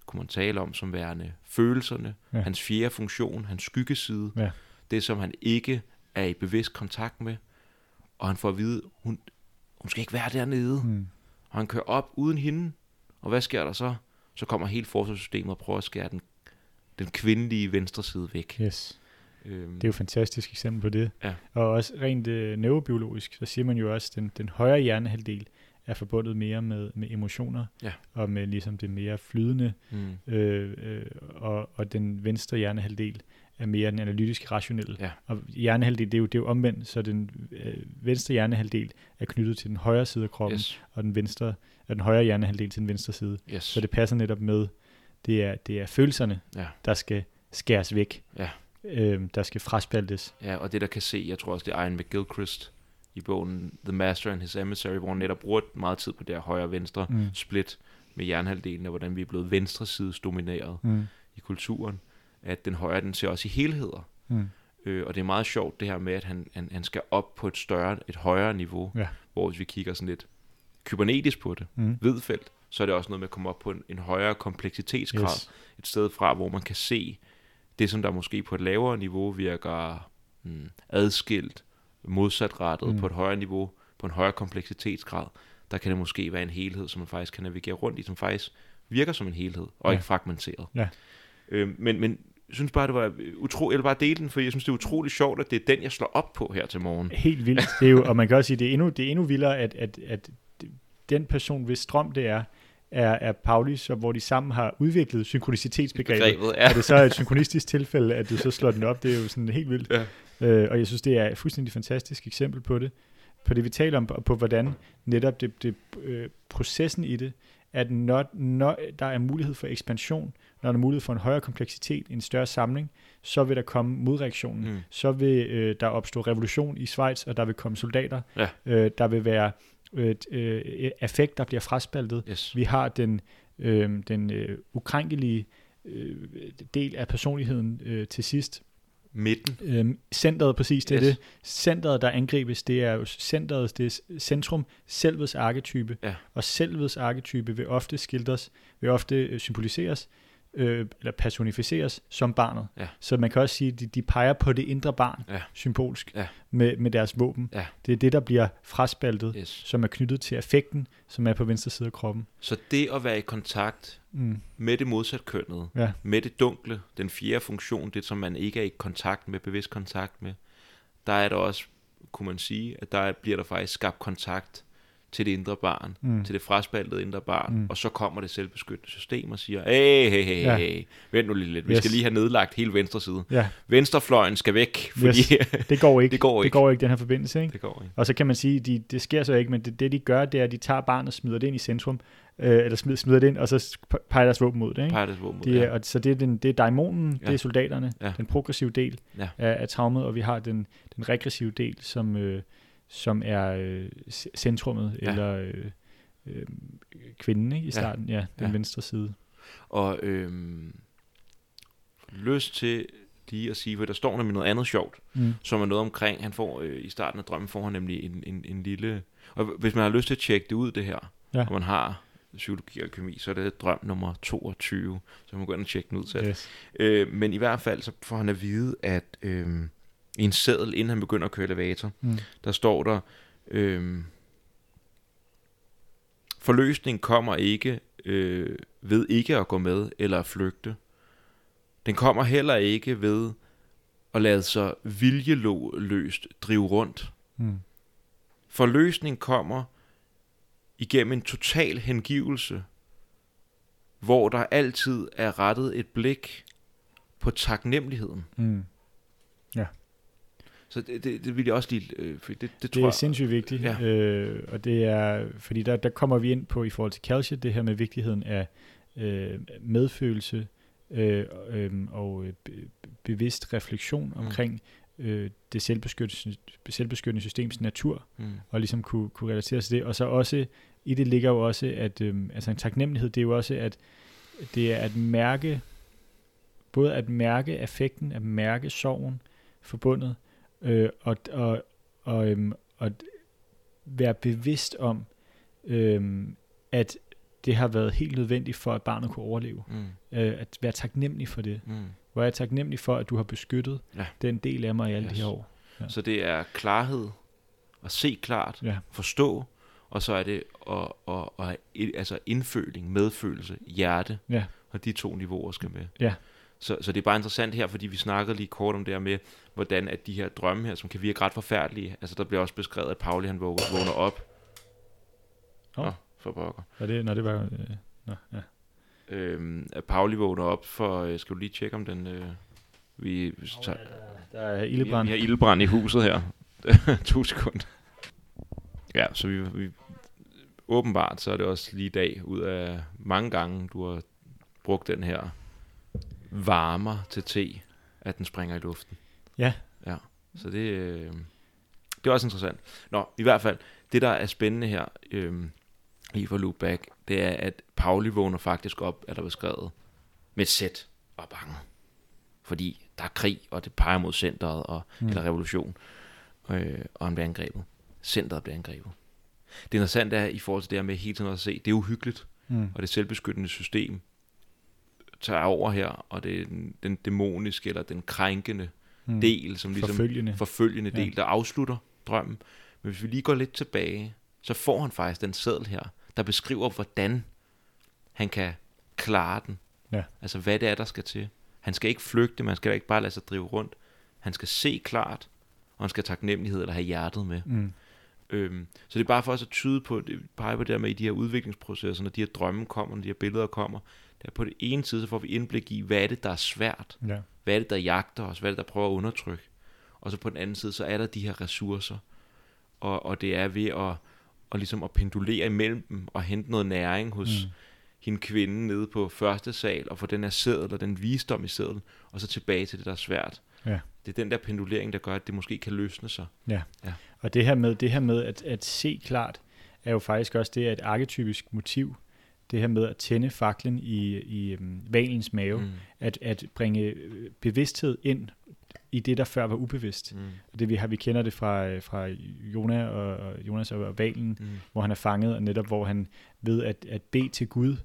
Kunne man tale om som værende følelserne, ja. hans fjerde funktion, hans skyggeside. Ja. Det, som han ikke er i bevidst kontakt med. Og han får at vide, hun, hun skal ikke være dernede. Mm. Og han kører op uden hende. Og hvad sker der så? Så kommer hele forsvarssystemet og prøver at skære den, den kvindelige venstre side væk. Yes. Øhm, Det er jo et fantastisk eksempel på det. Ja. Og også rent øh, neurobiologisk, så siger man jo også, at den, den højre hjernehalvdel er forbundet mere med, med emotioner, Ja. og med ligesom det mere flydende, mm, øh, øh, og, og den venstre hjernehalvdel er mere den analytiske, rationelle. Ja. Og hjernehalvdel, det er jo, det er jo omvendt, så den øh, venstre hjernehalvdel er knyttet til den højre side af kroppen, yes, og den venstre, og den højre hjernehalvdel til den venstre side. yes. Så det passer netop med, det er, det er følelserne, Ja. der skal skæres væk, Ja. øh, der skal fraspaltes. Ja, og det der kan se, jeg tror også, det er Ian McGilchrist i bogen The Master and His Emissary, hvor han netop bruger meget tid på det her højre og venstre Mm. split med jernhalvdelen, og hvordan vi er blevet venstre sides domineret Mm. i kulturen, at den højre, den ser også i helheder. Mm. Øh, og det er meget sjovt det her med, at han, han, han skal op på et større, et højere niveau, Ja. hvor hvis vi kigger sådan lidt kybernetisk på det, Mm. vedfelt, så er det også noget med at komme op på en, en højere kompleksitetsgrad, Yes. et sted fra, hvor man kan se det, som der måske på et lavere niveau virker mm, adskilt, modsatrettet Mm. på et højere niveau, på en højere kompleksitetsgrad, der kan det måske være en helhed, som man faktisk kan navigere rundt i, som faktisk virker som en helhed, og Ja. ikke fragmenteret. Ja. Øhm, men, men jeg synes bare, det var utro, jeg vil bare dele den, for jeg synes, det er utroligt sjovt, at det er den, jeg slår op på her til morgen. Helt vildt. Det er jo, og man kan også sige, det er endnu, det er endnu vildere, at, at, at den person, hvis strøm det er, er, er Paulus, og hvor de sammen har udviklet synkronicitetsbegrebet. Begrebet, Ja. Og det så er et synkronistisk tilfælde, at du så slår den op, det er jo sådan helt vildt. Ja. Øh, og jeg synes, det er et fuldstændig fantastisk eksempel på det. På det, vi taler om, og på hvordan netop det, det, øh, processen i det, at når, når der er mulighed for ekspansion, når der er mulighed for en højere kompleksitet, en større samling, så vil der komme modreaktionen. Mm. Så vil øh, der opstå revolution i Schweiz, og der vil komme soldater. Ja. Øh, der vil være øh, øh, affekt, der bliver fraspaltet. Yes. Vi har den, øh, den øh, ukrænkelige øh, del af personligheden øh, til sidst. Midten. Øh, centret, præcis, det er Yes. det. Centret, der angribes, det er jo centret, det er centrum, selvets arketype. Ja. Og selvets arketype vil ofte skildres, vil ofte øh, symboliseres, øh, eller personificeres som barnet. Ja. Så man kan også sige, at de, de peger på det indre barn, Ja. symbolsk, Ja. med, med deres våben. Ja. Det er det, der bliver fraspaltet, Yes. som er knyttet til affekten, som er på venstre side af kroppen. Så det at være i kontakt Mm. med det modsatkønnede, Ja. med det dunkle, den fjerde funktion, det som man ikke er i kontakt med, bevidst kontakt med, der er der også, kunne man sige, at der bliver der faktisk skabt kontakt til det indre barn, Mm. til det fraspaltede indre barn, Mm. og så kommer det selvbeskyttende system og siger, hey, hey, hey, Ja. hey, vent nu lige lidt, vi Yes. skal lige have nedlagt hele venstre side. Ja, Venstrefløjen skal væk, fordi det går ikke. det går Det ikke. går ikke, den her forbindelse, ikke? det går ikke. Og så kan man sige, de, det sker så ikke, men det, det de gør, det er, at de tager barnet og smider det ind i centrum, øh, eller smider, smider det ind, og så peger deres våben mod det. Ikke? Peger det våben mod, De er, ja. og, så det er, den, det er daimonen, Ja. det er soldaterne, Ja. den progressive del Ja. af, af traumet, og vi har den, den regressive del, som, øh, som er øh, centrummet, Ja. eller øh, øh, kvinden ikke, i Ja. starten, ja, den Ja. venstre side. Og øhm, lyst til lige at sige, for der står nemlig noget andet sjovt, Mm. som er noget omkring, han får øh, i starten af drømmen, får han nemlig en, en, en lille, og hvis man har lyst til at tjekke det ud, det her, Ja. og man har psykologi og kemi, så er det drøm nummer 22, så man kan gå ind og tjekke den ud selv. Yes. Øh, men i hvert fald, så får han at vide, at øh, i en seddel, inden han begynder at køre elevator, Mm. der står der, øh, forløsning kommer ikke øh, ved ikke at gå med eller at flygte. Den kommer heller ikke ved at lade sig viljeløst drive rundt. Mm. Forløsning kommer igennem en total hengivelse, hvor der altid er rettet et blik på taknemmeligheden. Mm. Så det, det, det vil jeg også lige... Øh, for det, det, Det tror er jeg, sindssygt vigtigt, Ja. øh, og det er, fordi der, der kommer vi ind på i forhold til Calcia, det her med vigtigheden af øh, medfølelse øh, øh, og be, bevidst refleksion omkring øh, det selvbeskyttende, selvbeskyttende systems natur, Mm. og ligesom kunne, kunne relatere sig til det. Og så også, i det ligger jo også, at øh, altså en taknemmelighed, det er jo også, at det er at mærke, både at mærke affekten, at mærke sorgen forbundet, øh, og, og, og, øhm, og være bevidst om, øhm, at det har været helt nødvendigt for, at barnet kunne overleve. Mm. Øh, at være taknemmelig for det. Mm. Hvor jeg er taknemmelig for, at du har beskyttet Ja. den del af mig i alle Yes. de her år. Ja. Så det er klarhed, at se klart, Ja. forstå, og så er det at, have et- altså indføling, medfølelse, hjerte, Ja. og de to niveauer skal med. Ja. Så, så det er bare interessant her, fordi vi snakkede lige kort om det her med, hvordan at de her drømme her, som kan virke ret forfærdelige, altså der bliver også beskrevet, at Pauli han vågner, vågner op. Åh. Nå, for pokker. Og det, når det var... Øh, nå, ja. Øhm, at Pauli vågner op for, øh, skal du lige tjekke om den, øh, vi, vi, tager, Der er vi, ildebrand. vi har ildbrand i huset her. to sekunder. Ja, så vi, vi, åbenbart så er det også lige i dag, ud af mange gange, du har brugt den her varmer til te, at den springer i luften. Ja. Ja, så det, øh, det er også interessant. Nå, i hvert fald, det der er spændende her, øh, i for loop back, det er, at Pauli vågner faktisk op, er der beskrevet, med sæt og bange. Fordi der er krig, og det peger mod centret, og, mm. eller revolution, øh, og han bliver angrebet. Centret bliver angrebet. Det interessante er, i forhold til det her med hele tiden at se, det er uhyggeligt, Mm. og det selvbeskyttende system tager over her, og det er den, den dæmoniske eller den krænkende Mm. del, som ligesom Forfølgende. forfølgende Ja. del, der afslutter drømmen. Men hvis vi lige går lidt tilbage, så får han faktisk den seddel her, der beskriver, hvordan han kan klare den. Ja. Altså, hvad det er, der skal til. Han skal ikke flygte, man skal ikke bare lade sig drive rundt. Han skal se klart, og han skal have taknemmelighed eller have hjertet med. Mm. Øhm, så det er bare for os at tyde på, det, pege på det der med i de her udviklingsprocesser, når de her drømme kommer, når de her billeder kommer. Det er på det ene side, så får vi indblik i, hvad er det, der er svært. Ja. Hvad er det, der jagter os? Hvad er det, der prøver at undertrykke? Og så på den anden side, så er der de her ressourcer. Og, og det er ved at, at, ligesom at pendulere imellem dem og hente noget næring hos Mm. hende kvinde nede på første sal og få den her sædel og den visdom i sædlen, og så tilbage til det, der er svært. Ja. Det er den der pendulering, der gør, at det måske kan løsne sig. Og det her med, det her med at, at se klart, er jo faktisk også det er et arketypisk motiv. Det her med at tænde faklen i, i um, valens mave. Mm. At, at bringe øh, bevidsthed ind i det, der før var ubevidst. Mm. Det vi har, vi kender det fra, øh, fra Jonas og, og Jonas og valen, Mm. hvor han er fanget, og netop hvor han ved at, at bede til Gud,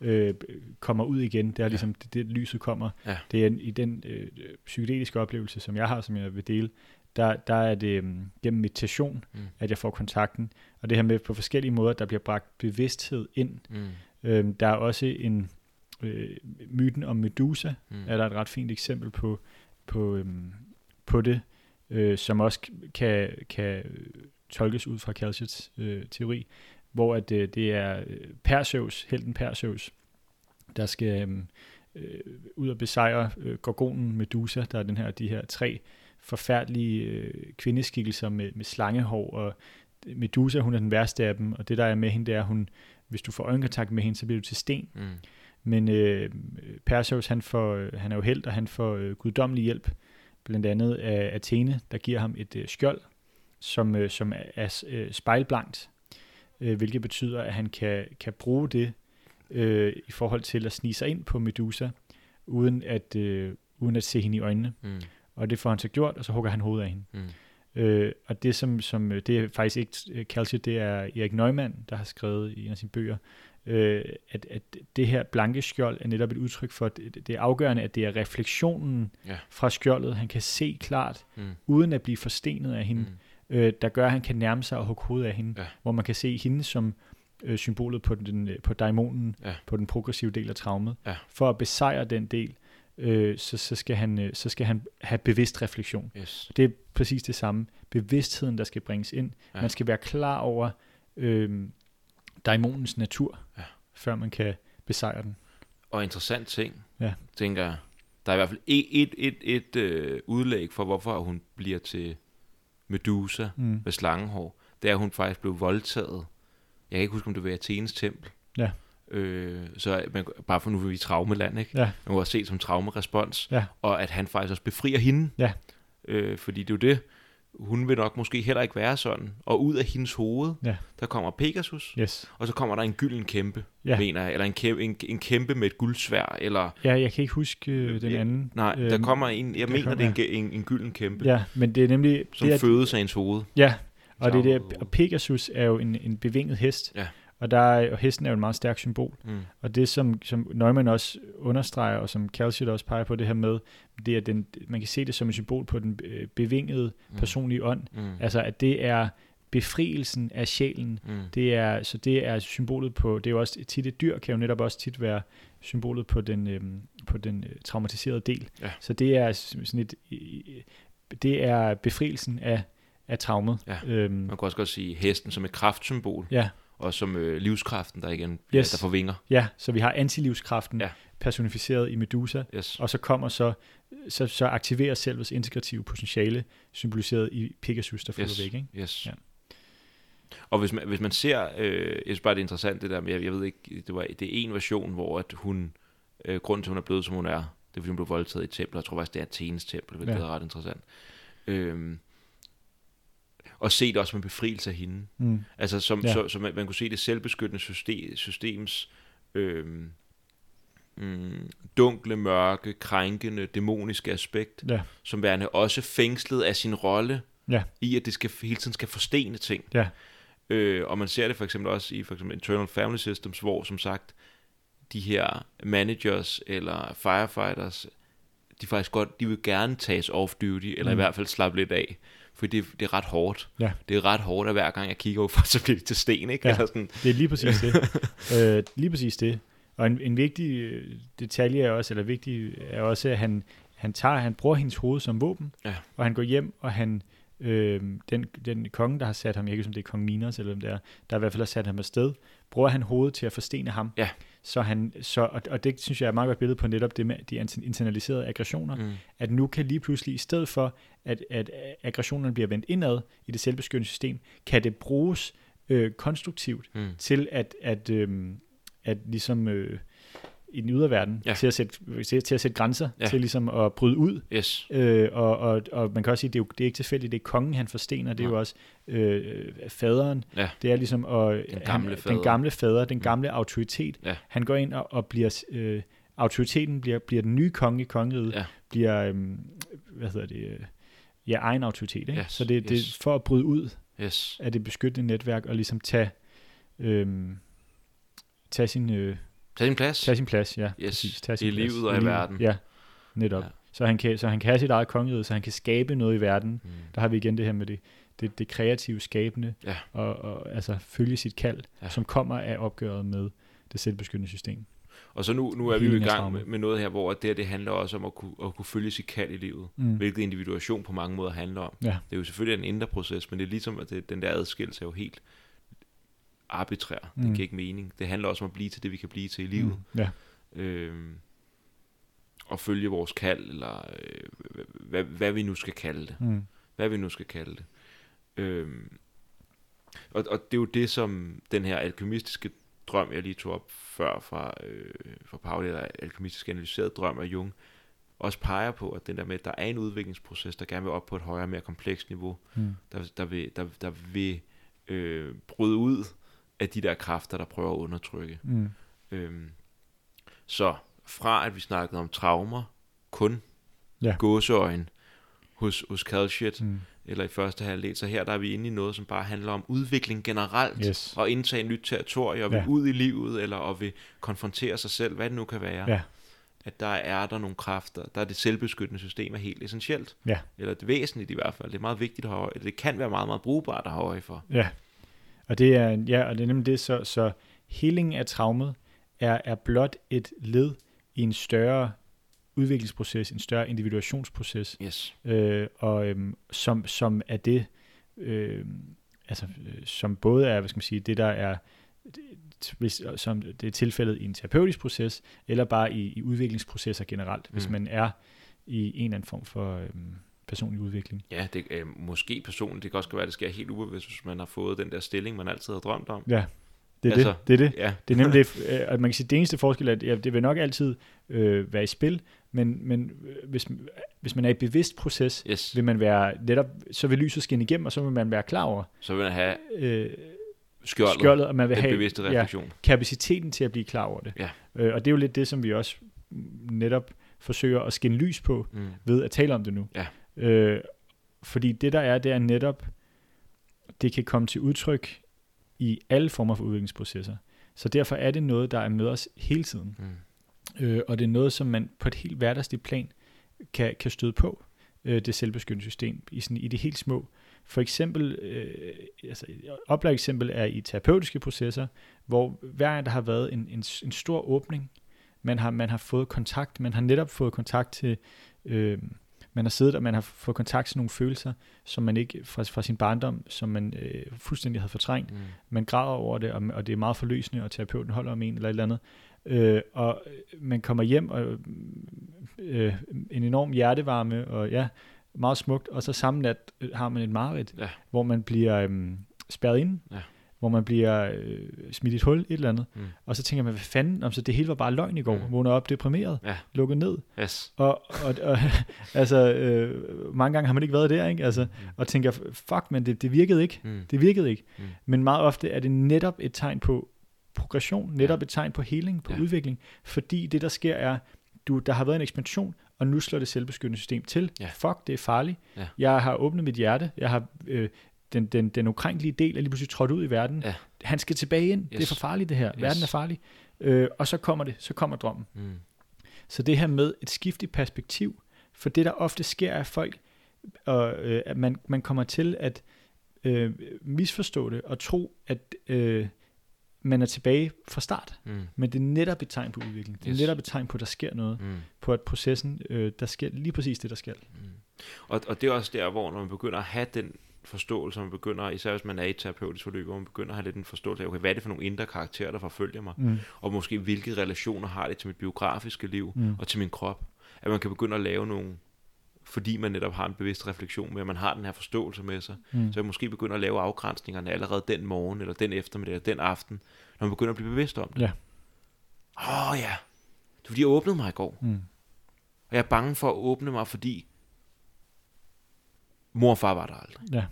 øh, kommer ud igen. Det er ligesom, det, det lyset kommer. Ja. Det er en, i den øh, psykedeliske oplevelse, som jeg har, som jeg vil dele, der, der er det um, gennem meditation, Mm. at jeg får kontakten. Og det her med på forskellige måder, der bliver bragt bevidsthed ind. Mm. Øhm, der er også en øh, myten om Medusa, Mm. er der et ret fint eksempel på, på, øhm, på det, øh, som også kan, kan tolkes ud fra Calciats øh, teori, hvor at, øh, det er øh, Perseus, helten Perseus, der skal øhm, øh, ud og besejre øh, gorgonen Medusa, der er den her, de her tre forfærdelige øh, kvindeskikkelser med, med slangehår, og Medusa, hun er den værste af dem, og det der er med hende, det er, hun, hvis du får øjenkontakt med hende, så bliver du til sten. Mm. Men øh, Perseus, han, får, øh, han er jo held, og han får øh, guddommelig hjælp, blandt andet af Athene, der giver ham et øh, skjold, som, øh, som er, er øh, spejlblankt, øh, hvilket betyder, at han kan, kan bruge det øh, i forhold til at snige sig ind på Medusa, uden at, øh, uden at se hende i øjnene. Mm. Og det får han så gjort, og så hugger han hovedet af hende. Mm. Øh, og det som, som øh, det er faktisk ikke øh, Calcium, det er Erik Neumann, der har skrevet i en af sine bøger, øh, at, at det her blanke skjold er netop et udtryk for, at det, det er afgørende, at det er refleksionen Ja. fra skjoldet, han kan se klart, Mm. uden at blive forstenet af hende, Mm. øh, der gør, at han kan nærme sig og hugge hovedet af hende, Ja. hvor man kan se hende som øh, symbolet på, den, øh, på daimonen, Ja. på den progressive del af traumet. Ja. For at besejre den del, øh, så, så, skal han, øh, så skal han have bevidst refleksion. Yes. Det er præcis det samme. Bevidstheden, der skal bringes ind. Ja. Man skal være klar over øh, daimonens natur, Ja. før man kan besejre den. Og interessant ting, Ja. tænker jeg. Der er i hvert fald et, et, et, et øh, udlæg for, hvorfor hun bliver til Medusa Mm. med slangehår. Det er, at hun faktisk blev voldtaget. Jeg kan ikke huske, om det var i Athenes tempel. Ja. Øh, så man, bare for nu er vi i traumeland, ikke? Ja. Man kunne også se som traumerespons. Ja. Og at han faktisk også befrier hende. Ja. Øh, fordi det er jo det, hun vil nok måske heller ikke være sådan. Og ud af hendes hoved, Ja. der kommer Pegasus, Yes. og så kommer der en gylden kæmpe, Ja. mener jeg. Eller en kæmpe, en, en kæmpe med et guldsvær, eller... Ja, jeg kan ikke huske øh, den Ja, anden. Nej, der Øhm, kommer en, jeg der mener, kommer- det er en, en, en gylden kæmpe, Ja, men det er nemlig... som det er, fødes af hendes hoved. Ja, og det er det, og Pegasus er jo en, en bevinget hest, Ja. Og, der er, og hesten er jo et meget stærkt symbol. Mm. Og det, som, som Neumann også understreger, og som Calciut også peger på det her med, det er, den, man kan se det som et symbol på den øh, bevingede Mm. personlige ånd. Mm. Altså, at det er befrielsen af sjælen. Mm. Det er, så det er symbolet på, det er jo også tit et dyr, kan jo netop også tit være symbolet på den, øhm, på den øh, traumatiserede del. Ja. Så det er sådan et, øh, det er befrielsen af, af traumet. Ja. Øhm, Man kan også godt sige hesten som et kraftsymbol, ja, og som øh, livskraften, der igen Yes. der får vinger. ja, så vi har antilivskraften Ja. personificeret i Medusa, Yes. og så kommer så, så, så aktiveres selvets integrative potentiale, symboliseret i Pegasus, der flyver Yes. væk. Ikke? Yes. Ja. Og hvis man, hvis man ser, øh, jeg synes bare, det er interessant det der med, jeg, jeg ved ikke, det, var, det er en version, hvor at hun, øh, grunden til, at hun er blevet, som hun er, det er, fordi hun blev voldtaget i et tempel, jeg tror faktisk, det er Athenes tempel, hvilket ja. er ret interessant. Øhm, og se det også med befrielse af hende. Mm. Altså, som, Ja. så, så man, man kunne se det selvbeskyttende system, systems øhm, mm, dunkle, mørke, krænkende, dæmoniske aspekt, Ja, som værende også fængslet af sin rolle Ja. i, at det skal, hele tiden skal forstene ting. ja, Øh, og man ser det for eksempel også i for eksempel Internal Family Systems, hvor som sagt, de her managers eller firefighters, de faktisk godt, de vil gerne tages off duty, eller mm. i hvert fald slappe lidt af. For det, det er ret hårdt. Ja. Det er ret hårdt, at hver gang jeg kigger for, så bliver det til sten, ikke? Ja. Eller sådan, Det er lige præcis det. øh, lige præcis det. Og en, en vigtig øh, detalje er også, eller vigtig er også, at han, han, tager, han bruger hendes hoved som våben, Ja. og han går hjem, og han, øh, den, den konge, der har sat ham, jeg ikke om det er kong Minos, eller hvem det er, der i hvert fald har sat ham afsted, bruger han hovedet til at forstene ham. Ja. Så han, så, og, og det synes jeg er et meget godt billede på netop det med de internaliserede aggressioner, mm, at nu kan lige pludselig, i stedet for, at, at aggressionerne bliver vendt indad i det selvbeskyttende system, kan det bruges øh, konstruktivt mm, til at, at, øhm, at ligesom øh, i den ydre verden, Ja. til, at sætte, til, til at sætte grænser, Ja. til ligesom at bryde ud. yes. Øh, og, og, og man kan også sige, at det er, jo, det er ikke tilfældigt, det er kongen, han forstener, det er jo Nej. også øh, faderen. Ja. Det er ligesom at, Den gamle han, fader. den gamle fader, den Mm. gamle autoritet. Ja. Han går ind og, og bliver, øh, autoriteten bliver, bliver den nye konge i kongeriget, Ja. bliver, øh, hvad hedder det, øh, ja, egen autoritet. Ikke? Yes, Så det, det yes. er for at bryde ud Yes. af det beskyttende netværk og ligesom tage, øhm, tage, sin, øh, Tag din plads. tage sin plads, ja. Yes. præcis, tage I sin plads. livet og i verden. Ja, netop. Ja. Så, han kan, så han kan have sit eget kongerige, så han kan skabe noget i verden. Mm. Der har vi igen det her med det, det, det kreative skabende, Ja. og, og altså følge sit kald, ja. som kommer af opgøret med det selvbeskyttende system. Og så nu, nu er vi jo i gang med, med noget her, hvor det her, det handler også om at kunne, at kunne følge sit kald i livet. Mm. Hvilket individuation på mange måder handler om. Ja. Det er jo selvfølgelig en indre proces, men det er ligesom, at det, den der adskillelse er jo helt arbitrær. Mm. Mm. Det giver ikke mening. Det handler også om at blive til det, vi kan blive til i livet. Mm. Ja. Øhm, og følge vores kald, eller øh, hvad, hvad vi nu skal kalde det. Mm. Hvad vi nu skal kalde det. Øhm, og, og det er jo det, som den her alkemistiske drøm, jeg lige tog op før fra, øh, fra Pauli, eller alkemistisk analyseret drøm af Jung, også peger på, at den der med, at der er en udviklingsproces, der gerne vil op på et højere, mere komplekst niveau, Mm. der, der vil, der, der vil øh, bryde ud af de der kræfter, der prøver at undertrykke. Mm. Øhm, så fra at vi snakkede om traumer, kun Ja. gåseøjen hos, hos Calshit, Mm. Eller i første halvdel, så her der er vi inde i noget, som bare handler om udvikling generelt, Yes. og indtage nyt territorie, og vil Ja. ud i livet, eller og vil konfrontere sig selv, hvad det nu kan være. Ja. At der er der nogle kræfter, der er det selvbeskyttende system er helt essentielt. Ja. Eller det væsentligt i hvert fald. Det er meget vigtigt at have eller det kan være meget, meget brugbart at have øje for. Ja, og det er, ja, og det er nemlig det, så, så healing af traumet er, er blot et led i en større udviklingsproces, en større individuationsproces, Yes. øh, og øhm, som, som er det, øh, altså, øh, som både er, hvad skal man sige, det der er, hvis, som det er tilfældet i en terapeutisk proces, eller bare i, i udviklingsprocesser generelt, hvis Mm. man er i en eller anden form for øhm, personlig udvikling. Ja, det er måske personligt. Det kan også være, at det sker helt ubevidst, hvis man har fået den der stilling, man altid har drømt om. Ja, Det er altså, det. Det er det. Ja. Det er nemlig det, øh, at man kan sige, det eneste forskel er, at det vil nok altid øh, være i spil, men, men øh, hvis, hvis man er i bevidst proces, Yes. vil man være netop, så vil lyset skinne igennem, og så vil man være klar over Så vil man have øh, skjoldet, skjoldet, og man vil den have bevidste ja, refleksion. kapaciteten til at blive klar over det. Ja. Øh, og det er jo lidt det, som vi også netop forsøger at skinne lys på, Mm. ved at tale om det nu. Ja. Øh, fordi det der er, det er netop, det kan komme til udtryk i alle former for udviklingsprocesser. Så derfor er det noget, der er med os hele tiden. Mm. Øh, og det er noget, som man på et helt hverdagsligt plan kan, kan støde på, øh, det selvbeskyttende system, i, sådan, i de helt små. For eksempel, øh, altså et oplagt eksempel er i terapeutiske processer, hvor hver gang der har været en, en, en stor åbning, man har, man har fået kontakt, man har netop fået kontakt til, øh, man har siddet og man har fået kontakt til nogle følelser, som man ikke fra, fra sin barndom, som man øh, fuldstændig havde fortrængt. Mm. Man græder over det, og, og det er meget forløsende, og terapeuten holder om en eller et eller andet. Øh, og man kommer hjem, og øh, en enorm hjertevarme, og ja, meget smukt, og så samme nat øh, har man et mareridt, Ja. hvor man bliver øh, spærret inde, Ja. hvor man bliver øh, smidt i et hul, et eller andet. Mm. Og så tænker man, hvad fanden, om så det hele var bare løgn i går, Mm. vågner op deprimeret, Ja. lukket ned. Yes. Og, og, og altså, øh, mange gange har man ikke været der, ikke? Altså, Mm. og tænker, fuck, men det, det virkede ikke. Mm. Det virkede ikke. Mm. Men meget ofte er det netop et tegn på progression, netop et tegn på heling, på Ja. udvikling, fordi det, der sker, er, du, der har været en ekspansion, og nu slår det selvbeskyttende system til. Ja. Fuck, det er farligt. Ja. Jeg har åbnet mit hjerte. Jeg har øh, den, den, den ukrænkelige del er lige pludselig trådt ud i verden. Ja. Han skal tilbage ind. Det er Yes. for farligt, det her. Yes. Verden er farlig. Øh, og så kommer det. Så kommer drømmen. Mm. Så det her med et skift i perspektiv, for det der ofte sker er folk, og, øh, at man, man kommer til at øh, misforstå det og tro, at øh, man er tilbage fra start. Mm. Men det er netop et tegn på udvikling. Det er Yes. netop et tegn på, at der sker noget. Mm. På at processen, øh, der sker lige præcis det, der skal. Mm. Og, og det er også der, hvor når man begynder at have den forståelse, man begynder, især hvis man er i et terapeutisk forløb, hvor man begynder at have lidt en forståelse af, okay, hvad er det for nogle indre karakterer, der forfølger mig, Mm. og måske hvilke relationer har det til mit biografiske liv Mm. og til min krop, at man kan begynde at lave nogle, fordi man netop har en bevidst refleksion med, at man har den her forståelse med sig, Mm. så jeg måske begynder at lave afgrænsningerne allerede den morgen, eller den eftermiddag, eller den aften, når man begynder at blive bevidst om det. Ja. Åh oh, ja, det er fordi, jeg åbnede mig i går. Mm. Og jeg er bange for at åbne mig, fordi mor og far var der aldrig. Ja.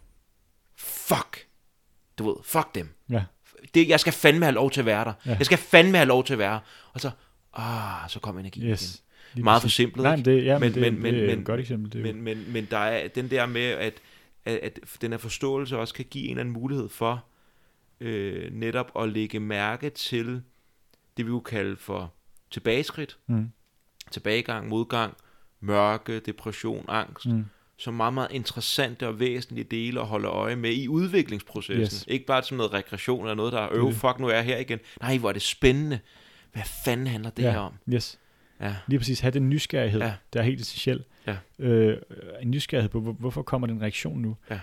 Fuck. Du ved, fuck dem. Ja. Det, jeg skal fandme have lov til at være der. Ja. Jeg skal fandme have lov til at være. Og så, ah, så kom energien Yes. igen. Lige Meget forsimplet, Nej, men det, ja, Men- men, det, men- men, det er men- et godt eksempel. Det jo- Men, men, men der er den der med, at, at, at den her forståelse også kan give en eller anden mulighed for øh, netop at lægge mærke til det, vi kunne kalde for tilbageskridt, Mm. tilbagegang, modgang, mørke, depression, angst, Mm. som meget, meget interessante og væsentlige dele at holde øje med i udviklingsprocessen. Yes. Ikke bare som noget rekreation eller noget, der er, øv, fuck, nu er jeg her igen. Nej, hvor er det spændende. Hvad fanden handler det Ja. her om? Yes. Ja. Lige præcis have den nysgerrighed, Ja. der er helt essentiel. Ja. Øh, en nysgerrighed på, hvor, hvorfor kommer den reaktion nu? Ja.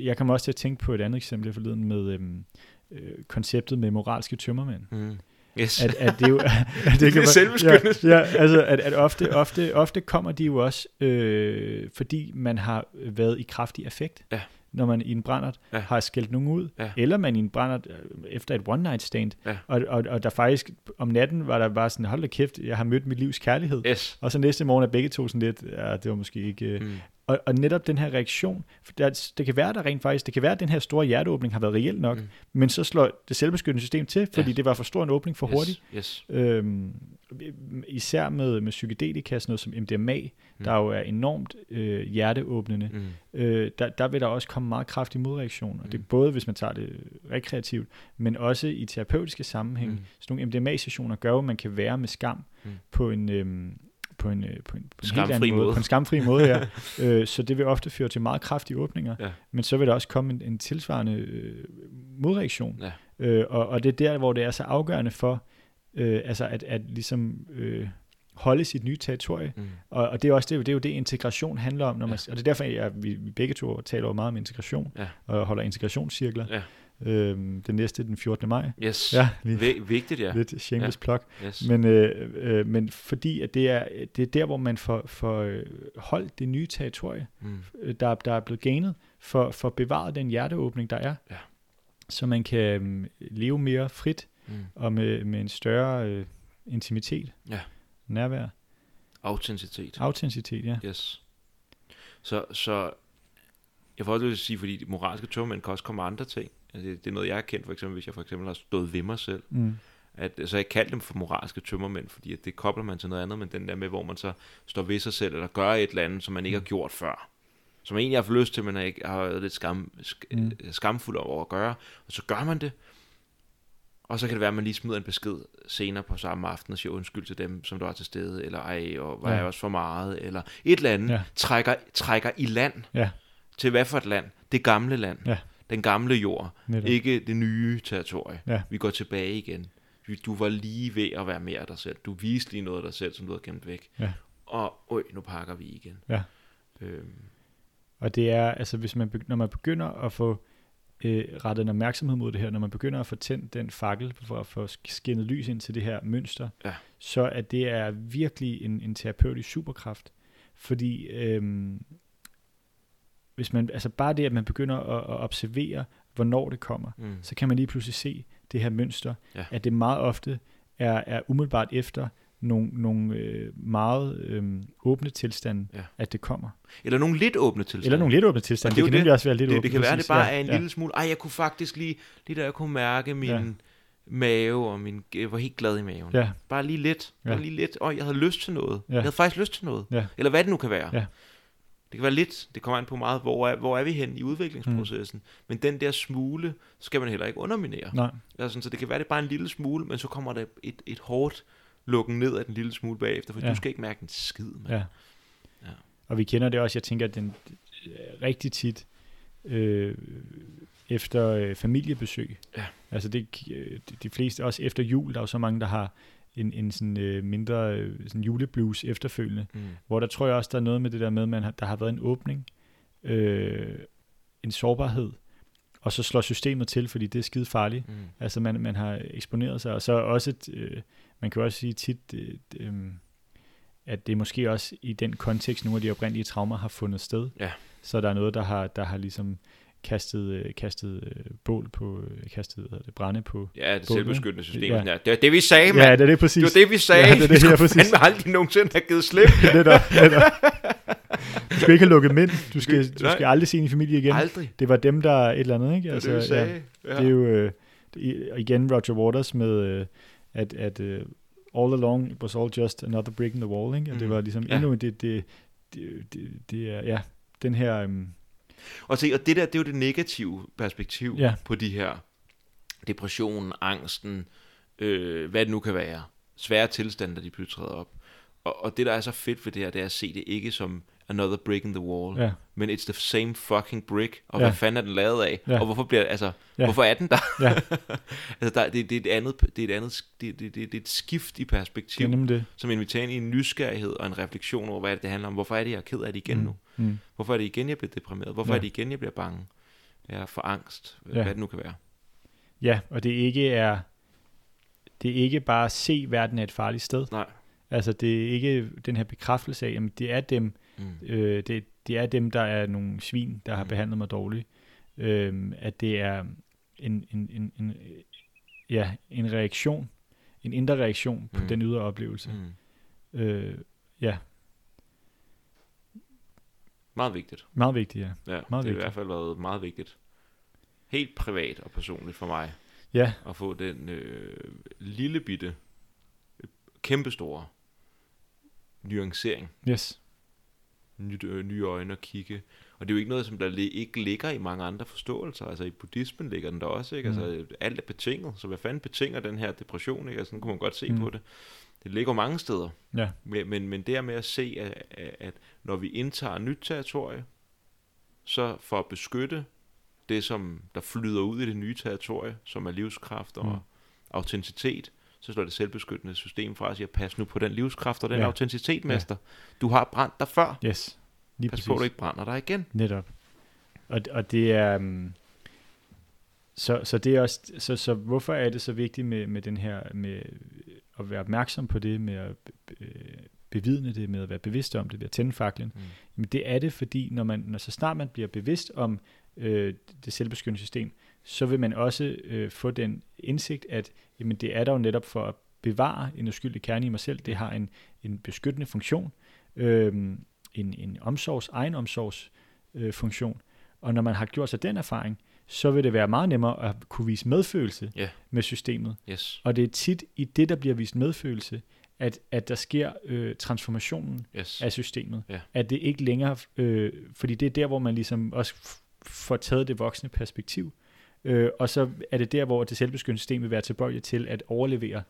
Jeg, kommer også til at tænke på et andet eksempel forleden med øhm, øh, konceptet med moralske tømmermænd. Mm. Yes. At, at det jo... at Det er kan selvbeskyttelse. Ja, ja, altså at, at ofte, ofte, ofte kommer de jo også, øh, fordi man har været i kraftig affekt. Ja. Når man i en brændert Ja. har skældt nogen ud, Ja. eller man i en brændert øh, efter et one night stand, Ja. og, og, og der faktisk om natten var der bare sådan, hold da kæft, jeg har mødt mit livs kærlighed. Yes. Og så næste morgen er begge to sådan lidt, ja, det var måske ikke... Øh. Mm. Og, og netop den her reaktion, for der, det kan være der rent faktisk, det kan være, at den her store hjerteåbning har været reelt nok, Mm. men så slår det selvbeskyttende system til, fordi Ja. det var for stor en åbning for hurtigt. Yes. Øhm, især med, med psykedelika, sådan noget som MDMA, Mm. der jo er enormt øh, hjerteåbnende, Mm. øh, der, der vil der også komme meget kraftig modreaktion, og det er Mm. både, hvis man tager det rekreativt, men også i terapeutiske sammenhæng. Mm. Sådan nogle MDMA-sessioner gør jo, at man kan være med skam Mm. på en... Øhm, på en, øh, på en, på en helt anden måde. måde. På en skamfri måde, ja. øh, så det vil ofte føre til meget kraftige åbninger, Ja. men så vil der også komme en, en tilsvarende øh, modreaktion. Ja. Øh, og, og det er der, hvor det er så afgørende for, øh, altså at, at ligesom øh, holde sit nye territorie. Mm. Og, og det er også det, det, er jo det, integration handler om. Når man, Ja. Og det er derfor, jeg, vi, vi begge to taler jo meget om integration, Ja. og holder integrationscirkler. Ja. Øhm, den næste den 14. maj. Yes. Ja, lige, Vi- vigtigt, ja. lidt shameless plug. Yes. Men, øh, øh, men fordi at det, er, det er der, hvor man får, får øh, holdt det nye territorie, Mm. øh, der, der er blevet ganet, for, for bevaret den hjerteåbning, der er. Ja. så man kan øh, leve mere frit Mm. og med, med en større øh, intimitet, Ja. nærvær, Autenticitet. autenticitet, ja. Yes. Så, så jeg får også lyst til at sige, fordi de moralske tømmermænd kan også komme andre ting. Altså, det, det er noget, jeg har kendt, for eksempel, hvis jeg for eksempel har stået ved mig selv. Mm. At, så jeg kalder dem for moralske tømmermænd, fordi at det kobler man til noget andet, men den der med, hvor man så står ved sig selv, eller gør et eller andet, som man ikke har Mm. gjort før. Som man egentlig har haft lyst til, men har ikke har været lidt skam, sk, mm. skamfuld over at gøre. Og så gør man det. Og så kan det være, at man lige smider en besked senere på samme aften og siger undskyld til dem, som der var til stede, eller ej, og var Ja. jeg også for meget, eller et eller andet. Ja. Trækker, trækker i land. Ja. Til hvad for et land? Det gamle land. Ja. Den gamle jord. Netop. Ikke det nye territorie. Ja. Vi går tilbage igen. Du- var lige ved at være mere af dig selv. Du viste lige noget af dig selv, som du havde gemt væk. Ja. Og øj, nu pakker vi igen. Ja. Øhm, Og det er, altså hvis man, når man begynder at få øh, rettet en opmærksomhed mod det her, når man begynder at få tændt den fakkel for at få skinnet lys ind til det her mønster, Ja. så at det er virkelig en, en terapeutisk superkraft. Fordi øhm, hvis man, altså bare det, at man begynder at, at observere, hvornår det kommer, mm. så kan man lige pludselig se det her mønster, Ja. at det meget ofte er, er umiddelbart efter nogle, nogle øh, meget øh, åbne tilstande, Ja. at det kommer. Eller nogle lidt åbne tilstande. Eller nogle lidt åbne tilstande. Og det Det, kan nemlig det. også være lidt det, åbent. det kan være, det bare er en ja. lille smule, ej, jeg kunne faktisk lige, lige da jeg kunne mærke min Ja. mave, og min, jeg var helt glad i maven. Ja, Bare lige lidt, bare Ja. lige lidt, og jeg havde lyst til noget. Ja. Jeg havde faktisk lyst til noget. Ja. Eller hvad det nu kan være. Ja. Det kan være lidt, det kommer an på meget, hvor er, hvor er vi hen i udviklingsprocessen. Mm. Men den der smule, skal man heller ikke underminere. nej, Altså, så det kan være, det er bare en lille smule, men så kommer der et, et hårdt lukken ned af den lille smule bagefter, for Ja. du skal ikke mærke en skid. Man. ja. Ja. Og vi kender det også, jeg tænker, at den øh, rigtig tit øh, efter øh, familiebesøg. Ja. Altså det, øh, de- de fleste, også efter jul, der er jo så mange, der har en, en sådan øh, mindre øh, sådan juleblues efterfølgende, Mm. hvor der tror jeg også, der er noget med det der med, at man har, der har været en åbning, øh, en sårbarhed, og så slår systemet til, fordi det er skide farligt. Mm. Altså man, man har eksponeret sig, og så også, et, øh, man kan jo også sige tit, øh, øh, at det er måske også i den kontekst, nogle af de oprindelige traumer har fundet sted. Ja. Så der er noget, der har, der har ligesom kastet, øh, kastet øh, bål på, øh, kastet hvad det, brænde på. Ja, det Bålet. selvbeskyttende system. Ja. Ja. Det er det, vi sagde, mand. Ja, det er det præcis. det var det, vi sagde. Ja, det er det vi skulle præcis. fandme aldrig nogensinde have givet slip. netop, netop. Du skal ikke have lukket mænd. Du skal, du skal aldrig se din familie igen. Aldrig. Det var dem, der er et eller andet, ikke? Det er det, vi sagde. Ja. Det er jo øh, det- igen Roger Waters med, øh, at, at øh, all along it was all just another brick in the wall, ikke? Og det Mhm. var ligesom Ja. endnu det, det, det, det, det er, ja, den her, øhm, Og, se, og det der, det er jo det negative perspektiv Ja. på de her depressionen, angsten, øh, hvad det nu kan være. Svære tilstande, der de pludselig træder op. Og, og det, der er så fedt ved det her, det er at se det ikke som another brick in the wall, ja, men it's the same fucking brick, og Ja. hvad fanden er den lavet af? Ja. Og hvorfor bliver altså, Ja. hvorfor er den der? Ja. altså, der, det, det, er et andet, det er et andet, det, det, det, det er et skift i det er perspektiv, nemlig det. som inviterer ind i en nysgerrighed og en refleksion over, hvad det, det handler om. Hvorfor er det, jeg er ked af det igen Mm, nu? Mm. Hvorfor er det igen, jeg bliver deprimeret? Hvorfor Ja. er det igen, jeg bliver bange? Jeg er for angst. Ja. Hvad det nu kan være. Ja, og det ikke er, det er ikke bare at se, at verden er et farligt sted. Nej. Altså, det er ikke den her bekræftelse af, jamen, det er dem, Mm. øh, det, det er dem, der er nogle svin, der har Mm. behandlet mig dårligt. Øh, at det er en, en, en, en, ja, en reaktion, en indre reaktion på Mm. den ydre oplevelse. Mm. Øh, ja, Meget vigtigt. meget vigtigt, ja. Ja, Meget det har i hvert fald været meget vigtigt. Helt privat og personligt for mig. Ja, At få den øh, lille bitte, kæmpestore nuancering. yes. Nyt, øh, nye øjne at kigge. Og det er jo ikke noget, som der ikke ligger i mange andre forståelser. Altså i buddhismen ligger den der også, ikke? Mm. Altså alt er betinget. Så hvad fanden betinger den her depression, ikke? Altså sådan kunne man godt se Mm. på det. Det ligger mange steder. Ja, Men, men, men det med at se, at, at, når vi indtager nyt territorie, så for at beskytte det, som der flyder ud i det nye territorie, som er livskraft og Mm. mm. autenticitet, så slår det selvbeskyttende system fra og siger, pas nu på den livskraft og den Ja. ja. autenticitet, mester. Du har brændt dig før. yes. Lige Pas præcis. på, at du ikke brænder dig igen. Netop. Og, og det er... Um, så, så det er også... Så, så hvorfor er det så vigtigt med, med den her... Med at være opmærksom på det, med at øh, bevidne det, med at være bevidst om det, ved at tænde faklen? Mm. Jamen det er det, fordi når, man, når så snart man bliver bevidst om øh, det selvbeskyttende system, så vil man også øh, få den indsigt, at jamen, det er der jo netop for at bevare en uskyldig kerne i mig selv. Det har en, en beskyttende funktion, øh, en, en omsorgs, egen omsorgs øh, funktion. Og når man har gjort sig den erfaring, så vil det være meget nemmere at kunne vise medfølelse Ja. med systemet. Yes. Og det er tit i det, der bliver vist medfølelse, at, at der sker øh, transformationen Yes. af systemet. Ja. At det ikke længere, øh, fordi det er der, hvor man ligesom også får taget det voksne perspektiv. Øh, og så er det der, hvor det selvbeskyttende system vil være tilbøjeligt til at overlevere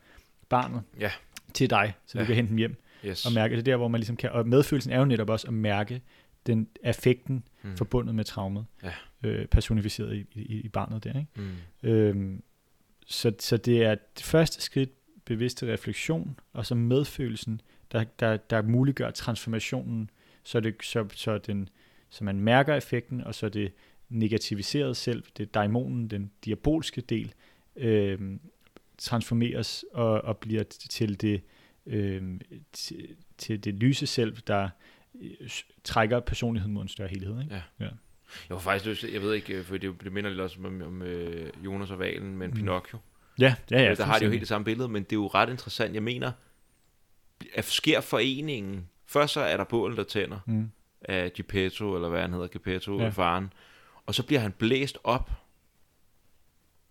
barnet Ja. til dig, så du Ja. kan hente dem hjem Yes. og mærke. Det er der, hvor man ligesom kan, og medfølelsen er jo netop også at mærke den affekten Mm. forbundet med traumet, Ja. øh, personificeret i, i, i barnet der. Ikke? Mm. Øhm, så, så det er det første skridt, bevidste refleksion, og så medfølelsen, der, der, der muliggør transformationen, så, det, så, så, den, så man mærker effekten, og så det negativiserede selv, det daimonen, den diabolske del, øhm, transformeres og, og bliver til det, øhm, til, til det lyse selv, der øh, trækker personligheden mod en større helhed. Ikke? Jeg var faktisk lyst jeg ved ikke, øh, for det, det minder lidt også om, om øh, Jonas og Valen, men Mm. Pinocchio. Ja, ja, ja. der har de jo helt det samme billede, men det er jo ret interessant. Jeg mener, at sker foreningen, først så er der bål, der tænder Mm. af Geppetto, eller hvad han hedder, Geppetto, Ja. ja. faren, og så bliver han blæst op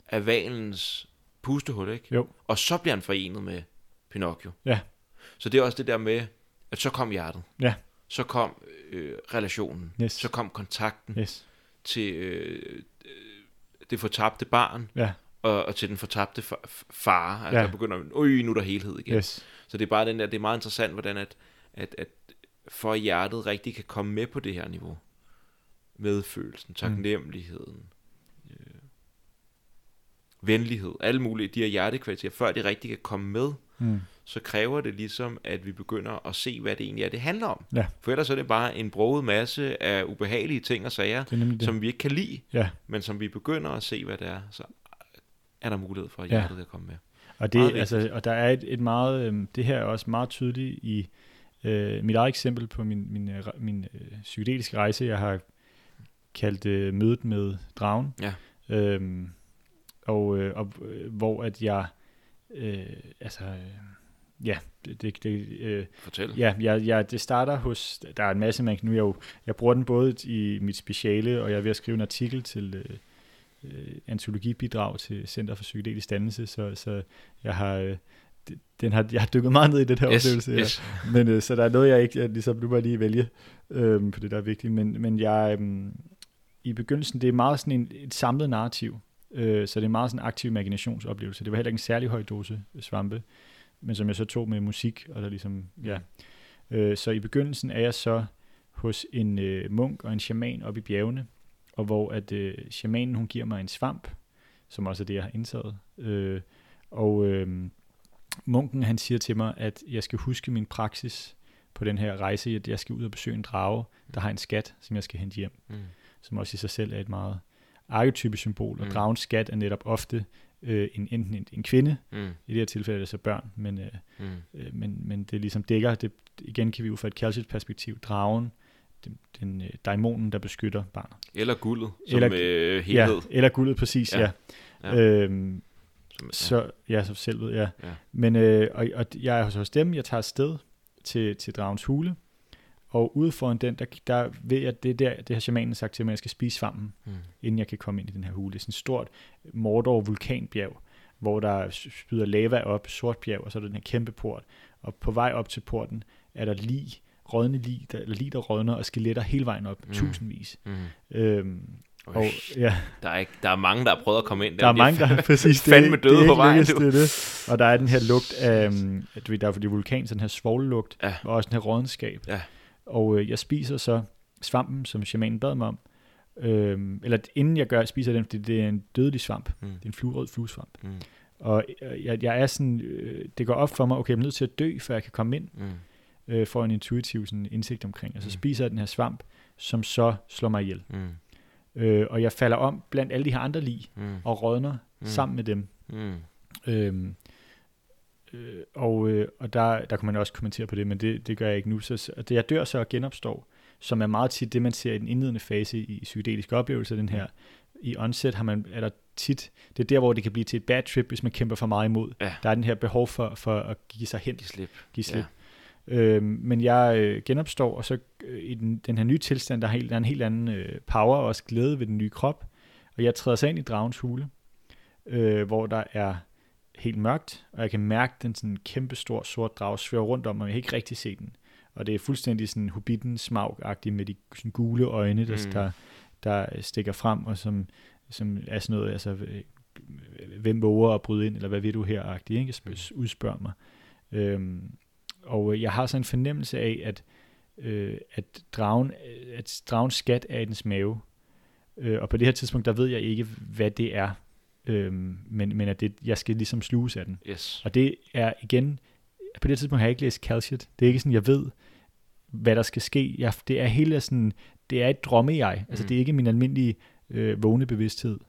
af valens pustehul, ikke? Jo. Og så bliver han forenet med Pinocchio. Ja. Så det er også det der med, at så kom hjertet. Ja. Så kom øh, relationen. Yes. Så kom kontakten Yes. til øh, det fortabte barn, Ja. og, og til den fortabte far. Altså, Ja. ja. der begynder, øj, nu er der helhed igen. Yes. Så det er bare den der, det er meget interessant, hvordan at, at, at for at hjertet rigtig kan komme med på det her niveau. Medfølelsen, taknemmeligheden, øh, venlighed, alle mulige, de her hjertekvaliteter, før det rigtig kan komme med, Mm. så kræver det ligesom, at vi begynder at se, hvad det egentlig er, det handler om. Ja. For ellers er det bare en broget masse af ubehagelige ting og sager, er som vi ikke kan lide, Ja, men som vi begynder at se, hvad det er, så er der mulighed for, at Ja. hjertet kan komme med. og, det, altså, og der er et, et meget, øhm, det her er også meget tydeligt i øh, mit eget eksempel på min, min, øh, min øh, psykedeliske rejse, jeg har kaldt øh, mødet med dragen. Ja. Øhm, og, øh, og øh, hvor at jeg, øh, altså, øh, ja, det, det, det øh, Fortæl. Ja, jeg, jeg, det starter hos, der er en masse, man nu er jeg jo, jeg bruger den både i mit speciale, og jeg er ved at skrive en artikel til øh, øh, antologibidrag til Center for Psykedelisk Dannelse, så, så jeg har, øh, den har, jeg har dykket meget ned i den her yes, oplevelse. her. yes. Men øh, så der er noget, jeg ikke, jeg, ligesom, nu må jeg lige vælge øh, på det, der er vigtigt, men, men jeg, øh, i begyndelsen, det er meget sådan en, et samlet narrativ, øh, så det er meget sådan en aktiv imaginationsoplevelse. Det var heller ikke en særlig høj dose svampe, men som jeg så tog med musik, og der ligesom, ja. Øh, så i begyndelsen er jeg så hos en øh, munk og en shaman oppe i bjergene, og hvor at øh, shamanen, hun giver mig en svamp, som også er det, jeg har indtaget. Øh, og øh, munken, han siger til mig, at jeg skal huske min praksis på den her rejse, at jeg skal ud og besøge en drage, der har en skat, som jeg skal hente hjem, Mm. Som også i sig selv er et meget arketypisk symbol, og Mm. dragens skat er netop ofte øh, en, enten en, en kvinde, Mm. i det her tilfælde er det så børn, men, øh, Mm. øh, men, men det ligesom dækker, det, igen kan vi ud fra et keltisk perspektiv, dragen, den, den øh, daimonen, der beskytter barnet. Eller guldet, som Eller- øh, helhed. Ja, eller guldet, præcis, ja. Ja. Øhm, Som, ja. så, ja, så selv ved, ja. Ja. Men, øh, og, og jeg er hos dem, jeg tager afsted til, til dragens hule, og ude foran den, der, der ved jeg, det er der, det har shamanen sagt til mig, at jeg skal spise svampen, Mm. inden jeg kan komme ind i den her hule. Det er sådan et stort Mordor vulkanbjerg, hvor der spyder lava op, sort bjerg, og så er der den her kæmpe port. Og på vej op til porten er der lig, rådne lig, der, eller lig, der rådner, og skeletter hele vejen op, Mm. tusindvis. Mm. Øhm, og ja, der, er ikke, der er mange, der har prøvet at komme ind. der er men mange, de der præcis det, fandme døde det er på vejen, lykkedes, du. det er det. Og der er den her lugt af, um, du ved, der er fordi vulkan, sådan her svovllugt, Ja. og også den her rådenskab. Ja. Og øh, jeg spiser så svampen, som shamanen bad mig om. Øhm, eller inden jeg gør, spiser den, fordi det er en dødelig svamp. Mm. Det er en fluerød fluesvamp. Mm. Og øh, jeg, jeg er sådan, øh, det går op for mig, okay, jeg er nødt til at dø, før jeg kan komme ind, Mm. øh, for en intuitiv sådan, indsigt omkring. Og så Mm. spiser jeg den her svamp, som så slår mig ihjel. Mm. Øh, og jeg falder om blandt alle de her andre lig, Mm. og rådner mm. sammen med dem. Mm. Øhm, øh, og øh, og der, der kunne man også kommentere på det, men det, det gør jeg ikke nu. Så, og det, jeg dør så og genopstår, som er meget tit det, man ser i den indledende fase i psykedeliske oplevelser, den her i onset har man, er der tit, det er der, hvor det kan blive til et bad trip, hvis man kæmper for meget imod. Ja. Der er den her behov for, for at give sig hen, Giv slip. give slip. Ja. Øhm, men jeg øh, genopstår, og så øh, i den, den her nye tilstand, der er, helt, der er en helt anden øh, power og også glæde ved den nye krop. Og jeg træder så ind i dragens hule, øh, hvor der er helt mørkt, og jeg kan mærke den sådan kæmpe stor sort drage svære rundt om, og jeg kan ikke rigtig se den. Og det er fuldstændig sådan hobbiten smag med de sådan gule øjne, der, Mm. der, der stikker frem, og som, som er sådan noget, altså, hvem våger at bryde ind, eller hvad ved du her, agtigt, ikke? Sp- udspørg mig. Øhm, og jeg har så en fornemmelse af, at, øh, at, dragen, at dragens skat er i dens mave. Øh, og på det her tidspunkt, der ved jeg ikke, hvad det er. Øhm, men, men at det, jeg skal ligesom sluges af den. Yes. Og det er igen, på det tidspunkt har jeg ikke læst Calciat. Det er ikke sådan, jeg ved, hvad der skal ske. Jeg, det er hele sådan, det er et drømme-jeg. Altså Mm. det er ikke min almindelige øh, vågne bevidsthed.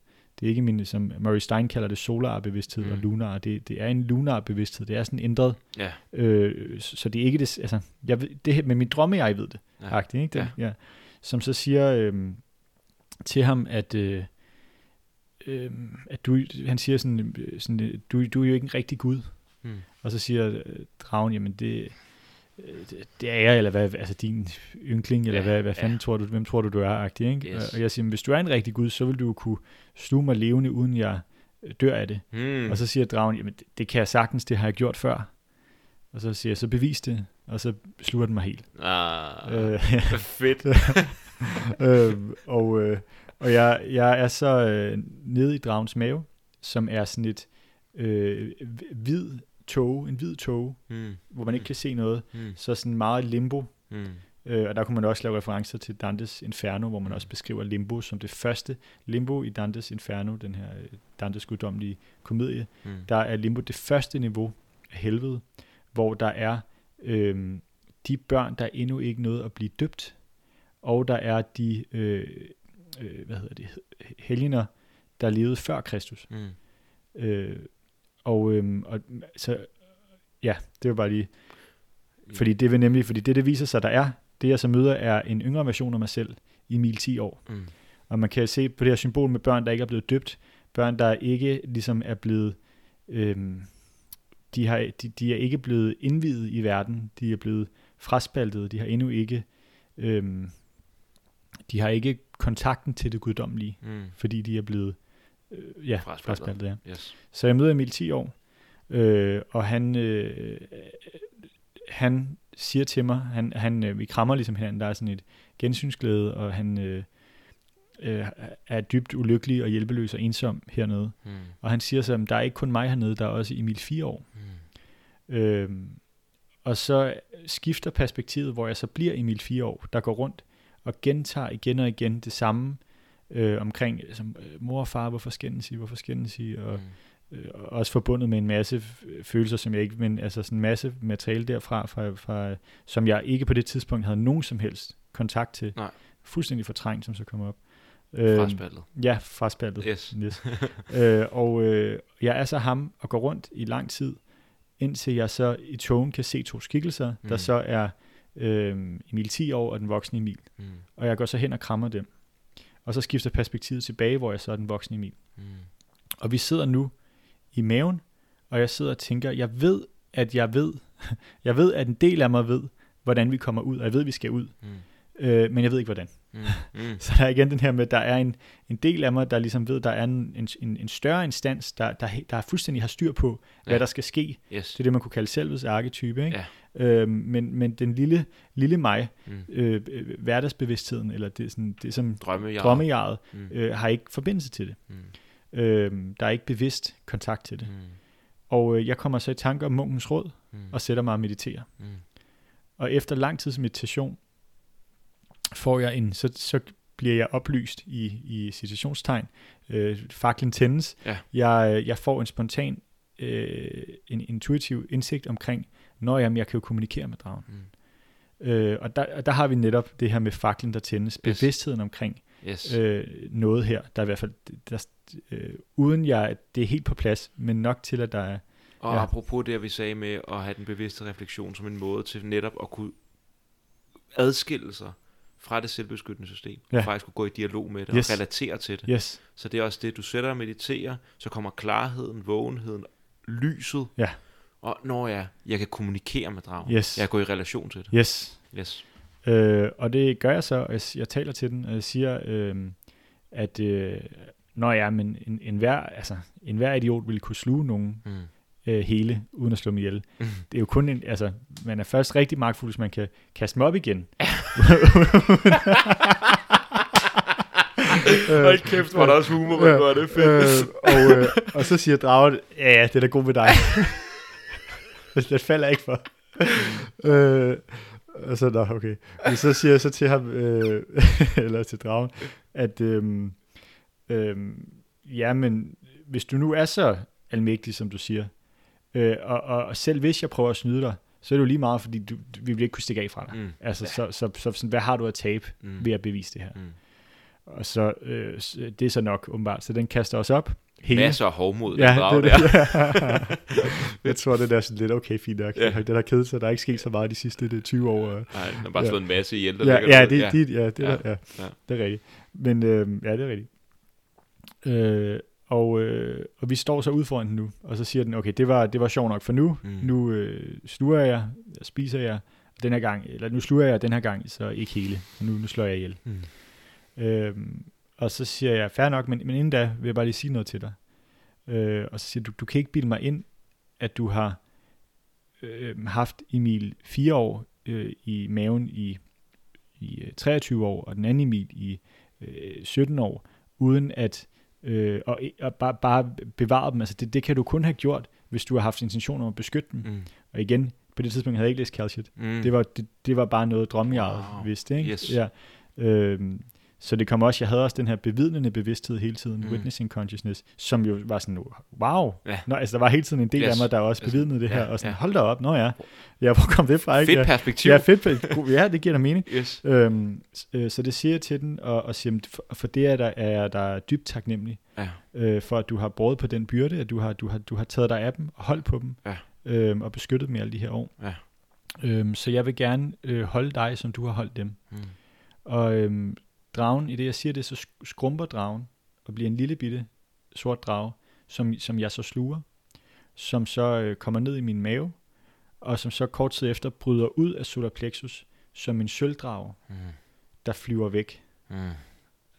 Det er ikke min, som Murray Stein kalder det, solar bevidsthed mm. og lunar. Det, det er en lunar bevidsthed. Det er sådan ændret. Ja. Øh, så så det er ikke det, altså, jeg ved, det men min drømme, jeg ved det. Ja. Agtigt, ikke? Den, ja. ja. Som så siger øh, til ham, at, øh, øh, at du, han siger sådan, øh, sådan øh, du, du er jo ikke en rigtig Gud. Mm. Og så siger øh, dragen, jamen det, det, er jeg, eller hvad, altså din yndling, eller Ja, ja, hvad, hvad ja. fanden tror du, hvem tror du, du er, agtig, ikke? Yes. Og jeg siger, hvis du er en rigtig Gud, så vil du kunne sluge mig levende, uden jeg dør af det. Mm. Og så siger dragen, jamen det, det kan jeg sagtens, det har jeg gjort før. Og så siger jeg, så bevis det, og så sluger den mig helt. Ah, Øh, fedt. øh, og øh, og jeg, jeg er så øh, nede i dragens mave, som er sådan et øh, hvid tog, en hvid tog, Mm. hvor man ikke kan se noget, Mm. så sådan meget limbo. Mm. Øh, og der kunne man også lave referencer til Dantes Inferno, hvor man også beskriver limbo som det første. Limbo i Dantes Inferno, den her øh, Dantes guddommelige komedie, Mm. der er limbo det første niveau af helvede, hvor der er øh, de børn, der endnu ikke nåede at blive døbt, og der er de øh, øh, hvad hedder det, helgener, der levede før Kristus. Mm. Øh, og, øh, og så, ja, det var bare lige, fordi det vil nemlig, fordi det, det viser sig, der er, det jeg så møder, er en yngre version af mig selv i mil 10 år. Mm. Og man kan se på det her symbol med børn, der ikke er blevet døbt, børn, der ikke ligesom er blevet, øhm, de, har, de, de er ikke blevet indvidet i verden, de er blevet fraspaltet, de har endnu ikke, øhm, de har ikke kontakten til det guddommelige, Mm. fordi de er blevet, øh, ja, Fraspaltet. ja. Yes. Så jeg møder Emil 10 år, øh, og han, øh, han siger til mig, han, han, øh, vi krammer ligesom hinanden, der er sådan et gensynsglæde, og han øh, øh, er dybt ulykkelig og hjælpeløs og ensom hernede. Mm. Og han siger så, at der er ikke kun mig hernede, der er også Emil 4 år. Mm. Øh, og så skifter perspektivet, hvor jeg så bliver Emil 4 år, der går rundt og gentager igen og igen det samme øh, omkring som, øh, mor og far, hvorfor skændes I, hvorfor skændes I, og Mm. øh, også forbundet med en masse f- følelser, som jeg ikke, men altså sådan en masse materiale derfra, fra, fra, som jeg ikke på det tidspunkt havde nogen som helst kontakt til. Nej. Fuldstændig fortrængt, som så kom op. Fraspaltet. Ja, fraspaltet. Yes. yes. øh, og øh, jeg er så ham og går rundt i lang tid, indtil jeg så i togen kan se to skikkelser, mm. der så er øh, Emil 10 år og den voksne Emil. Mm. Og jeg går så hen og krammer dem. Og så skifter perspektivet tilbage, hvor jeg så er den voksne Emil. Mm. Og vi sidder nu i maven, og jeg sidder og tænker, jeg ved, at jeg ved, jeg ved, at en del af mig ved, hvordan vi kommer ud, og jeg ved, at vi skal ud, Mm. øh, men jeg ved ikke, hvordan. Mm. Mm. Så der er igen den her med, at der er en, en del af mig, der ligesom ved, der er en, en, en større instans, der, der, der fuldstændig har styr på, hvad Ja. der skal ske. Yes. Det er det, man kunne kalde selvets arketype. Ikke? Ja. Øhm, men, men den lille, lille mig, Mm. øh, øh, hverdagsbevidstheden, eller det, sådan, det som Drømme, jeg. drømmejaret, Mm. øh, har ikke forbindelse til det. Mm. Øh, der er ikke bevidst kontakt til det. Mm. Og øh, jeg kommer så i tanke om munkens råd, Mm. og sætter mig og mediterer. Mm. Og efter lang tids meditation, får jeg en, så, så bliver jeg oplyst i, i citationstegn. Øh, faklen tændes. Ja. Jeg, jeg får en spontan, øh, en intuitiv indsigt omkring, når jamen, jeg kan jo kommunikere med dragen. Mm. Øh, og, der, og der har vi netop det her med faklen, der tændes. Yes. Bevidstheden omkring Yes. øh, noget her, der er i hvert fald, der, øh, uden jeg, det er helt på plads, men nok til, at der er, Og Ja. apropos det, vi sagde med at have den bevidste refleksion som en måde til netop at kunne adskille sig fra det selvbeskyttende system, Ja. og faktisk kunne gå i dialog med det Yes. og relatere til det. Yes. Så det er også det, du sætter og mediterer, så kommer klarheden, vågenheden, lyset, Ja. og når jeg, jeg kan kommunikere med dragen, Yes. jeg kan gå i relation til det. Yes. Yes. Øh, og det gør jeg så, og jeg, jeg taler til den, og jeg siger, øh, at øh, når jeg, men en, en, hver, altså, en hver idiot ville kunne sluge nogen Mm. Øh, hele, uden at slå dem ihjel. Mm. Det er jo kun en, altså, man er først rigtig magtfuld, hvis man kan kaste dem op igen. Hold kæft, hvor er der også humor, men hvor er det fedt. Øh, og, øh, og så siger dragen, ja, ja, det er da god med dig. det falder ikke for. øh, og så, nå, okay. Men så siger jeg så til ham, øh, eller til dragen, at øhm, øhm, ja, men hvis du nu er så almægtig, som du siger, øh, og, og, selv hvis jeg prøver at snyde dig, så er det jo lige meget, fordi du, du, vi vil ikke kunne stikke af fra dig. Mm. Altså, så, så, så sådan, hvad har du at tabe Mm. ved at bevise det her? Mm. Og så, øh, det er så nok, åbenbart. Så den kaster os op. Hele. Masser af hovmod, Ja, det, der. det, jeg tror, det er sådan lidt okay fint nok. Ja. Ja. Den har kedet sig. Der er ikke sket så meget de sidste det, 20 år. Nej, den har bare Ja. slået en masse ihjel, der Ja, ja, det, det, ja, det, Ja. ja. Ja, Ja. det er rigtigt. Men øh, ja, det er rigtigt. Øh, og, øh, og vi står så ude foran den nu, og så siger den, okay, det var, det var sjovt nok for nu. Mm. Nu øh, sluger jeg, spiser jeg den her gang, eller nu sluger jeg den her gang, så ikke hele. Nu, nu slår jeg ihjel. Mm. Øhm, og så siger jeg, fair nok, men, men inden da vil jeg bare lige sige noget til dig. Øh, og så siger du, du kan ikke bilde mig ind, at du har øh, haft Emil fire år øh, i maven i, i øh, 23 år, og den anden Emil i øh, 17 år, uden at øh, og, og bare, bare bevare dem. Altså det, det kan du kun have gjort, hvis du har haft intention om at beskytte dem. Mm. Og igen, på det tidspunkt havde jeg ikke læst Calcit. Mm. Det var, det, det var bare noget drømme, jeg Wow. vidste. Ikke? Yes. Ja. Øhm, så det kom også, jeg havde også den her bevidnende bevidsthed hele tiden, Mm. witnessing consciousness, som jo var sådan, wow. Ja. Nå, altså der var hele tiden en del Yes. af mig, der også Altså, bevidnede det her, ja, og sådan, ja. hold da op, nå ja, ja, hvor kom det fra? Ikke? Fedt perspektiv. ja, fedt, ja, det giver da mening. Yes. Øhm, øh, så det siger jeg til den, og, og siger, "Men for, for det er der, er der dybt taknemmelig, Ja. øh, for at du har båret på den byrde, at du har, du har, du har taget dig af dem, og holdt på dem, Ja. øhm, og beskyttet dem i alle de her år. Ja. Øhm, så jeg vil gerne øh, holde dig, som du har holdt dem. Mm. Og øhm, dragen, i det jeg siger det, så sk- skrumper dragen og bliver en lille bitte sort drage, som, som jeg så sluger, som så øh, kommer ned i min mave, og som så kort tid efter bryder ud af solar plexus som en sølvdrage, Mm. der flyver væk. Mm.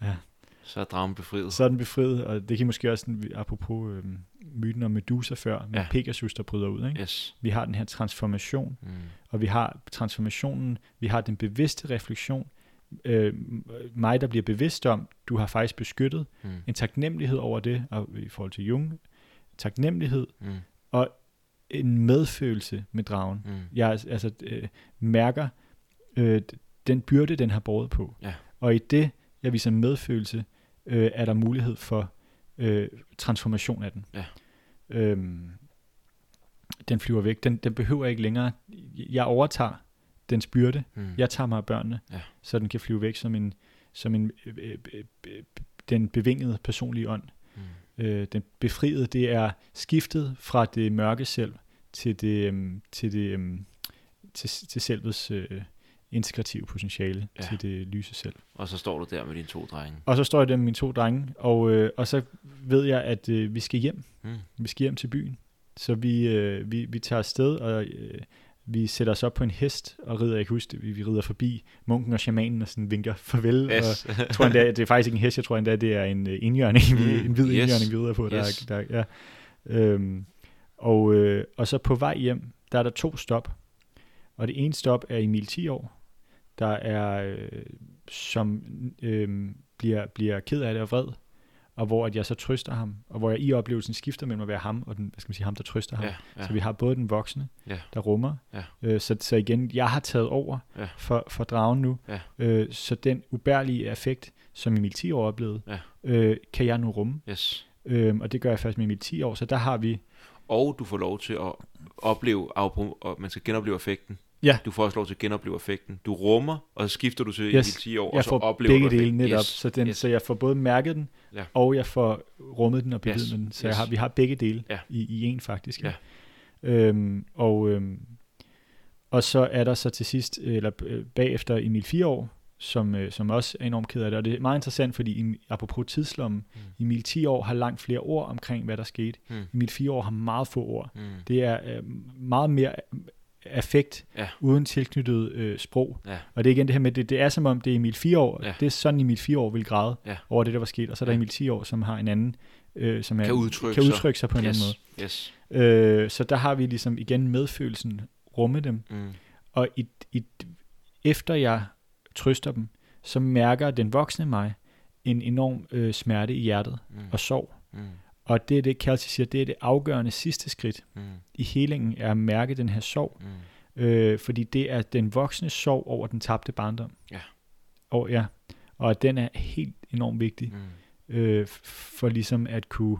Ja. Så er dragen befriet. Så er den befriet, og det kan måske også, apropos øhm, myten om Medusa før, med ja. Pegasus, der bryder ud. Ikke? Yes. Vi har den her transformation, Mm. og vi har transformationen, vi har den bevidste refleksion, øh, mig, der bliver bevidst om, du har faktisk beskyttet, Mm. en taknemmelighed over det, og i forhold til Jung, taknemmelighed, Mm. en medfølelse med dragen. Mm. Jeg altså, øh, mærker øh, den byrde, den har båret på. Ja. Og i det, jeg viser medfølelse, øh, er der mulighed for øh, transformation af den. Ja. Øhm, den flyver væk. Den, den behøver ikke længere. Jeg overtager dens byrde. Mm. Jeg tager mig af børnene, Ja. så den kan flyve væk som en, som en øh, øh, øh, øh, den bevingede personlige ånd. Mm. Øh, den befriede, det er skiftet fra det mørke selv til det, øhm, til det øhm, til, til selvets øh, integrative potentiale, ja. til det lyse selv. Og så står du der med dine to drenge. Og så står jeg der med mine to drenge, og, øh, og så ved jeg, at øh, vi skal hjem. Mm. Vi skal hjem til byen. Så vi, øh, vi, vi tager afsted, og øh, vi sætter os op på en hest og rider, jeg kan huske, vi, vi rider forbi munken og shamanen og sådan vinker farvel. Yes. Og jeg tror endda, det er faktisk ikke en hest, jeg tror endda, det er en øh, indjørning, Mm, en hvid yes. yes. indjørning, vi rider på. Der, Yes. der, ja. øhm, og, øh, og så på vej hjem, der er der to stop. Og det ene stop er Emil 10 år, der er, øh, som øh, bliver, bliver ked af det og vred, og hvor at jeg så trøster ham, og hvor jeg i oplevelsen skifter mellem at være ham og den, hvad skal man sige, ham, der trøster ham. ja, ja. Så vi har både den voksne, Ja. der rummer. Ja. Øh, så, så igen, jeg har taget over Ja. for, for dragen nu. Ja. Øh, så den ubærlige effekt, som Emil 10 år oplevede, Ja. øh, kan jeg nu rumme. Yes. Øh, og det gør jeg først med Emil 10 år. Så der har vi... Og du får lov til at opleve, og man skal genopleve effekten. Ja. Du får også lov til at genopleve effekten. Du rummer, og så skifter du til Yes. i 10 år, og Jeg så får oplever begge du dele effekten. netop, Yes. så, den, yes. så jeg får både mærket den, Ja. og jeg får rummet den og bevidnet Yes. den. Så Yes. jeg har, vi har begge dele Ja. i, i en faktisk. Ja. Øhm, og, øhm, og så er der så til sidst, eller øh, bagefter Emil 4 år, som, øh, som også er enormt ked af det. Og det er meget interessant, fordi Em- apropos tidslommen, Mm. Emil 10 år har langt flere ord omkring, hvad der skete. Mm. Emil 4 år har meget få ord. Mm. Det er øh, meget mere affekt, Ja. uden tilknyttet øh, sprog. Ja. Og det er igen det her med, det, det er som om, det er Emil 4 år. Ja. Det er sådan, Emil 4 år vil græde Ja. over det, der var sket. Og så er der Ja. Emil 10 år, som har en anden, øh, som er, Kan udtrykke kan sig. udtrykke sig på en yes. anden Yes. måde. Øh, så der har vi ligesom igen medfølelsen rumme dem. Mm. Og i, i, efter jeg trøster dem, så mærker den voksne mig en enorm øh, smerte i hjertet Mm. og sorg. Mm. Og det er det, Kelsey siger, det er det afgørende sidste skridt Mm. i helingen, er at mærke den her sorg. Mm. Øh, fordi det er den voksne sorg over den tabte barndom. Ja. Og, ja. og den er helt enormt vigtig, Mm. øh, for ligesom at kunne,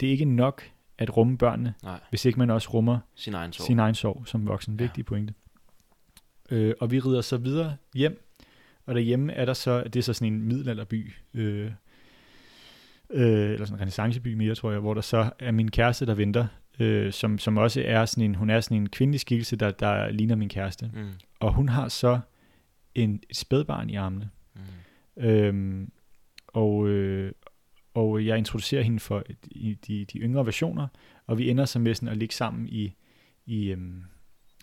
det er ikke nok at rumme børnene, Nej, hvis ikke man også rummer sin egen sorg. sin egen sorg som voksen. Ja. Vigtig pointe. Øh, og vi rider så videre hjem, og derhjemme er der så, det er så sådan en middelalderby, øh, øh, eller sådan en renaissanceby mere, tror jeg, hvor der så er min kæreste, der venter, øh, som, som også er sådan en, hun er sådan en kvindelig skikkelse, der, der ligner min kæreste. Mm. Og hun har så en, et spædbarn i armene. Mm. Øhm, og, øh, og jeg introducerer hende for de, de, de yngre versioner, og vi ender så med sådan at ligge sammen i, i, øhm,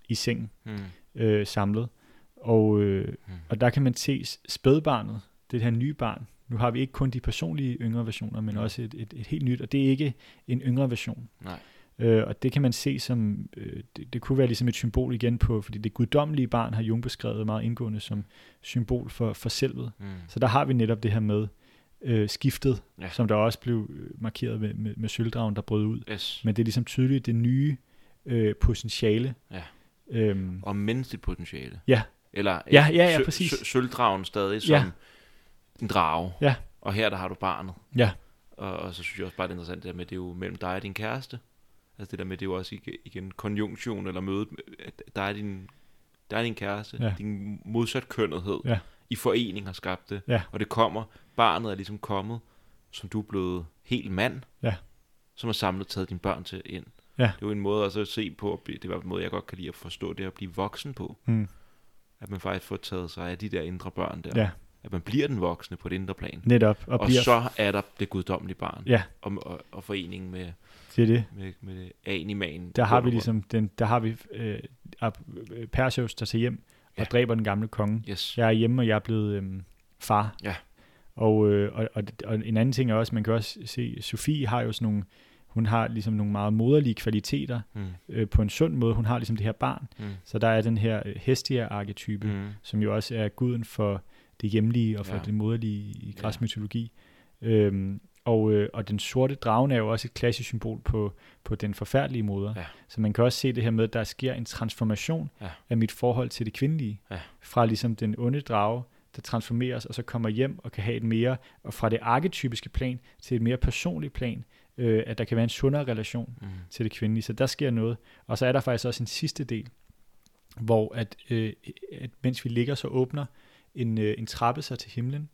i sengen Mm. øh, samlet. Og, øh, Mm. og der kan man se spædbarnet, det her nye barn. Nu har vi ikke kun de personlige yngre versioner, men også et, et, et helt nyt, og det er ikke en yngre version. Nej. Øh, og det kan man se som, øh, det, det kunne være ligesom et symbol igen på, fordi det guddommelige barn har Jung beskrevet meget indgående som symbol for, for selvet. Mm. Så der har vi netop det her med øh, skiftet, Ja. som der også blev øh, markeret med, med, med sølvdragen, der brød ud. Yes. Men det er ligesom tydeligt det nye øh, potentiale. Ja. Øhm, Og menneskeligt potentiale. Ja. Eller Ja, ja, ja, sø- præcis. sø- sølvdragen stadig som Ja. En drage. Ja. Og her der har du barnet. Ja. Og, og så synes jeg også bare, det er interessant det der med, det er jo mellem dig og din kæreste. Altså det der med, det er jo også igen, konjunktion eller mødet. at Der er din, der er din kæreste. Ja. Din modsat kønnethed. Ja. I forening har skabt det. Ja. Og det kommer. Barnet er ligesom kommet, som du er blevet helt mand. Ja. Som har samlet taget dine børn til ind. Ja. Det er jo en måde også at se på, at blive- det var en måde, jeg godt kan lide at forstå det at blive voksen på. mm, At man faktisk får taget sig af de der indre børn der. ja, At man bliver den voksne på det indre plan. netop. Og, Og, og bliver, så er der det guddommelige barn. Ja. Og, og, og foreningen med, det er det. med, med animaen. Der har vi ligesom, den, der har vi øh, øh, Perseus, der tager hjem og Ja. dræber den gamle konge. Yes. Jeg er hjemme, og jeg er blevet øhm, far. Ja. Og, øh, og, og, og en anden ting er også, man kan også se, Sofie har jo sådan nogle, hun har ligesom nogle meget moderlige kvaliteter Mm. øh, på en sund måde. Hun har ligesom det her barn. Mm. Så der er den her øh, Hestia-arketype. Mm. som jo også er guden for det hjemlige og for Ja. ja. det moderlige i græsk Ja. mytologi. Øhm, og, øh, og den sorte dragen er jo også et klassisk symbol på, på den forfærdelige moder. Ja. Så man kan også se det her med, at der sker en transformation Ja. af mit forhold til det kvindelige. Ja. Fra ligesom den onde drage, der transformeres og så kommer hjem og kan have et mere, og fra det arketypiske plan til et mere personligt plan, øh, at der kan være en sundere relation Mm. til det kvindelige. Så der sker noget. Og så er der faktisk også en sidste del, hvor at, øh, at mens vi ligger, så åbner en, øh, en trappe sig til himlen,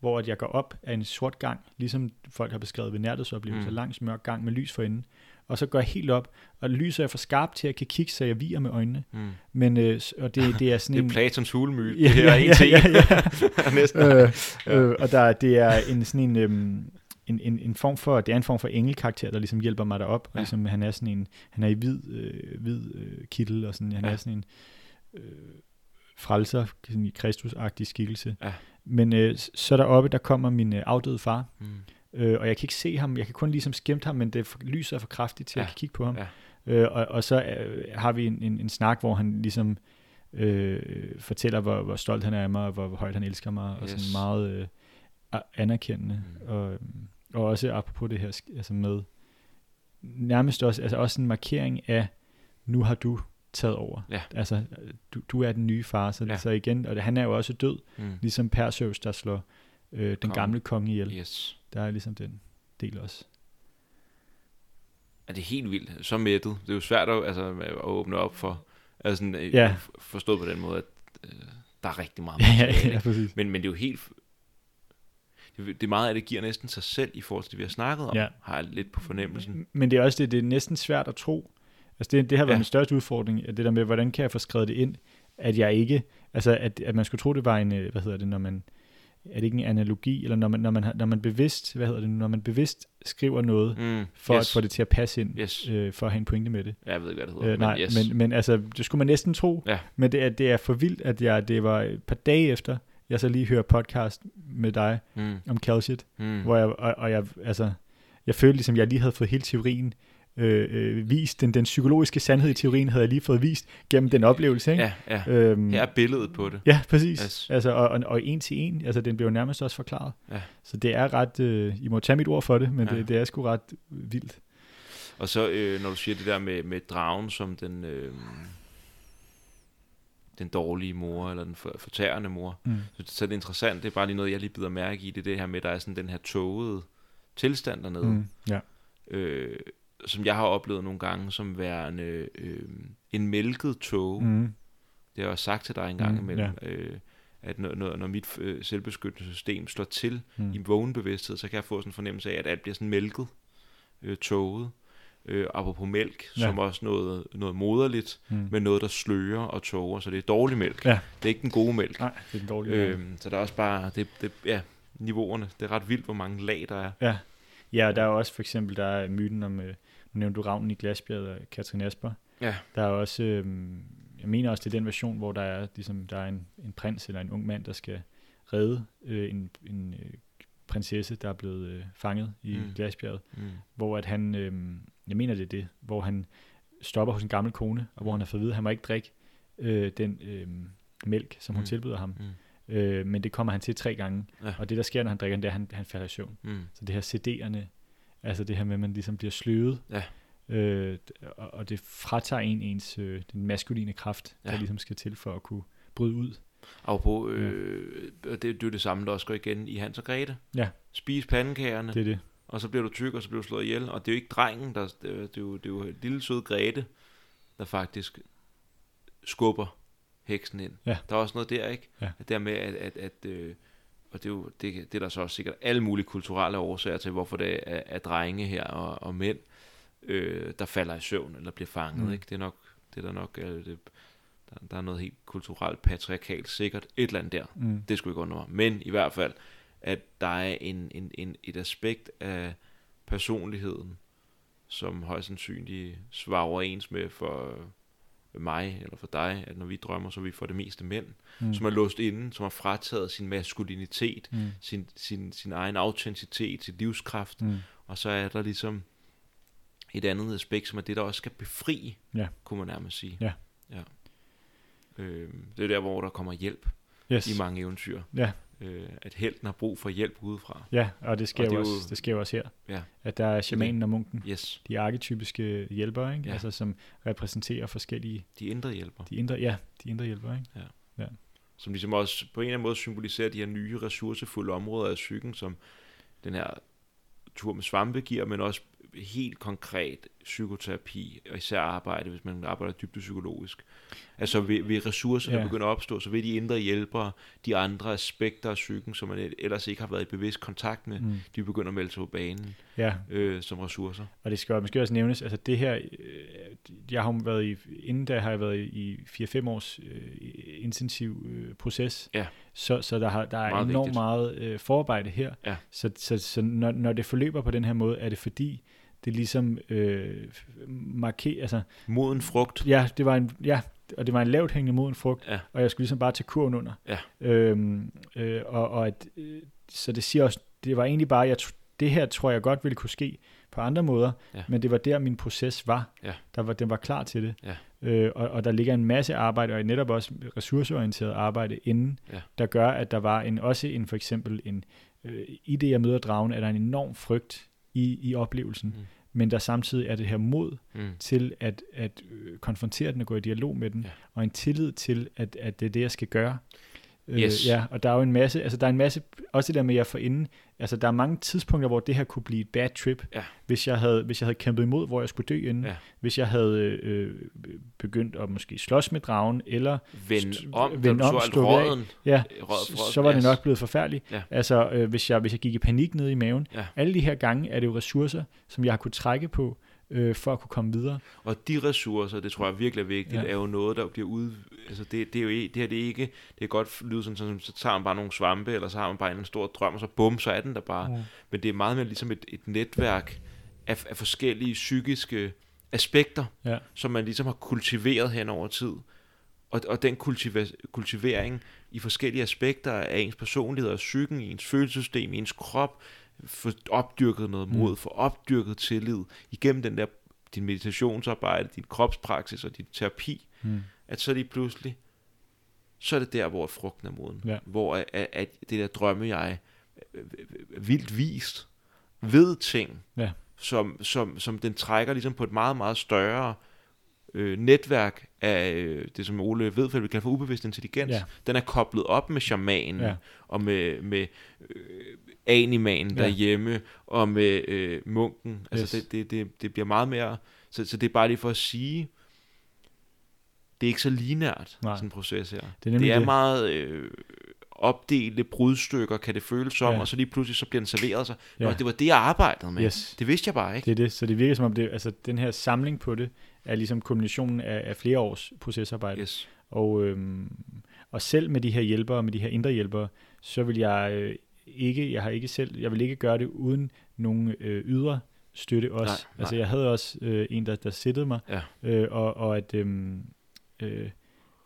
hvor at jeg går op af en sort gang, ligesom folk har beskrevet ved nærhedsoplevelser, Mm. langs mørk gang med lys for enden. Og så går jeg helt op, og lyset er for skarpt til, at jeg kan kigge, så jeg viger med øjnene. Mm. Men, øh, og det, det er sådan Det er en... Platons hulemyte. Ja, det er en ja, en. ja, Næsten. øh, øh, og der, det er en sådan en, øhm, en, en, en form for, det er en form for engelkarakter, der ligesom hjælper mig derop. Og Ja. ligesom, han er sådan en, han er i hvid, øh, hvid øh, kittel, og sådan, han Ja. er sådan en øh, frelser, sådan en kristusagtig skikkelse. Ja. Men øh, så deroppe, der kommer min øh, afdøde far, Mm. øh, og jeg kan ikke se ham, jeg kan kun ligesom skimte ham, men det for, lyset er for kraftigt til, at Ja. jeg kan kigge på ham. Ja. Øh, og, og så øh, har vi en, en, en snak, hvor han ligesom øh, fortæller, hvor, hvor stolt han er af mig, og hvor, hvor højt han elsker mig, og Yes. sådan meget øh, anerkendende. Mm. Og, øhm, og også apropos det her altså med, nærmest også, altså også en markering af, nu har du taget over. Ja. Altså, du, du er den nye far, så, Ja. ja. så igen, og han er jo også død, Mm. ligesom Perseus, der slår øh, den Kongen. gamle konge ihjel. Yes. Der er ligesom den del også. Er det helt vildt. Så mættet. Det er jo svært at, altså, at åbne op for. Altså, sådan, øh, Ja. forstået på den måde, at øh, der er rigtig meget ja, materiale, ja, præcis. Men, men det er jo helt... Det, det er meget af det giver næsten sig selv i forhold til det, vi har snakket om. Ja. Har jeg lidt på fornemmelsen. Men det er også det, det er næsten svært at tro. Altså det, det har været Ja. ja. min største udfordring, at det der med, hvordan kan jeg få skrevet det ind, at jeg ikke, Altså, at, at man skulle tro, det var en, øh, hvad hedder det, når man, er det ikke en analogi, eller når man, når man, når man bevidst, hvad hedder det, når man bevidst skriver noget, Mm, for yes. at få det til at passe ind, Yes. øh, for at have en pointe med det. Jeg ved ikke, hvad det hedder. Øh, nej, yes. men, men altså, det skulle man næsten tro, Ja. men det er, det er for vildt, at jeg, det var et par dage efter, jeg så lige hører podcast med dig mm, om Calcit, mm. hvor jeg, og, og jeg, altså, jeg følte ligesom, jeg lige havde fået hele teorien øh, øh, vist, den, den psykologiske sandhed i teorien havde jeg lige fået vist gennem den oplevelse, ikke? Ja, ja. Øhm, Her er billedet på det. Ja, præcis. Yes. Altså, og, og, og en til en, altså den bliver jo nærmest også forklaret. Ja. Så det er ret, øh, I må tage mit ord for det, men Ja. det, det er sgu ret vildt. Og så, øh, når du siger det der med, med dragen som den, øh, den dårlige mor, eller den for- fortærende mor, Mm. så, så er det interessant, det er bare lige noget, jeg lige bider mærke i, det er det her med, der er sådan den her tågede tilstand dernede, Mm. Ja. øh, som jeg har oplevet nogle gange som værende øh, en mælket tåge. Mm. Det har jeg også sagt til dig en gang Mm, imellem, øh, at når, når, når mit øh, selvbeskyttelsessystem slår til Mm. i vågenbevidsthed, så kan jeg få sådan en fornemmelse af, at alt bliver sådan mælket, øh, tåget. Øh, apropos mælk, Ja. ja. som også noget, noget moderligt, Mm. men noget, der slører og tåger, så det er dårlig mælk. Ja. Det er ikke den gode mælk. Nej, det er den dårlige. Øh, så der er også bare, det, det, ja, niveauerne, det er ret vildt, hvor mange lag der er. Ja. ja, der er også for eksempel, der er myten om, øh, nu nævnte du Ravnen i Glasbjerget af Katrin Asper. Ja. Der er også, øh, jeg mener også, det er den version, hvor der er, ligesom, der er en, en prins eller en ung mand, der skal redde øh, en, en øh, prinsesse, der er blevet øh, fanget i Mm. mm. Glasbjerget. Mm. hvor at han, øh, jeg mener det er det, hvor han stopper hos en gammel kone, og hvor han har fået at vide, at han må ikke drikke øh, den øh, mælk, som hun Mm. tilbyder ham. Mm. Øh, men det kommer han til tre gange, Ja. og det der sker, når han drikker den, det er, at han, han falder i søvn. Mm. Så det her cederende, altså det her med, at man ligesom bliver sløvet, Ja. øh, og, og det fratager en ens, øh, den maskuline kraft, ja. Ja. der ligesom skal til for at kunne bryde ud. Og på, øh, det, det er jo det samme, der også går igen i Hans og Grete. Ja. Spis pandekagerne, Det er det. og så bliver du tyk, og så bliver du slået ihjel. Og det er jo ikke drengen, der, det, er, jo, det er jo lille søde Grete, der faktisk skubber heksen ind. Ja. Der er også noget der, ikke? Ja. Der med, at, at, at øh, og det er jo det, det er der så også sikkert alle mulige kulturelle årsager til, hvorfor det er, er drenge her og, og mænd, øh, der falder i søvn eller bliver fanget, Mm. ikke? Det er nok, det er der nok, øh, det, der, der er noget helt kulturelt, patriarkalt sikkert, et eller andet der. Mm. Det skulle ikke under. Men i hvert fald, at der er en, en, en, et aspekt af personligheden, som højst sandsynligt svarer overens med for mig eller for dig, at når vi drømmer, så er vi for det meste mænd, Mm. som er låst inde, som har frataget sin maskulinitet, Mm. sin, sin, sin egen autenticitet, sin livskraft, Mm. og så er der ligesom et andet aspekt, som er det, der også skal befri, Ja. kunne man nærmest sige. Ja. ja. Øh, det er der, hvor der kommer hjælp Yes. i mange eventyr. Ja. Øh, at helten har brug for hjælp udefra. Ja, og det sker, Og det jo også, det sker jo også her. Ja. At der er shamanen og munken. Yes, de arketypiske hjælpere, ikke? Ja. Altså, som repræsenterer forskellige, de indre hjælper, de indre, ja, de indre hjælpere, ikke? som ligesom også på en eller anden måde symboliserer de her nye ressourcefulde områder af psyken, som den her tur med svampe giver, men også helt konkret psykoterapi, og især arbejde, hvis man arbejder dybt psykologisk. Altså ved, ved ressourcer, der Ja. begynder at opstå, så ved de indre hjælpere, de andre aspekter af psyken, som man ellers ikke har været i bevidst kontakt med, Mm. de begynder at melde sig på banen Ja, øh, som ressourcer. og det skal måske også nævnes, altså det her, øh, jeg har været i, inden da har jeg været i 4-5 års øh, intensiv øh, proces, Ja. så, så der, har, der er Meget enormt vigtigt. meget øh, forarbejde her, Ja. så, så, så når, når det forløber på den her måde, er det fordi, det ligesom øh, markerer, altså Moden frugt. Ja, det var en, ja, og det var en lavt hængende moden frugt, Ja. og jeg skulle ligesom bare tage kurven under. Ja. Øhm, øh, og, og at, øh, så det siger også, det var egentlig bare, jeg, det her tror jeg godt ville kunne ske på andre måder, Ja. men det var der min proces var. Ja. Der var, den var klar til det. Ja. Øh, og, og der ligger en masse arbejde, og netop også ressourceorienteret arbejde inden, Ja. der gør, at der var en, også en for eksempel en, øh, i det jeg møder dragen, er der en enorm frygt i, i oplevelsen, Mm. men der samtidig er det her mod, Mm. til at, at øh, konfrontere den og gå i dialog med den, Ja. og en tillid til, at, at det er det, jeg skal gøre. Yes. Øh, ja, og der er jo en masse, altså der er en masse, også det der med, at jeg får inden, altså der er mange tidspunkter, hvor det her kunne blive et bad trip, Ja. hvis, jeg havde, hvis jeg havde kæmpet imod, hvor jeg skulle dø inden, Ja. hvis jeg havde øh, begyndt at måske slås med dragen, eller Vend St- om, vend vend om, af. råden. ja, så, så var det nok blevet forfærdeligt. Ja. Altså, øh, hvis, jeg, hvis jeg gik i panik ned i maven. Ja. Alle de her gange er det jo ressourcer, som jeg har kunne trække på, øh, for at kunne komme videre. Og de ressourcer, det tror jeg virkelig er vigtigt, ja. er jo noget, der bliver ud... Altså det, det er jo det her det er ikke... Det kan godt lyde sådan, sådan, så tager man bare nogle svampe, eller så har man bare en stor drøm, og så bum, så er den der bare. Ja. Men det er meget mere ligesom et, et netværk af, af forskellige psykiske aspekter, ja. som man ligesom har kultiveret hen over tid. Og, og den kultiva- kultivering i forskellige aspekter af ens personlighed og psyken, i ens følelsessystem, i ens krop, få opdyrket noget mod, mm. få opdyrket tillid igennem den der din meditationsarbejde, din kropspraksis og din terapi, mm. at så lige pludselig, så er det der, hvor frugten er moden. Ja. Hvor at, at det der drømme, jeg vildt vist, ved ting, ja. som, som, som den trækker ligesom på et meget, meget større øh, netværk af øh, det, som Ole ved, vi kalder for ubevidst intelligens. Ja. Den er koblet op med shamanen ja. og med, med øh, animanen ja. derhjemme og med øh, munken. Altså yes. det, det, det, det bliver meget mere... Så, så det er bare lige for at sige, det er ikke så linært, Nej. sådan en proces her. Det er, det er det. meget øh, opdelte brudstykker, kan det føles som, ja. og så lige pludselig så bliver den serveret sig. Ja. Nå, det var det, jeg arbejdede med. Yes. Det vidste jeg bare ikke. Det er det, så det virker som om, det, altså, den her samling på det, er ligesom kombinationen af, af flere års procesarbejde. Yes. Og, øhm, og selv med de her hjælpere, med de her indre hjælpere, så vil jeg øh, ikke, jeg har ikke selv, jeg vil ikke gøre det uden nogen øh, ydre støtte også. Nej, nej. Altså jeg havde også øh, en, der, der sittede mig, ja. øh, og, og at, øh, øh,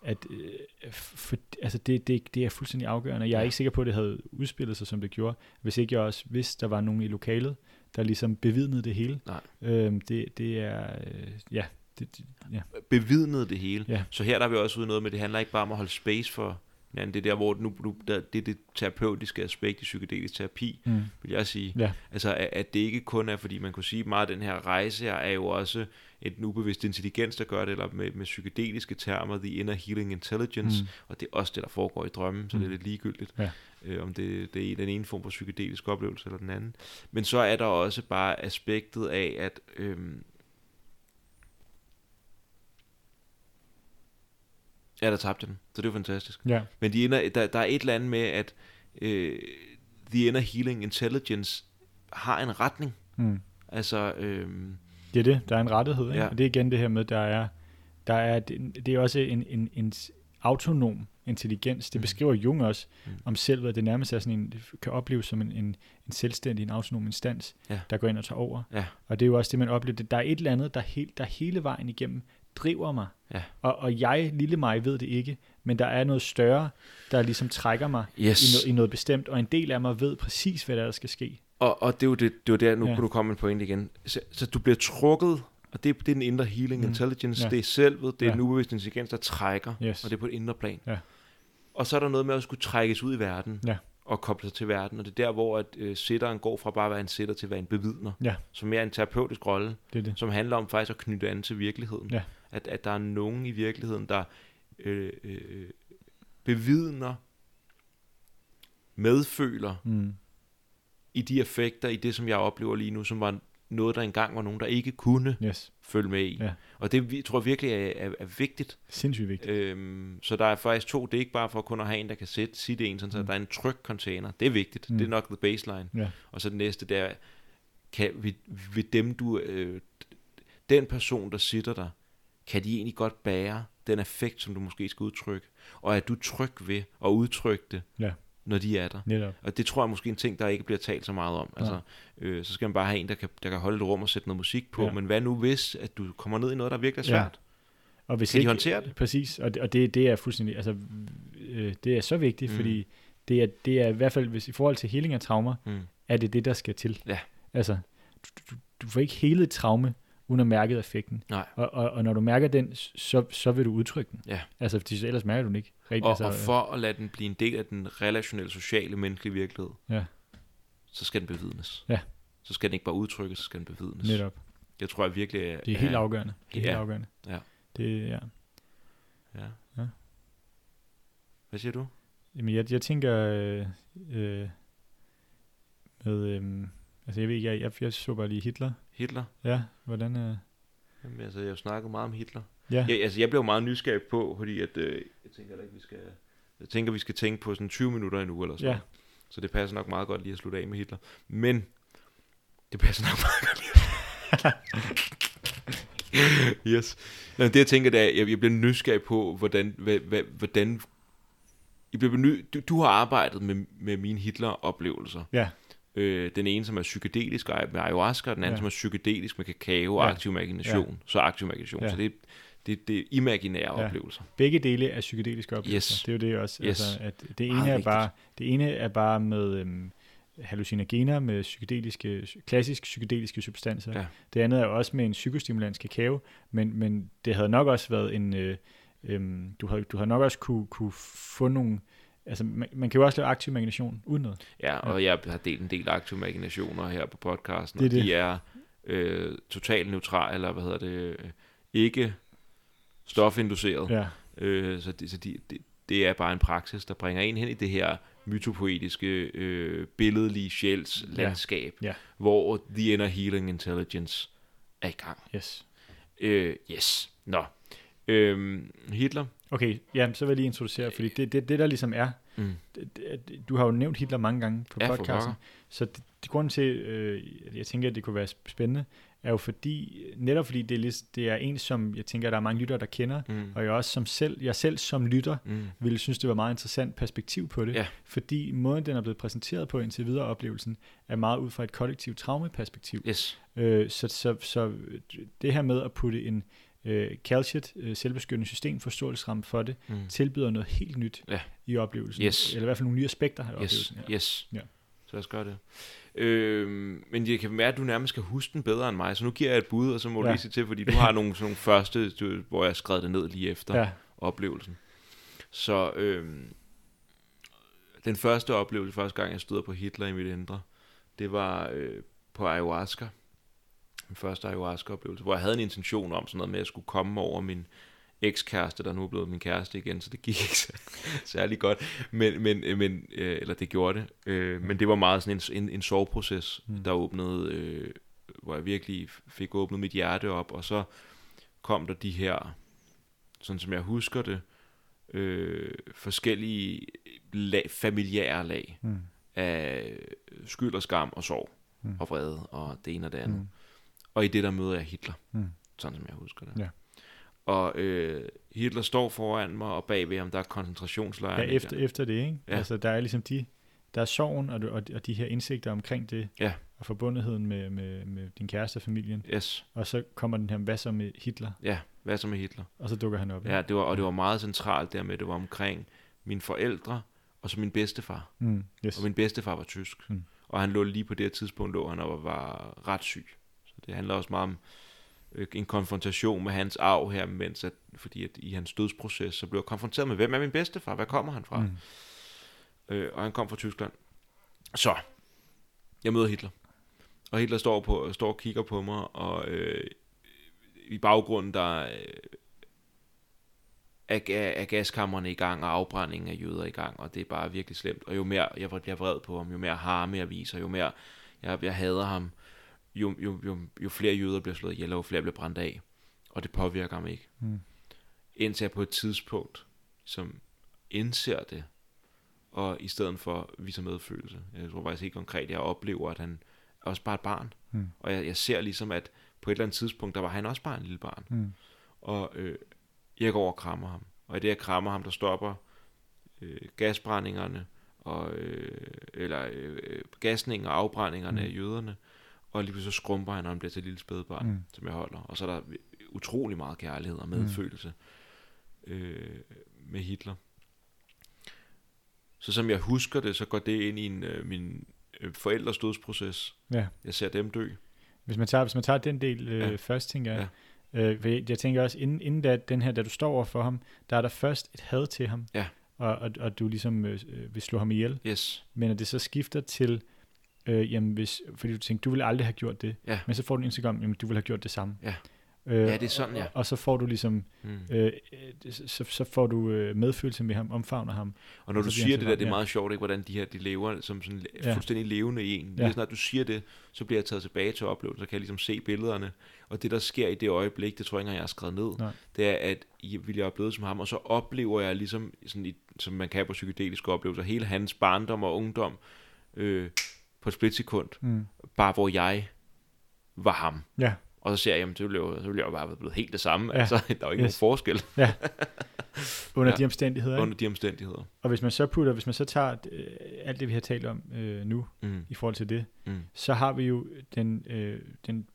at øh, for, altså det, det, det er fuldstændig afgørende. Jeg er ja. ikke sikker på, at det havde udspillet sig, som det gjorde, hvis ikke jeg også vidste, der var nogen i lokalet, der ligesom bevidnede det hele. Nej. Øh, det, det er, øh, ja, det, det, ja. bevidnet det hele. Ja. Så her der er vi også ude noget med, det handler ikke bare om at holde space for Ja, det er der, hvor nu, nu der, det er det terapeutiske aspekt i psykedelisk terapi, mm. vil jeg sige. Ja. Altså, at, at det ikke kun er, fordi man kunne sige, meget af den her rejse her er jo også et ubevidst intelligens, der gør det, eller med, med psykedeliske termer, the inner healing intelligence, mm. og det er også det, der foregår i drømmen, så mm. det er lidt ligegyldigt, ja. øh, om det, det er den ene form for psykedelisk oplevelse eller den anden. Men så er der også bare aspektet af, at øh, Ja, der tabte den. Så det var fantastisk. Ja. Men de ender, der, der er et eller andet med, at øh, The Inner Healing Intelligence har en retning. Mm. Altså... Øh, det er det. Der er en rettighed. Ikke? Ja. Og det er igen det her med, der er, der er det, det er også en, en, en autonom intelligens. Det mm. beskriver Jung også mm. om selv, at det nærmest er sådan en, kan opleves som en, en, en selvstændig, en autonom instans, ja. der går ind og tager over. Ja. Og det er jo også det, man oplever. Der er et eller andet, der, helt, der hele vejen igennem driver mig. Ja. Og, og jeg, lille mig, ved det ikke, men der er noget større, der ligesom trækker mig yes. i, no, i noget bestemt, og en del af mig ved præcis, hvad der, der skal ske. Og, og det er jo det, det er der, nu ja. kunne du komme en pointe igen. Så, så du bliver trukket, og det, det er den indre healing mm. intelligence, ja. det er selvet, det er ja. den ubevidste intelligens, der trækker, yes. og det er på et indre plan. Ja. Og så er der noget med at skulle trækkes ud i verden. Ja og koble sig til verden. Og det er der, hvor at, øh, sitteren går fra bare at være en sitter til at være en bevidner. Ja. Som mere en terapeutisk rolle. Det er det. Som handler om faktisk at knytte an til virkeligheden. Ja. At, at der er nogen i virkeligheden, der øh, øh, bevidner, medføler mm. i de effekter, i det, som jeg oplever lige nu, som var noget, der engang var nogen, der ikke kunne yes. følge med i. Ja. Og det tror virkelig er, er, er vigtigt. Sindssygt vigtigt. Øhm, så der er faktisk to, det er ikke bare for kun at have en, der kan sætte sit en, sådan, så mm. der er en tryg container. Det er vigtigt. Mm. Det er nok the baseline. Ja. Og så det næste, der kan vi, vi dem du, øh, den person, der sitter der, kan de egentlig godt bære den effekt, som du måske skal udtrykke, og er du tryg ved at udtrykke det, ja. når de er der. Netop. Og det tror jeg måske er en ting, der ikke bliver talt så meget om. Ja. Altså, øh, så skal man bare have en, der kan, der kan holde et rum og sætte noget musik på, ja. men hvad nu hvis, at du kommer ned i noget, der virkelig er svært? Ja. Og hvis kan ikke, de håndtere det? Præcis, og det, og det, det er fuldstændig, altså, øh, det er så vigtigt, mm. fordi det er, det er i hvert fald, hvis i forhold til heling af traumer, mm. er det det, der skal til. Ja. Altså, du, du, du får ikke hele et traume, uden at mærke effekten. Nej. Og, og, og når du mærker den, så, så vil du udtrykke den. Ja. Altså, fordi ellers mærker du den ikke. Rigtig, og, altså, og for at lade den blive en del af den relationelle, sociale, menneskelige virkelighed, ja. så skal den bevidnes. Ja. Så skal den ikke bare udtrykkes, så skal den bevidnes. Netop. Jeg tror jeg virkelig... Er, det er helt afgørende. Det er ja. helt afgørende. Ja. Det, ja. Ja. ja. Hvad siger du? Jamen, jeg, jeg tænker øh, øh, med... Øh, altså, jeg ved ikke, jeg, jeg, jeg så bare lige Hitler. Hitler? Ja, hvordan... Øh... Jamen, altså, jeg har snakket meget om Hitler. Ja. Jeg, altså, jeg blev meget nysgerrig på, fordi at, øh, jeg tænker ikke, vi skal... Jeg tænker, vi skal tænke på sådan 20 minutter endnu eller sådan. Ja. Så det passer nok meget godt lige at slutte af med Hitler. Men det passer nok meget godt lige. yes. Nå, det jeg tænker, det er, jeg, jeg bliver nysgerrig på, hvordan, hvad, hvad, hvordan jeg bliver ny, du, du har arbejdet med, med mine Hitler-oplevelser. Ja. Øh, den ene, som er psykedelisk med ayahuasca, og den anden, ja. som er psykedelisk med kakao og ja. aktiv imagination. Ja. Så aktiv imagination. Ja. Så det, det, det er imaginære ja. oplevelser. Begge dele er psykedeliske oplevelser. Yes. Det er jo det også. Yes. Altså, at det, ene er bare, det ene er bare med øhm, hallucinogener, med psykedeliske, klassisk psykedeliske substanser. Ja. Det andet er også med en psykostimulans kakao, men, men det havde nok også været en... Øh, øhm, du, har, du har nok også kunne, kunne få nogle... Altså, man, man kan jo også lave aktiv imagination uden noget. Ja, og ja. jeg har delt en del aktive imaginationer her på podcasten, det er og det. de er øh, totalt neutrale, eller hvad hedder det, ikke stofinduceret. Ja. Øh, så det, så de, det, det er bare en praksis, der bringer en hen i det her mytopoetiske, øh, billedlige sjæls landskab, ja. Ja. hvor The Inner Healing Intelligence er i gang. Yes. Øh, yes. Nå. Øhm, Hitler. Okay, ja, så vil jeg lige introducere, fordi det, det, det der ligesom er, mm. det, det, du har jo nævnt Hitler mange gange på ja, podcasten, så det, det grunden til, øh, jeg tænker, at det kunne være spændende, er jo fordi, netop fordi det er, det er en, som jeg tænker, der er mange lyttere, der kender, mm. og jeg også som selv, jeg selv som lytter, mm. ville synes, det var meget interessant perspektiv på det, ja. fordi måden, den er blevet præsenteret på indtil videre oplevelsen, er meget ud fra et kollektivt traumeperspektiv. Yes. Øh, så, så, så det her med at putte en, øh, Calchet, øh, selvbeskyttende system, forståelsesramme for det, mm. tilbyder noget helt nyt ja. i oplevelsen. Yes. Eller i hvert fald nogle nye aspekter af yes. oplevelsen. Ja. Yes. Ja. Så lad os gøre det. Øh, men jeg kan mærke, at du nærmest skal huske den bedre end mig, så nu giver jeg et bud, og så må ja. du lige se til, fordi du har nogle, sådan nogle første, du, hvor jeg har skrevet det ned lige efter ja. oplevelsen. Så øh, den første oplevelse, første gang jeg stod på Hitler i mit indre, det var øh, på ayahuasca min første ayahuasca-oplevelse, hvor jeg havde en intention om sådan noget med, at jeg skulle komme over min ekskæreste, der nu er blevet min kæreste igen, så det gik ikke særlig godt, men, men, men øh, eller det gjorde det, øh, men det var meget sådan en, en, en soveproces, mm. der åbnede, øh, hvor jeg virkelig fik åbnet mit hjerte op, og så kom der de her, sådan som jeg husker det, øh, forskellige lag, familiære lag mm. af skyld og skam og sorg mm. og vrede og det ene og det andet. Mm. Og i det der møder jeg Hitler, mm. sådan som jeg husker det. Ja. Og øh, Hitler står foran mig, og bagved ham, der er koncentrationslejre. Ja, efter, efter det, ikke? Ja. Altså, der er ligesom de, der er sorgen, og, og, og de her indsigter omkring det, ja. og forbundetheden med, med, med din kæreste og familien. Yes. Og så kommer den her, hvad så med Hitler? Ja, hvad så med Hitler? Og så dukker han op. Ja, det var, og det var meget centralt dermed, det var omkring mine forældre, og så min bedstefar. Mm, yes. Og min bedstefar var tysk. Mm. Og han lå lige på det tidspunkt, lå han var ret syg. Det handler også meget om øh, en konfrontation med hans arv her, mens at, fordi at i hans dødsproces, så blev jeg konfronteret med, hvem er min bedstefar? Hvad kommer han fra? Mm. Øh, og han kom fra Tyskland. Så, jeg møder Hitler. Og Hitler står, på, står og kigger på mig, og øh, i baggrunden, der øh, er, er gaskammerne i gang, og afbrændingen af jøder i gang, og det er bare virkelig slemt. Og jo mere jeg bliver vred på ham, jo mere harme jeg viser, jo mere jeg, jeg hader ham, jo, jo, jo, jo flere jøder bliver slået ihjel, og jo flere bliver brændt af. Og det påvirker mig ikke. Mm. Indtil jeg på et tidspunkt, som indser det, og i stedet for viser medfølelse. Jeg tror faktisk helt konkret, jeg oplever, at han er også bare et barn. Mm. Og jeg, jeg ser ligesom, at på et eller andet tidspunkt, der var han også bare en lille barn. Mm. Og øh, jeg går over og krammer ham. Og i det, jeg krammer ham, der stopper øh, gasbrændingerne, og, øh, eller øh, gasningen og afbrændingerne mm. af jøderne og lige pludselig så skrumper han, når han bliver til et lille spædbarn, mm. som jeg holder. Og så er der utrolig meget kærlighed og medfølelse mm. øh, med Hitler. Så som jeg husker det, så går det ind i en, øh, min øh, forældres dødsproces. Ja. Jeg ser dem dø. Hvis man tager, hvis man tager den del øh, ja. først, tænker jeg, ja. øh, jeg tænker også, inden, inden da, den her, da du står over for ham, der er der først et had til ham, ja. og, og, og du ligesom øh, vil slå ham ihjel. Yes. Men at det så skifter til, øh, jamen hvis, fordi du tænker, du ville aldrig have gjort det, ja. men så får du en Instagram, jamen du ville have gjort det samme. Ja. Øh, ja, det er sådan, ja. Og, og så får du ligesom, mm. øh, så, så får du øh, medfølelse med ham, omfavner ham. Og når og du siger det der, det er meget sjovt, ikke, hvordan de her, de lever som sådan ja. fuldstændig levende i en. Ja. Lige snart du siger det, så bliver jeg taget tilbage til oplevelsen, så kan jeg ligesom se billederne. Og det, der sker i det øjeblik, det tror jeg ikke, jeg har skrevet ned, Nej. det er, at jeg vil jeg opleve som ham, og så oplever jeg ligesom, sådan i, som man kan på psykedeliske oplevelser, hele hans barndom og ungdom, øh, på et splitsekund, mm. bare hvor jeg var ham. Ja. Og så ser jeg, jamen, så ville jo- så ville jeg jo bare være blevet helt det samme. Ja. Ja. Altså, der er jo ikke Yes. nogen forskel Under Ja. de omstændigheder. Ikke? under de omstændigheder. Og hvis man så putter, hvis man så tager øh, alt det, vi har talt om øh, nu, Mm. i forhold til det, Mm. så har vi jo den, øh, den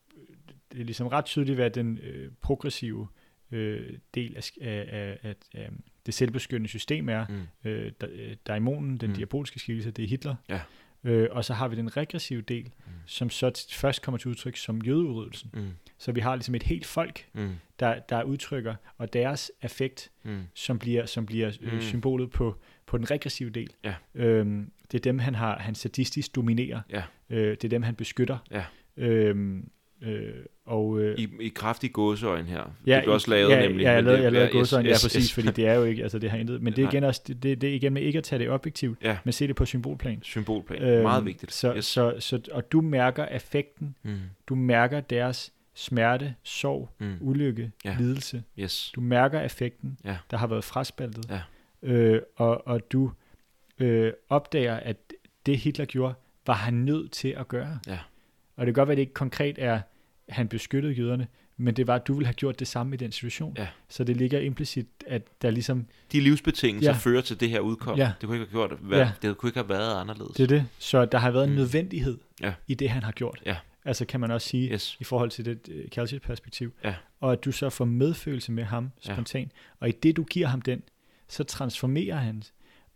det er ligesom ret tydeligt, hvad den øh, progressive øh, del af, af, af, af, det selvbeskyttende system er. Mm. Øh, da, øh, daimonen, den mm. Diabolske skikkelse, det er Hitler. Ja. Øh, og så har vi den regressive del, Mm. som så først kommer til udtryk som jødeudryddelsen. Mm. Så vi har ligesom et helt folk, Mm. der, der udtrykker, og deres affekt, Mm. som bliver, som bliver øh, Mm. symbolet på, på den regressive del. Ja. Øhm, det er dem, han har han sadistisk dominerer. Ja. Øh, det er dem, han beskytter. Ja. Øhm, øh, og, øh, I, I kraftige gåseøjne her. ja, det blev også lavet ja, nemlig. Ja, jeg lavede, det- jeg lavede ja, godsøjne, ja, præcis, yes. fordi det er jo ikke, altså det har intet, men det er igen også, det, det, er igen med ikke at tage det objektivt, Ja. men se det på symbolplan. Symbolplan. Øhm, Meget vigtigt. Så, yes. så, så, og du mærker affekten, Mm. du mærker deres smerte, sorg, Mm. ulykke, Ja. lidelse. Yes. Du mærker affekten, Ja. der har været fraspaltet. Ja. Øh, og, og du øh, opdager, at det Hitler gjorde, var han nødt til at gøre. Ja. Og det kan godt være, at det ikke konkret er, han beskyttede jøderne, men det var, at du ville have gjort det samme i den situation. Ja. Så det ligger implicit, at der ligesom, De livsbetingelser Ja. ja. fører til det her udkom. Ja. Det kunne ikke have gjort hvad, Ja. Det kunne ikke have været anderledes. det er det. Så der har været en Mm. nødvendighed Ja. i det, han har gjort. Ja. Altså kan man også sige, Yes. i forhold til det uh, Calcius perspektiv. Ja. Og at du så får medfølelse med ham Ja. spontant. Og i det, du giver ham den, så transformerer han,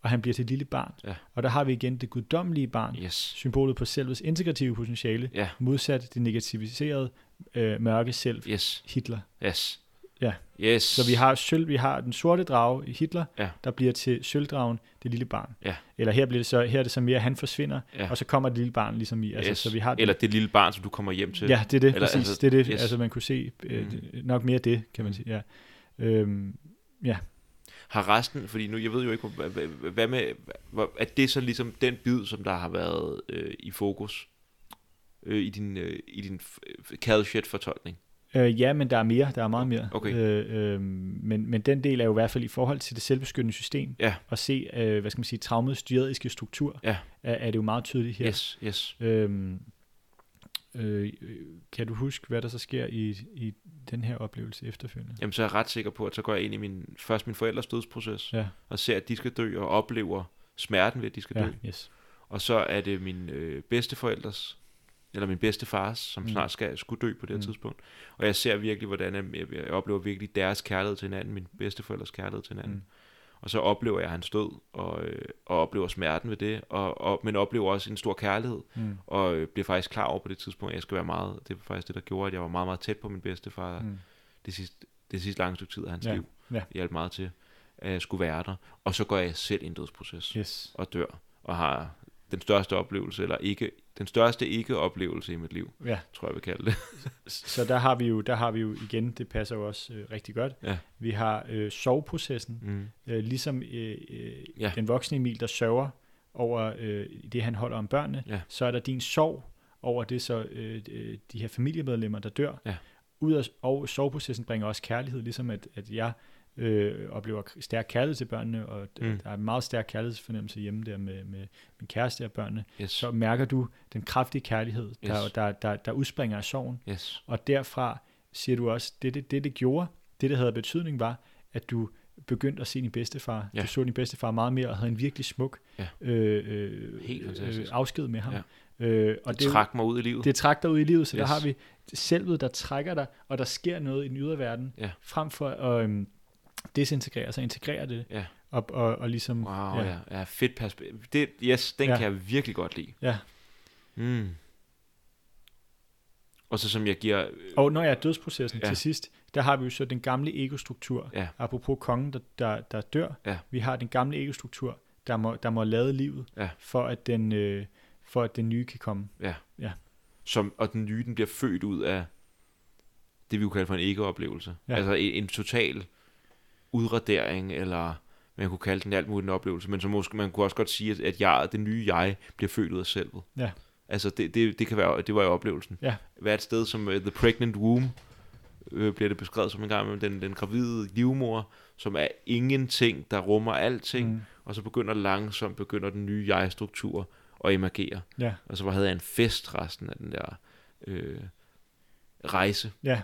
og han bliver til et lille barn. Ja. Og der har vi igen det guddommelige barn, Yes. symbolet på selvets integrative potentiale, Ja. modsat det negativiserede øh, mørke selv, Yes. Hitler. Yes. Ja. Yes. Så vi har sølv, vi har den sorte drage i Hitler, Ja. der bliver til sølvdragen, det lille barn. Ja. Eller her, bliver det så, her er det så mere, at han forsvinder, Ja. og så kommer det lille barn ligesom i. Altså, yes. så vi har Eller det lille barn, som du kommer hjem til. Ja, det er det, Eller præcis. altså- det er det, yes. altså man kunne se øh, Mm. det- nok mere det, kan man Mm. sige. Ja. Øhm, Har resten, fordi nu, jeg ved jo ikke, hvad, med, er det så ligesom den bid, som der har været øh, i fokus øh, i din, øh, i din Calshit-fortolkning? øh, ja, men der er mere, der er meget mere. Okay. Øh, øh, men, men den del er jo i hvert fald i forhold til det selvbeskyttende system, Ja. at se, øh, hvad skal man sige, traumets dyadiske struktur, Ja. er, er det jo meget tydeligt her. Yes, yes. Øhm, øh, kan du huske, hvad der så sker i, i den her oplevelse efterfølgende? Jamen, så er jeg ret sikker på, at så går jeg ind i min, først min forældres dødsproces, Ja, og ser, at de skal dø, og oplever smerten ved, at de skal ja, dø. yes. Og så er det min øh, bedsteforældres, eller min bedstefars, som Mm. snart skal skulle dø på det her Mm. mm. tidspunkt. Og jeg ser virkelig, hvordan jeg, jeg, jeg oplever virkelig deres kærlighed til hinanden, min bedsteforældres kærlighed til hinanden. Mm. Og så oplever jeg hans død, og, øh, og oplever smerten ved det, og, og, men oplever også en stor kærlighed, Mm. og øh, bliver faktisk klar over på det tidspunkt, at jeg skal være meget, det var faktisk det, der gjorde, at jeg var meget, meget tæt på min bedstefar. Mm. det, sidste, det sidste lange stykke tid af hans Ja, liv. ja. Hjalp meget til, at jeg skulle være der. Og så går jeg selv i en dødsproces Yes. og dør, og har den største oplevelse, eller ikke, den største ikke-oplevelse i mit liv, Ja, tror jeg, jeg vil kalde det. så der har vi jo, der har vi jo igen, det passer jo også øh, rigtig godt. Ja. Vi har øh, soveprocessen, Mm. øh, ligesom øh, øh, Ja. den voksne Emil, der sørger over øh, det, han holder om børnene, Ja. så er der din sorg over det, så øh, øh, de her familiemedlemmer, der dør. Ja. Ud af, og soveprocessen bringer også kærlighed, ligesom at, at jeg øh, oplever stærk kærlighed til børnene, og mm. Der er en meget stærk kærlighedsfornemmelse hjemme der med, med min kæreste og børnene, Yes. så mærker du den kraftige kærlighed, der, Yes. der, der, der udspringer af sorgen, yes. og derfra siger du også, det det, det, det gjorde, det det havde betydning var, at du begyndte at se din bedstefar. Ja. Du så din bedstefar meget mere, og havde en virkelig smuk Ja. øh, øh, Helt fantastisk. afsked med ham. Ja. Øh, og Det, det, trak mig ud i livet. det trækker dig ud i livet, så yes. der har vi selvet, der trækker dig, og der sker noget i den ydre verden, Ja. frem for at øhm, desintegrere, så integrerer det, Ja. og, og, og ligesom, Wow, ja. ja. ja. ja fedt perspektiv. Det, yes, den Ja. ja. kan jeg virkelig godt lide. ja. Mm. Og så som jeg giver... øh, Og når jeg er dødsprocessen ja. Ja. til sidst, der har vi jo så den gamle egostruktur, Ja. apropos kongen, der, der, der dør, Ja. vi har den gamle egostruktur, der må, der må lade livet, Ja. for, at den, øh, for at den nye kan komme. Som, og den nye, den bliver født ud af det, vi kunne kalde for en ikke-oplevelse. Ja. Ja. Altså en, en total udradering, eller man kunne kalde den alt muligt en oplevelse, men så måske man kunne også godt sige, at, at jeg, det nye jeg bliver født ud af selvet. Ja. Altså det, det, det kan være, det var jo oplevelsen. Ja. Hvad et sted som uh, The Pregnant Womb, øh, bliver det beskrevet som en gang med den, den gravide livmor, som er ingenting, der rummer alting, Mm. og så begynder langsomt, begynder den nye jeg-struktur at emergere. Ja, Og så havde jeg en fest resten af den der øh, rejse. Ja.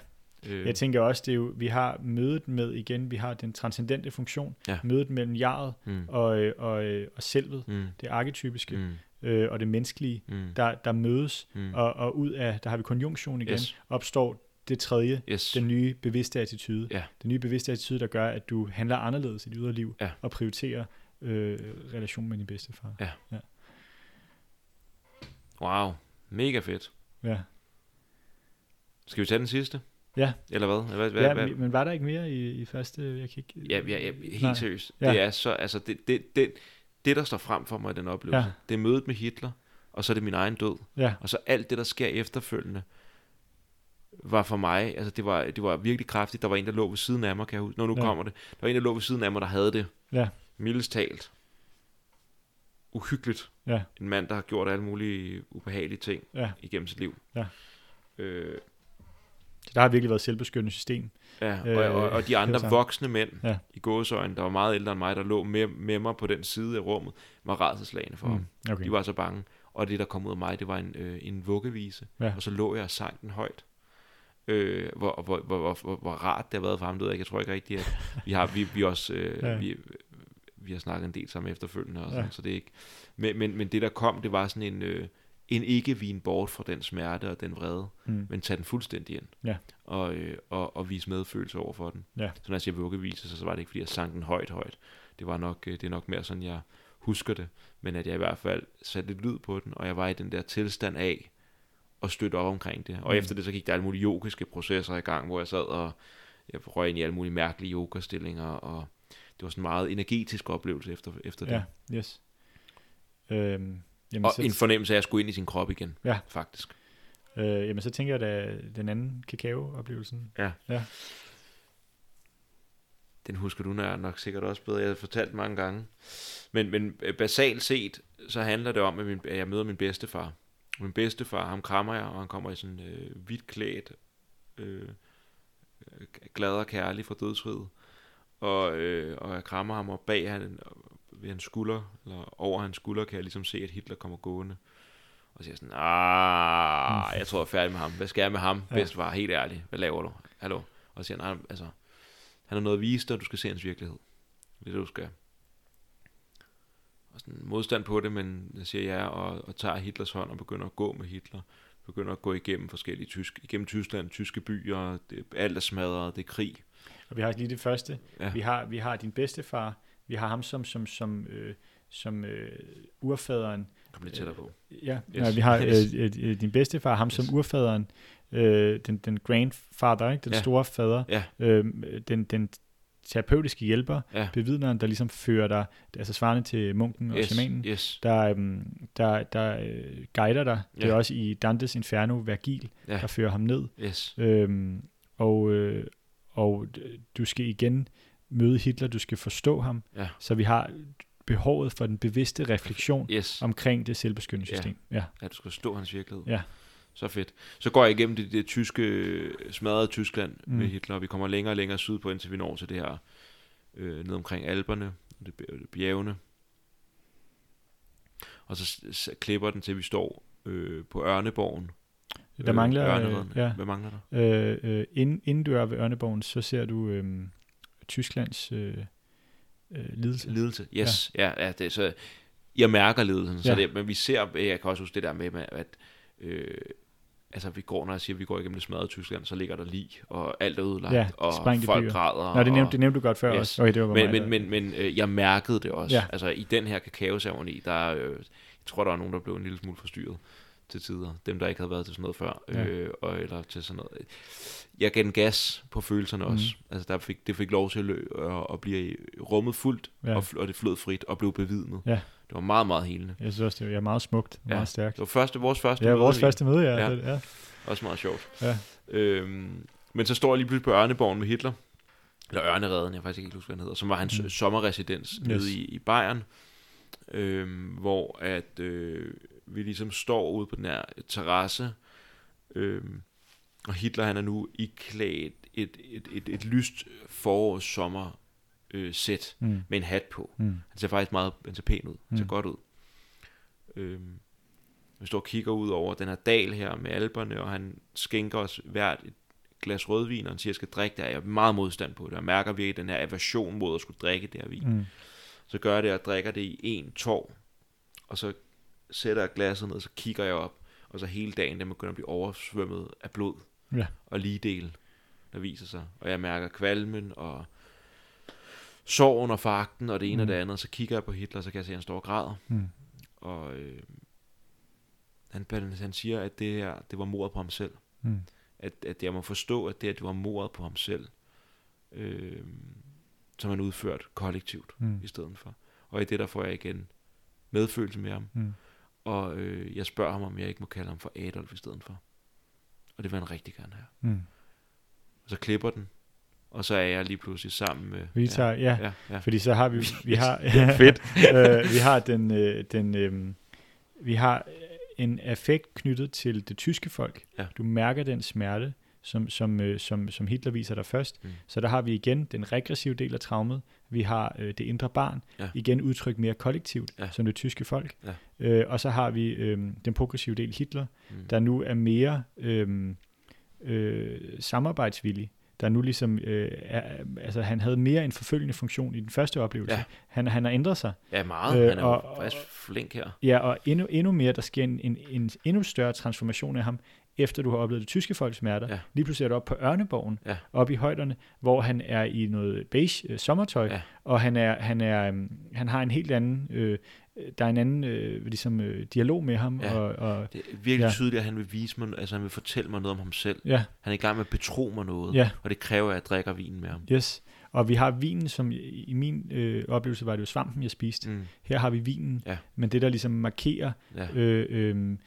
Øh. Jeg tænker også, det er jo, vi har mødet med, igen, vi har den transcendente funktion, ja. mødet mellem jaret mm. og, øh, og, øh, og selvet, mm. det arketypiske, mm. øh, og det menneskelige, mm. der, der mødes, mm. og, og ud af, der har vi konjunktion igen, yes. opstår det tredje, yes. den nye bevidste attitude. Ja. Den nye bevidste attitude, der gør, at du handler anderledes i dit ydre liv, ja. og prioriterer øh, relationen med din bedstefar. Ja. ja. Wow, mega fedt. Ja. Skal vi tage den sidste? Ja. Eller hvad? hvad, hvad, ja, hvad? men var der ikke mere i, i første? Jeg kan ikke... Ja, ja, ja helt Nej. seriøst. Ja. Det er så, altså det, det, det, det, der står frem for mig i den oplevelse, ja. det er mødet med Hitler, og så er det min egen død. Ja. Og så alt det, der sker efterfølgende, var for mig, altså det var, det var virkelig kraftigt. Der var en, der lå ved siden af mig, kan jeg huske. Nå, nu ja. kommer det. Der var en, der lå ved siden af mig, der havde det. Ja. Mildest talt. Uhyggeligt. Ja. En mand, der har gjort alle mulige ubehagelige ting ja. igennem sit liv. Ja. Øh, så der har virkelig været selvbeskyttende system. Ja, og, øh, og, og de andre voksne mænd ja. i gåsøjne, der var meget ældre end mig, der lå med, med mig på den side af rummet, var rædselslagende for mm, ham. Okay. De var så bange. Og det, der kom ud af mig, det var en, øh, en vuggevise. Ja. Og så lå jeg og sang den højt. Øh, hvor, hvor, hvor, hvor, hvor, hvor rart det har været for ham, det jeg. jeg tror ikke rigtigt, at vi har, vi, vi også, øh, ja. vi, vi har snakket en del sammen efterfølgende, og sådan, ja. så det er ikke, men, men, men det der kom, det var sådan en, øh, en ikke vin bort fra den smerte og den vrede, mm. men tage den fuldstændig ind, ja. og, øh, og, og vise medfølelse over for den. Ja. Så når jeg siger vuggevise, så, så var det ikke, fordi jeg sang den højt, højt. Det var nok, øh, det er nok mere sådan, jeg husker det, men at jeg i hvert fald satte lidt lyd på den, og jeg var i den der tilstand af, at støtte op omkring det. Og mm. efter det, så gik der alle mulige yogiske processer i gang, hvor jeg sad og jeg røg ind i alle mulige mærkelige yogastillinger, og det var sådan en meget energetisk oplevelse efter, efter det. Ja, yes. Øhm, jamen, og så... en fornemmelse af at skulle ind i sin krop igen, ja. faktisk. Øh, jamen så tænker jeg da den anden kakao-oplevelsen. Ja. ja. Den husker du nok sikkert også bedre. Jeg har fortalt mange gange. Men, men basalt set, så handler det om, at, min, at jeg møder min bedstefar. Min bedstefar, ham krammer jeg, og han kommer i sådan øh, hvidt klædt, øh, glad og kærlig fra dødsriget. Og, øh, og jeg krammer ham, og bag han, ved hans skulder, eller over hans skulder, kan jeg ligesom se, at Hitler kommer gående. Og siger sådan, ah, jeg tror, jeg er færdig med ham. Hvad skal jeg med ham? Ja. Bedstefar, helt ærligt. Hvad laver du? Hallo? Og så siger han, altså, han har noget at vise dig, du skal se hans virkelighed. Det er det, du skal og sådan modstand på det, men jeg siger ja, og, og tager Hitlers hånd og begynder at gå med Hitler. Begynder at gå igennem forskellige tysk, igennem Tyskland, tyske byer, det, alt er smadret, det er krig. Og vi har lige det første. Ja. Vi, har, vi har din bedstefar, vi har ham som, som, som, øh, som øh, urfaderen. Kom lidt tættere på. Øh, ja, yes. ja, vi har yes. øh, øh, din bedstefar, ham yes. som urfaderen, øh, den, den grandfather, ikke? den ja. store fader, ja. øh, den, den terapeutiske hjælper, ja. bevidneren, der ligesom fører dig, altså svarende til munken og yes, shamanen, yes. der, um, der, der uh, guider dig. Ja. Det er også i Dantes Inferno Vergil, ja. der fører ham ned. Yes. Øhm, og, uh, og du skal igen møde Hitler, du skal forstå ham, ja. så vi har behovet for den bevidste refleksion yes. omkring det selvbeskyttende system. Ja. Ja. ja, du skal forstå hans virkelighed. Ja. Så fedt. Så går jeg igennem det, det tyske, smadrede Tyskland mm. med Hitler, og vi kommer længere og længere sydpå, indtil vi når til det her, øh, ned omkring Alperne, det, det bjergene. Og så, så klipper den til, vi står øh, på Ørneborgen. Der mangler, øh, ja. Hvad mangler der? Øh, øh, inden, inden du er ved Ørneborgen, så ser du øh, Tysklands øh, øh, lidelse. Lidelse, yes. Ja, ja, ja det, så jeg mærker lidelsen. Ja. Så det, men vi ser, jeg kan også huske det der med, at øh, altså vi går, når jeg siger, at vi går igennem det smadrede Tyskland, så ligger der lig, og alt er ødelagt, ja, og folk byer. græder. Nå, det nævnte, det nævnte du godt før yes. også. Okay, det var men, men, men, men øh, jeg mærkede det også. Ja. Altså i den her kakaoceremoni, der, øh, jeg tror, der var nogen, der blev en lille smule forstyrret til tider. Dem, der ikke havde været til sådan noget før, ja. øh, og, eller til sådan noget. Jeg gav en gas på følelserne mm. også. Altså der fik, det fik lov til at, at, blive rummet fuldt, ja. og, og det flød frit, og blev bevidnet. Ja. Det var meget, meget helende. Jeg synes også, det var meget smukt, ja. meget stærkt. Det var første, vores første ja, møde. Ja, vores første møde, ja. ja. Det, ja. Også meget sjovt. Ja. Øhm, men så står jeg lige pludselig på Ørneborgen med Hitler, eller Ørnereden, jeg faktisk ikke huske, hvad han hedder, som var hans mm. sommerresidens yes. nede i, i Bayern, øhm, hvor at øh, vi ligesom står ude på den her terrasse, øhm, og Hitler han er nu iklædt et, et, et, et lyst forårs sommer øh, sæt mm. med en hat på. Mm. Han ser faktisk meget han ser pæn ud. Han ser mm. godt ud. Øhm, vi står og kigger ud over den her dal her med alberne, og han skænker os hvert et glas rødvin, og han siger, at jeg skal drikke det, og jeg er meget modstand på det. Jeg mærker virkelig den her aversion mod at skulle drikke det her vin. Mm. Så gør jeg det, og drikker det i en tår, og så sætter jeg glasset ned, så kigger jeg op, og så hele dagen, den begynder at blive oversvømmet af blod Ja. og ligedel, der viser sig. Og jeg mærker kvalmen og sorgen og fakten og det ene mm. og det andet. Så kigger jeg på Hitler, så kan jeg se, at han står og græder. Mm. Og øh, han, han siger, at det her, det var mordet på ham selv. Mm. At, at jeg må forstå, at det, at det var mordet på ham selv, øh, som han udført kollektivt Mm. i stedet for. Og i det, der får jeg igen medfølelse med ham. Mm. Og øh, jeg spørger ham, om jeg ikke må kalde ham for Adolf i stedet for. Og det vil han rigtig gerne have. Mm. Og så klipper den, og så er jeg lige pludselig sammen med... Vi tager, ja, ja, ja. fordi så har vi, vi har, Fedt. øh, vi har den, øh, den øh, vi har en affekt knyttet til det tyske folk. Ja. Du mærker den smerte, som, som, øh, som, som Hitler viser dig først. Mm. Så der har vi igen den regressive del af traumet. Vi har øh, det indre barn, Ja. igen udtrykt mere kollektivt, Ja. som det tyske folk. Ja. Øh, og så har vi øh, den progressive del Hitler, Mm. der nu er mere øh, øh, samarbejdsvillig. Der nu ligesom, øh, er, altså han havde mere en forfølgende funktion i den første oplevelse. Ja. Han, han har ændret sig. Ja, meget. Øh, han er og- faktisk flink her. Ja, og endnu, endnu mere, der sker en, en, en endnu større transformation af ham, efter du har oplevet det tyske folks smerter. Ja. Lige pludselig er du oppe på Ørneborgen, Ja. oppe i højderne, hvor han er i noget beige øh, sommertøj, Ja. og han, er, han, er, øhm, han har en helt anden, øh, der er en anden øh, ligesom, øh, dialog med ham. Ja. Og, og, Det er virkelig Ja. tydeligt, at han vil vise mig, altså han vil fortælle mig noget om ham selv. ja, Han er i gang med at betro mig noget, ja. og det kræver, at jeg drikker vin med ham. Yes. Og vi har vinen, som i i min øh, oplevelse var det jo svampen, jeg spiste. Mm. Her har vi vinen, Ja. men det der ligesom markerer Ja. øh, øh,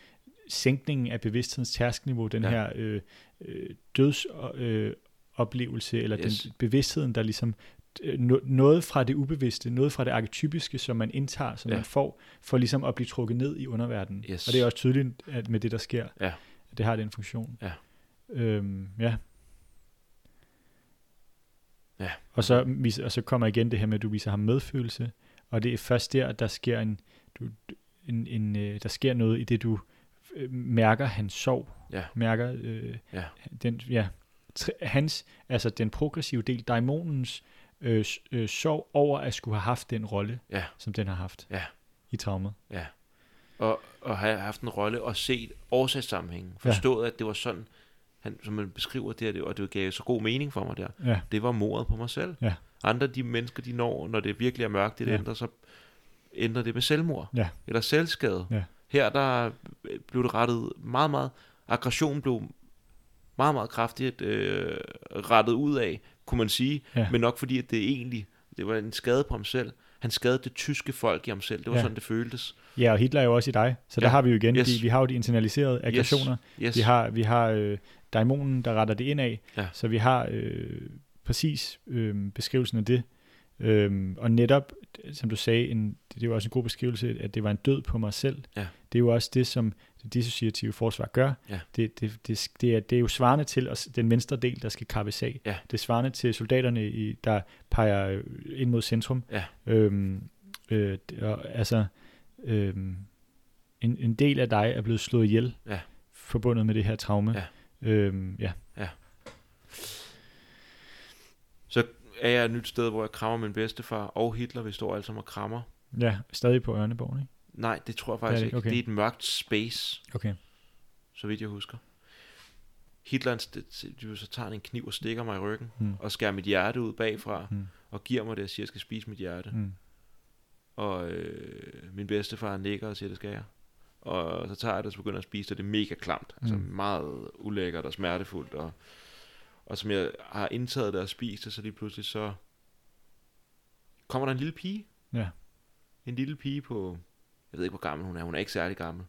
sænkningen af bevidsthedens tærskniveau, den Ja. her øh, øh, døds øh, oplevelse, eller Yes. den bevidstheden, der ligesom øh, no- noget fra det ubevidste, noget fra det arketypiske, som man indtager, som Ja. man får, for ligesom at blive trukket ned i underverdenen. Yes. Og det er også tydeligt at med det, der sker. Ja. At det har den funktion. Ja. Øhm, ja. Ja. Og så, og så kommer igen det her med, at du viser ham medfølelse, og det er først der, der sker en, du, en, en øh, der sker noget i det, du øh, mærker hans sorg, Ja. mærker øh, Ja. den, ja, tr- hans, altså den progressive del, dæmonens øh, øh, sorg over at skulle have haft den rolle, Ja. som den har haft Ja. i traumet. Ja. Og, og have haft en rolle og set årsagssammenhængen. Forstået, ja. at det var sådan, han, som man beskriver det, her, det, og det gav så god mening for mig der. Ja, Det var mordet på mig selv. Ja. Andre de mennesker, de når, når det virkelig er mørkt, det ja. ændrer, så ændrer det med selvmord. Ja. Eller selvskade. Ja. Her der blev det rettet meget, meget, aggressionen blev meget, meget kraftigt øh, rettet ud af, kunne man sige. Ja. Men nok fordi, at det egentlig, det var en skade på ham selv. Han skadede det tyske folk i ham selv. Det var Ja. sådan, det føltes. ja og Hitler er jo også i dig, så der Ja. har vi jo igen, Yes. de, vi har jo de internaliserede aggressioner, Yes. Vi har, vi har øh, dæmonen, der retter det ind af, Ja. så vi har øh, præcis øh, beskrivelsen af det. Øhm, og netop, som du sagde, en, det er jo også en god beskrivelse, at det var en død på mig selv. Ja. Det er jo også det, som det dissociative forsvar gør. Ja. Det, det, det, det, er, det er jo svarende til os, den venstre del, der skal kappes af. Ja. Det er svarende til soldaterne, i, der peger ind mod centrum. Ja. Øhm, øh, og, altså, øhm, en, en del af dig er blevet slået ihjel, Ja. forbundet med det her traume. Ja. Øhm, ja. Så er jeg et nyt sted, hvor jeg krammer min bedstefar og Hitler. Vi står alle sammen og krammer. ja, stadig på Ørneborg, ikke? Nej, det tror jeg faktisk det ikke. ikke? Okay. Det er et mørkt space, Okay. så vidt jeg husker. Hitler, han st- så tager han en kniv og stikker mig i ryggen, Mm. og skærer mit hjerte ud bagfra, Mm. og giver mig det og siger, at jeg skal spise mit hjerte. Mm. Og øh, min bedstefar nikker og siger, det skal jeg. Og så tager jeg det og så begynder jeg at spise det, det er mega klamt. Altså Mm. meget ulækkert og smertefuldt. Og, og som jeg har indtaget det og spist det, så lige pludselig så kommer der en lille pige. Ja. En lille pige på, jeg ved ikke hvor gammel hun er, hun er ikke særlig gammel.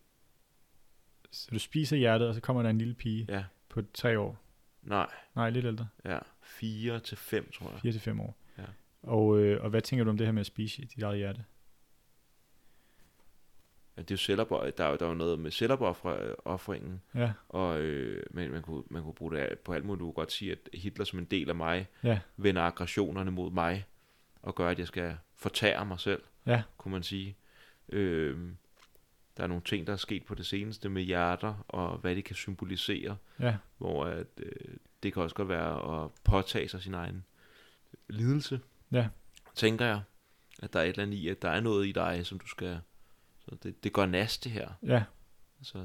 Så du spiser hjertet, og så kommer der en lille pige Ja, på tre år. nej, Nej, lidt ældre. ja, 4 til 5 tror jeg. 4 til 5 år. Ja. Og, øh, og hvad tænker du om det her med at spise dit eget hjerte? Det er jo selvopoffring. Der er jo, der er jo noget med selvopoffringen, Ja, og øh, men man kunne, man kunne bruge det på alt muligt. Du kunne godt sige, at Hitler som en del af mig, ja, vender aggressionerne mod mig, og gør, at jeg skal fortære mig selv, ja, kunne man sige. Øh, der er nogle ting, der er sket på det seneste med hjerter, og hvad det kan symbolisere. Ja. Hvor at, øh, det kan også godt være at påtage sig sin egen lidelse. Ja. Tænker jeg, at der er et eller andet i, at der er noget i dig, som du skal... Så det, det går næst det her. Ja. Så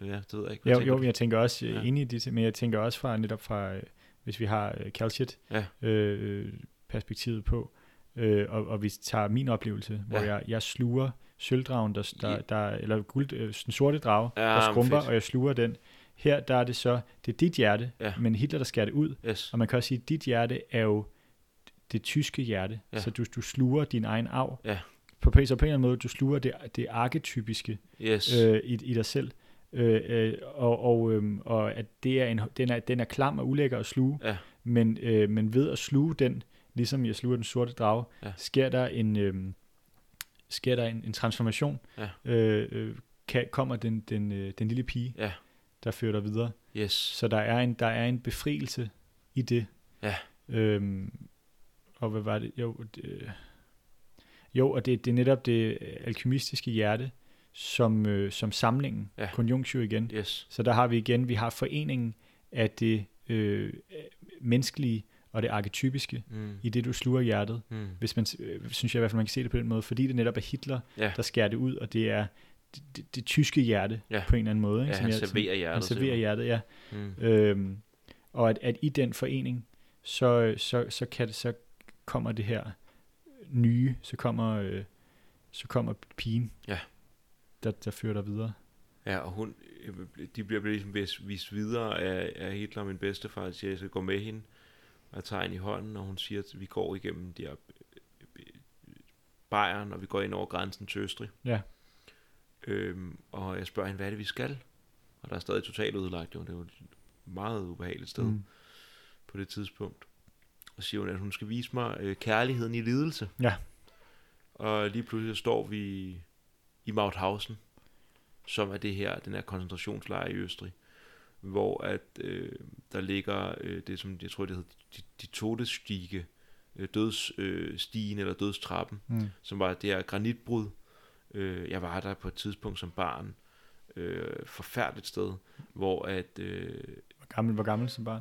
ja, det ved jeg ikke. Jo, jo, jeg tænker også Ja. ja. enig i det, men jeg tænker også fra netop fra, øh, hvis vi har øh, Calcit Ja. øh, perspektivet på, øh, og, og vi tager min oplevelse, hvor Ja. jeg, jeg sluger sølvdragen, der, der, der, eller guld, øh, den sorte drage, Ja, der skrumper, fedt. og jeg sluger den. Her der er det så, det er dit hjerte, Ja. men Hitler, der skærer det ud. Yes. Og man kan også sige, at dit hjerte er jo det tyske hjerte, Ja. så du, du sluger din egen arv. Ja. På, på, en eller anden måde, du sluger det, det arketypiske Yes. øh, i, i dig selv. Øh, øh, og, og, øhm, og at det er en, den, er, den er klam og ulækker at sluge, Ja. men, øh, men ved at sluge den, ligesom jeg sluger den sorte drage, Ja. sker der en, øh, sker der en, en transformation. Ja. Øh, øh, kan, kommer den, den, øh, den lille pige, Ja. der fører dig videre. Yes. Så der er en, der er en befrielse i det. Ja. Øhm, og hvad var det? Jo, det, jo og det, det er netop det alkymistiske hjerte, som, øh, som samlingen, Ja. conjunctio igen. Yes. Så der har vi igen, vi har foreningen af det øh, menneskelige og det arketypiske Mm. i det, du sluger hjertet. Mm. Hvis man, øh, synes jeg i hvert fald, man kan se det på den måde, fordi det netop er Hitler, Ja. der skærer det ud, og det er det, det, det tyske hjerte Ja. på en eller anden måde. Ikke? Ja, han jeg- serverer hjertet Han serverer hjertet, ja. Mm. Øhm, og at, at i den forening, så, så, så, kan det, så kommer det her nye, så kommer, øh, så kommer pigen, Ja. der, der fører dig videre. Ja, og hun, de bliver ligesom vist, vist videre af, af Hitler, min bedstefar, siger, at jeg skal gå med hende, og tager hende i hånden, og hun siger, at vi går igennem de her Bayern, og vi går ind over grænsen til Østrig. Ja. Øhm, og jeg spørger hende, hvad er det, vi skal? Og der er stadig totalt udlagt, jo. det er jo et meget ubehageligt sted mm. på det tidspunkt. Og siger hun, at hun skal vise mig øh, kærligheden i lidelse. Ja. Og lige pludselig står vi i Mauthausen, som er det her, den her koncentrationslejr i Østrig, hvor at øh, der ligger øh, det, som jeg tror, det hedder de, de todesstige, øh, dødsstigen eller dødstrappen, Mm. som var det her granitbrud. Øh, jeg var der på et tidspunkt som barn, øh, forfærdeligt sted, hvor at øh, Hvor gammel, hvor gammel som barn?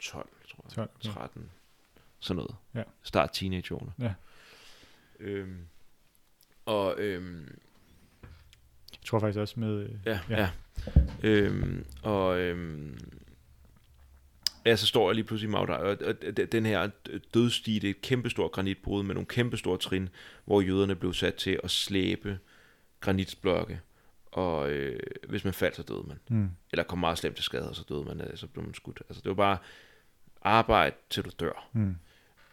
12, tror jeg, 12, okay. 13, sådan noget. Ja. Start teenageårene. Ja. Øhm, og øhm, Jeg tror faktisk også med... øh, Ja, Ja. ja. ja. Øhm, og øhm, ja, så står jeg lige pludselig i Magda, og, og den her dødstige, det er et kæmpestort granitbrud med nogle kæmpestore trin, hvor jøderne blev sat til at slæbe granitblokke, og øh, hvis man faldt, så døde man. Mm. Eller kom meget slemt til skade, og så døde man, øh, så blev man skudt. Altså det var bare arbejde, til du dør. Mm.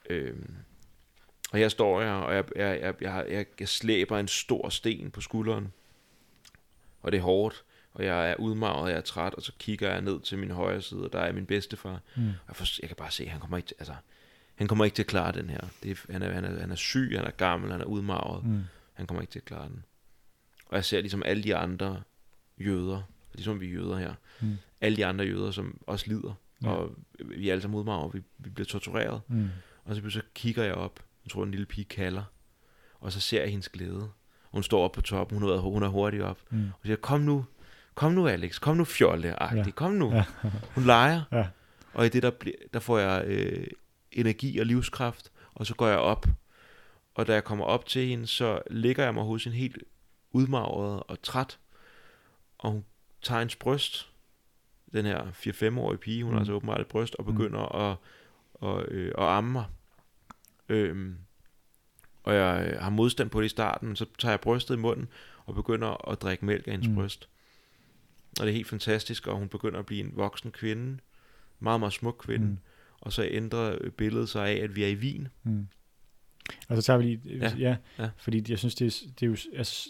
Øhm, og her står jeg, og jeg, jeg, jeg, jeg, jeg, jeg slæber en stor sten på skulderen. Og det er hårdt, og jeg er udmarvet, og jeg er træt, og så kigger jeg ned til min højre side, og der er min bedstefar. Mm. Og jeg, forst- jeg kan bare se, at han kommer ikke til, altså, han kommer ikke til at klare den her. Det er, han, er, han, er, han er syg, han er gammel, han er udmarvet. Mm. Han kommer ikke til at klare den. Og jeg ser ligesom alle de andre jøder, ligesom vi er jøder her, Mm. alle de andre jøder, som også lider. Ja. Og vi er alle sammen udmarvet, vi, vi bliver tortureret. Mm. Og så, så kigger jeg op. Jeg tror, en lille pige kalder. Og så ser jeg hendes glæde. Hun står op på toppen. Hun været, hun er hurtigt op. Mm. Og siger, kom nu. Kom nu, Alex. Kom nu, fjolle. Ja. Kom nu. Ja. Hun leger. Ja. Og i det, der, bliver, der får jeg øh, energi og livskraft. Og så går jeg op. Og da jeg kommer op til hende, så ligger jeg mig hos hende helt udmagret og træt. Og hun tager hendes bryst. Den her 4-5-årige pige, hun Mm. har altså åbenbart et bryst, og Mm. begynder at, og, øh, at amme mig. Øhm, og jeg øh, har modstand på det i starten, så tager jeg brystet i munden og begynder at drikke mælk af hendes Mm. mm. bryst. Og det er helt fantastisk, og hun begynder at blive en voksen kvinde. Meget, meget smuk kvinde. Mm. Mm. Og så ændrer øh, billedet sig af, at vi er i Wien. Mm. Og så tager vi lige, ja, Ja, ja, ja. fordi jeg synes, det er, det er jo, altså,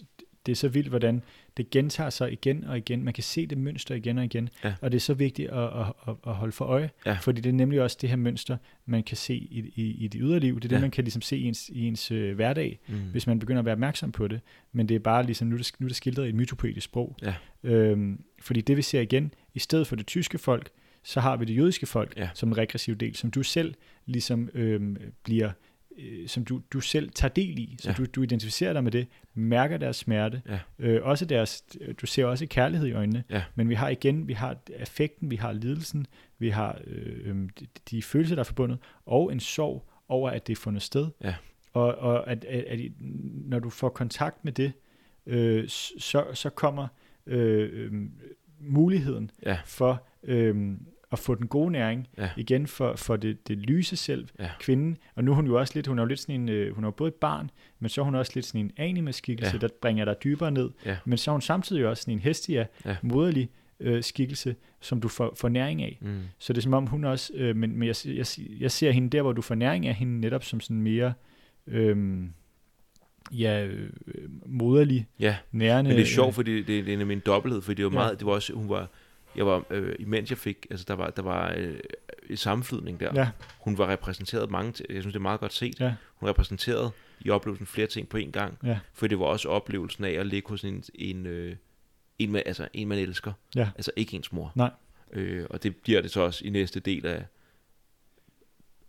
det er så vildt, hvordan det gentager sig igen og igen. Man kan se det mønster igen og igen, Ja. og det er så vigtigt at, at, at, at holde for øje, Ja. fordi det er nemlig også det her mønster, man kan se i, i, i det ydre liv. Det er det, Ja. man kan ligesom se i ens, i ens øh, hverdag, Mm. hvis man begynder at være opmærksom på det. Men det er bare ligesom, nu er det, nu er det skildret i et mytopoetisk sprog. Ja. Øhm, fordi det vi ser igen, i stedet for det tyske folk, så har vi det jødiske folk Ja. som en regressiv del, som du selv ligesom øhm, bliver øh, som du, du selv tager del i, så Ja. du, du identificerer dig med det, mærker deres smerte, Ja. øh, også deres, du ser også kærlighed i øjnene, Ja. men vi har igen, vi har affekten, vi har lidelsen, vi har øh, øh, de, de følelser, der er forbundet, og en sorg over, at det er fundet sted. Ja. Og, og at, at, at, når du får kontakt med det, øh, så, så kommer øh, øh, muligheden Ja. for øh, at få den gode næring, Ja. igen for, for det, det lyse selv, Ja. kvinden, og nu er hun jo også lidt, hun er jo lidt sådan en, øh, hun er jo både et barn, men så er hun også lidt sådan en anima-skikkelse, Ja. der bringer dig dybere ned, Ja. men så er hun samtidig også sådan en hestia, Ja. moderlig øh, skikkelse, som du får, får næring af. Mm. Så det er som om hun også, øh, men, men jeg, jeg, jeg ser hende der, hvor du får næring af hende, netop som sådan mere, øh, ja, øh, moderlig, Ja, nærende. men det er sjovt, øh, fordi det, det er nemlig en dobbelthed, fordi det var Ja. meget, det var også, hun var, jeg var, øh, imens jeg fik, altså der var, der var øh, en sammenflydning der. Ja, Hun var repræsenteret mange, t- jeg synes det er meget godt set. ja, Hun repræsenterede i oplevelsen flere ting på én gang, ja, for det var også oplevelsen af at ligge hos en, en, øh, en, man, altså en man elsker, ja, altså ikke ens mor. Nej. Øh, og det bliver det så også i næste del af,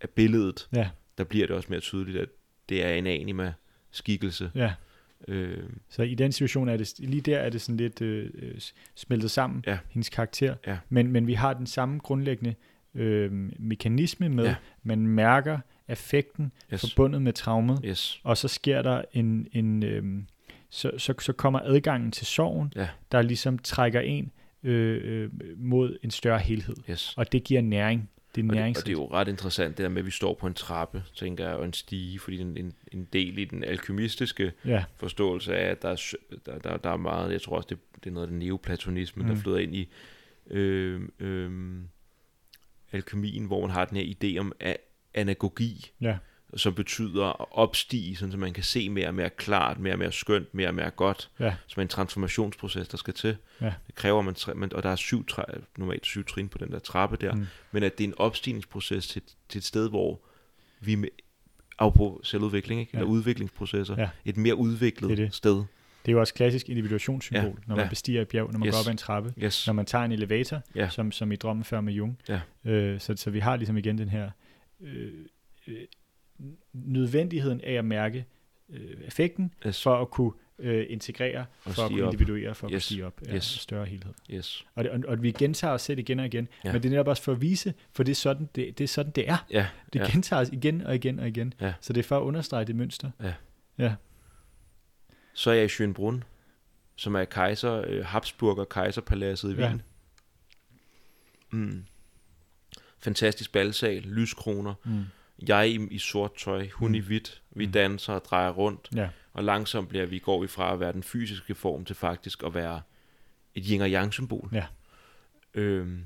af billedet, ja, der bliver det også mere tydeligt, at det er en anima skikkelse. ja. Øh, Så i den situation er det, lige der er det sådan lidt øh, øh, smeltet sammen, Ja. hendes karakter. Ja. Men, men vi har den samme grundlæggende øh, mekanisme med, Ja. man mærker affekten yes. forbundet med traumet, Yes. og så sker der en, en øh, så, så, så kommer adgangen til sorgen, Ja. der ligesom trækker en øh, øh, mod en større helhed. Yes. Og det giver næring. Det er Og det, og det er jo ret interessant, det der med, at vi står på en trappe, tænker jeg, og en stige, fordi er en, en del i den alkymistiske Ja, forståelse af, at der er, der, der, der er meget, jeg tror også, det, det er noget af den neoplatonisme, mm. der flyder ind i øh, øh, alkemien, hvor man har den her idé om a- anagogi, ja, som betyder at opstige, sådan så man kan se mere og mere klart, mere og mere skønt, mere og mere godt, ja, som er en transformationsproces, der skal til. Ja. Det kræver, man, man og der er syv, normalt syv trin på den der trappe der, Mm. men at det er en opstigningsproces til, til et sted, hvor vi med, på selvudvikling, ikke? Ja. eller udviklingsprocesser, Ja. et mere udviklet Det det. sted. Det er jo også klassisk individuationssymbol, Ja, når man ja. bestiger et bjerg, når man Yes. går op ad en trappe. Yes. Når man tager en elevator, Ja. som, som i drømmen før med Jung. Ja. Øh, så, så vi har ligesom igen den her øh, øh, nødvendigheden af at mærke øh, effekten, Yes. for at kunne øh, integrere, Og for at kunne individuere, for at Yes. kunne stige op af Yes. større helhed. Yes. Og, det, og, og vi gentager os selv igen og igen, Ja. ja. men det er netop også for at vise, for det er sådan, det, det, er, sådan, det er. Ja. Det ja. gentager os igen og igen og igen. Ja. Så det er for at understrege det mønster. Ja. Ja. Så er jeg i Schönbrunn, som er kejser, øh, Habsburger kejserpaladset i Ja. Wien. Mm. Fantastisk balsal, lyskroner. Mm. Jeg i, i sort tøj, hun Mm. i hvidt. Vi Mm. danser og drejer rundt. Ja. Og langsomt bliver vi, går vi fra at være den fysiske form til faktisk at være et yin og yang symbol. Ja. Øhm,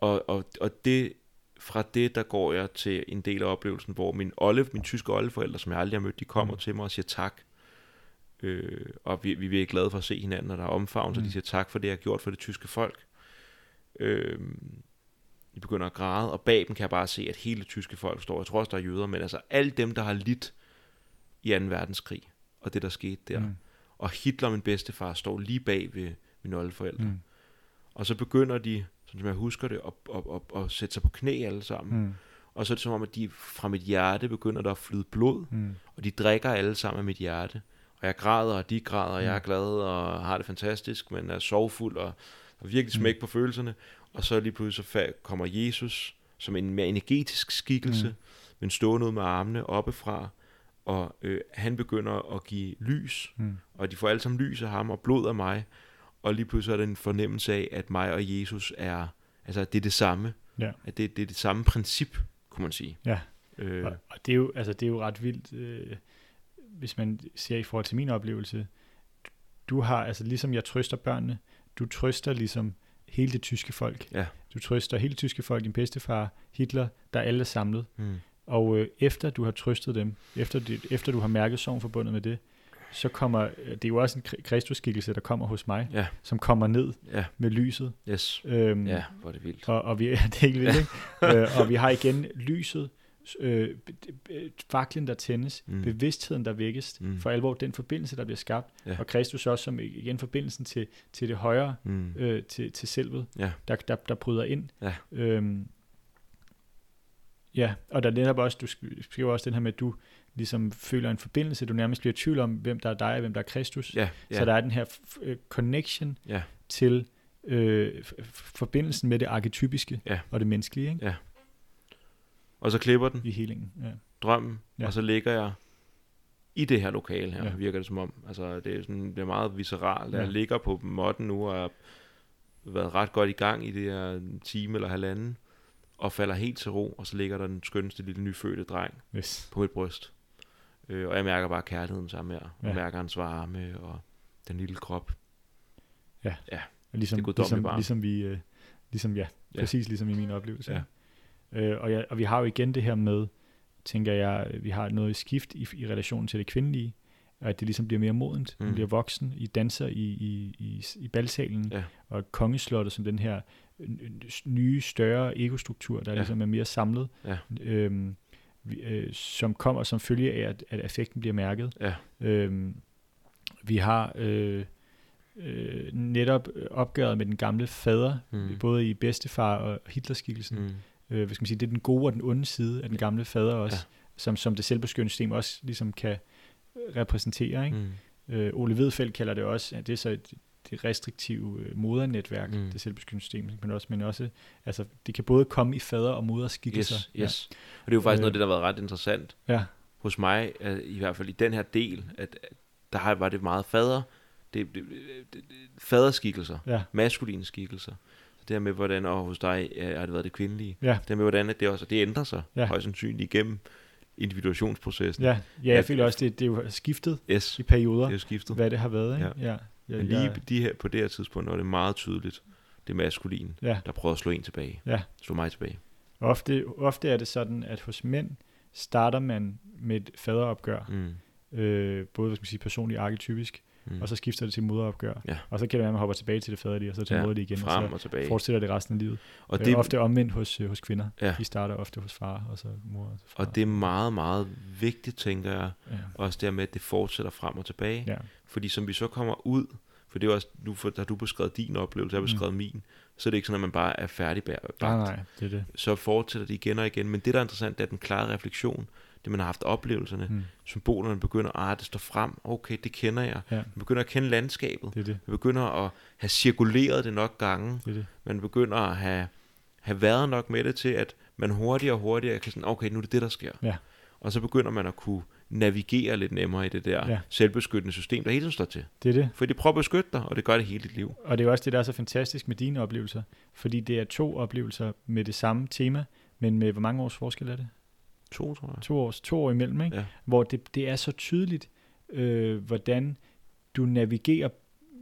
og, og, og det, fra det, der går jeg til en del af oplevelsen, hvor min, olle, min tyske oldeforældre, som jeg aldrig har mødt, de kommer Mm. til mig og siger tak. Øh, og vi, vi er glade for at se hinanden, når der er omfavn, så Mm. de siger tak for det, jeg har gjort for det tyske folk. Øh, de begynder at græde, og bag dem kan jeg bare se, at hele tyske folk står. Jeg tror også, der er jøder, men altså alle dem, der har lidt i 2. verdenskrig, og det, der skete der. Mm. Og Hitler, min bedstefar, står lige bag ved mine oldeforældre. Mm. Mm. Og så begynder de, som jeg husker det, at, at, at, at sætte sig på knæ alle sammen. Mm. Mm. Og så er det som om, at de fra mit hjerte begynder der at flyde blod, Mm. og de drikker alle sammen af mit hjerte. Og jeg græder, og de græder, og jeg er Mm. glad, og har det fantastisk, men er sorgfuld, og har virkelig Mm. smæk på følelserne. Og så lige pludselig så kommer Jesus, som en mere energetisk skikkelse, Mm. men stående ud med armene oppefra, og øh, han begynder at give lys, Mm. og de får alle sammen lys af ham og blod af mig, og lige pludselig er der en fornemmelse af, at mig og Jesus er, altså det er det samme, Ja. at det, det er det samme princip, kunne man sige. Ja. Øh, Og, og det, er jo, altså, det er jo ret vildt, øh, hvis man ser i forhold til min oplevelse. Du har, altså ligesom jeg trøster børnene, du trøster ligesom hele det tyske folk. Ja. Du trøster hele det tyske folk, din bedstefar, Hitler, der alle er samlet. mm, Og øh, efter du har trøstet dem, efter, det, efter du har mærket sorgen forbundet med det, så kommer, øh, det er jo også en kri- kristusskikkelse, der kommer hos mig, ja, som kommer ned ja, med lyset. yes, Øhm, ja, hvor er det vildt. og, og vi, det er helt vildt, ikke? øh, og vi har igen lyset, øh, faklen, der tændes, Mm. bevidstheden, der vækkes, Mm. for alvor den forbindelse, der bliver skabt, Ja. og Kristus også som igen forbindelsen til, til det højere, Mm, øh, til, til selvet, Ja. der, der, der bryder ind. Ja. Øhm, Ja, og der er netop også, du skriver også den her med, at du ligesom føler en forbindelse, du nærmest bliver i tvivl om, hvem der er dig og hvem der er Kristus. Ja, ja. Så der er den her uh, connection ja. til øh, forbindelsen med det arketypiske Ja. og det menneskelige ikke? Ja. Og så klipper den, i helingen. Ja. drømmen, Ja. og så ligger jeg i det her lokale her, Ja. ja. virker det som om. Altså, det er, sådan, det er meget visceralt. Jeg Ja. ligger på måtten nu, og har været ret godt i gang i det her time eller halvanden, og falder helt til ro, og så ligger der den skønneste lille nyfødte dreng Yes. på mit bryst. Øh, og jeg mærker bare kærligheden sammen med Jeg Ja. mærker hans varme og den lille krop. Og ligesom, Det er ligesom, ligesom vi, øh, ligesom, ja, Ja. præcis ligesom i min oplevelse. Ja. Øh, og, ja, og vi har jo igen det her med, tænker jeg, vi har noget skift i, i relation til det kvindelige, og at det ligesom bliver mere modent, mm. Bliver voksen, i danser i, i, i, i balsalen, Ja. og kongeslottet som den her nye, større egostruktur, der ja. Ligesom er mere samlet, Ja. øhm, vi, øh, som kommer som følge af, at, at effekten bliver mærket. Ja. Øhm, vi har øh, øh, netop opgøret med den gamle fader. Mm. både i bedstefar og Hitlerskikkelsen. Mm. Øh, hvad skal man sige, det er den gode og den onde side af den gamle fader også, ja. som, som det selvbeskyttende system også ligesom kan øh, repræsentere. Ikke? Mm. Øh, Ole Vedfeldt kalder det også, at det er så et, det restriktive øh, modernetværk, mm. Det selvbeskyttende system, men også, men også, altså, det kan både komme i fader- og moderskikkelser. Yes, yes. Og det er jo faktisk Øh. noget af det, der har været ret interessant Ja, hos mig, øh, i hvert fald i den her del, at der har, var det meget fader, det, det, det, det faderskikkelser, ja, maskuline skikkelser. Det her med, hvordan, og hos dig øh, har det været det kvindelige. ja, Det her med, hvordan at det også, det ændrer sig, Ja. ja. højst sandsynligt igennem individuationsprocessen. ja. Ja, jeg At- føler også, det, det er jo skiftet Yes, i perioder, det er skiftet. hvad det har været. Ikke? Ja. Ja, Men lige de her, på det her tidspunkt, var det meget tydeligt, det maskuline, ja. der prøvede at slå en tilbage. Ja. Slå mig tilbage. Ofte, ofte er det sådan, at hos mænd starter man med et faderopgør, Mm. øh, både hvad skal man sige, personligt og arketypisk, Mm. og så skifter det til moderopgør. Ja. Og så kan det være, at man hopper tilbage til det faderlige, og så til Ja, moderlige igen, frem og og så tilbage. fortsætter det resten af livet. Og Og det, er ofte omvendt hos, øh, hos kvinder. Ja. De starter ofte hos far, og så mor, og så far. og det er meget, meget vigtigt, tænker jeg, Ja. også det her med, at det fortsætter frem og tilbage. ja. Fordi som vi så kommer ud, for det er også, nu for, da du beskrevet din oplevelse, jeg har Mm. beskrevet min, så er det ikke sådan, at man bare er færdig bag, Nej, nej, det er det. Så fortsætter det igen og igen. Men det, der er interessant, det er den klare refleksion. Det, man har haft oplevelserne. Mm. Symbolerne begynder, ah, det står frem. Okay, det kender jeg. Ja, Man begynder at kende landskabet. det det. Man begynder at have cirkuleret det nok gange. det, det. Man begynder at have, have været nok med det til, at man hurtigere og hurtigere kan sådan, okay, nu er det det, der sker. Ja. Og så begynder man at kunne navigere lidt nemmere i det der Ja. selvbeskyttende system, der hele tiden står til. det er det. For det prøver at beskytte dig, og det gør det hele dit liv. Og det er jo også det, der er så fantastisk med dine oplevelser, fordi det er to oplevelser med det samme tema, men med hvor mange års forskel er det? To, tror jeg. To, års, to år imellem, ikke? Ja. hvor det, det er så tydeligt, øh, hvordan du navigerer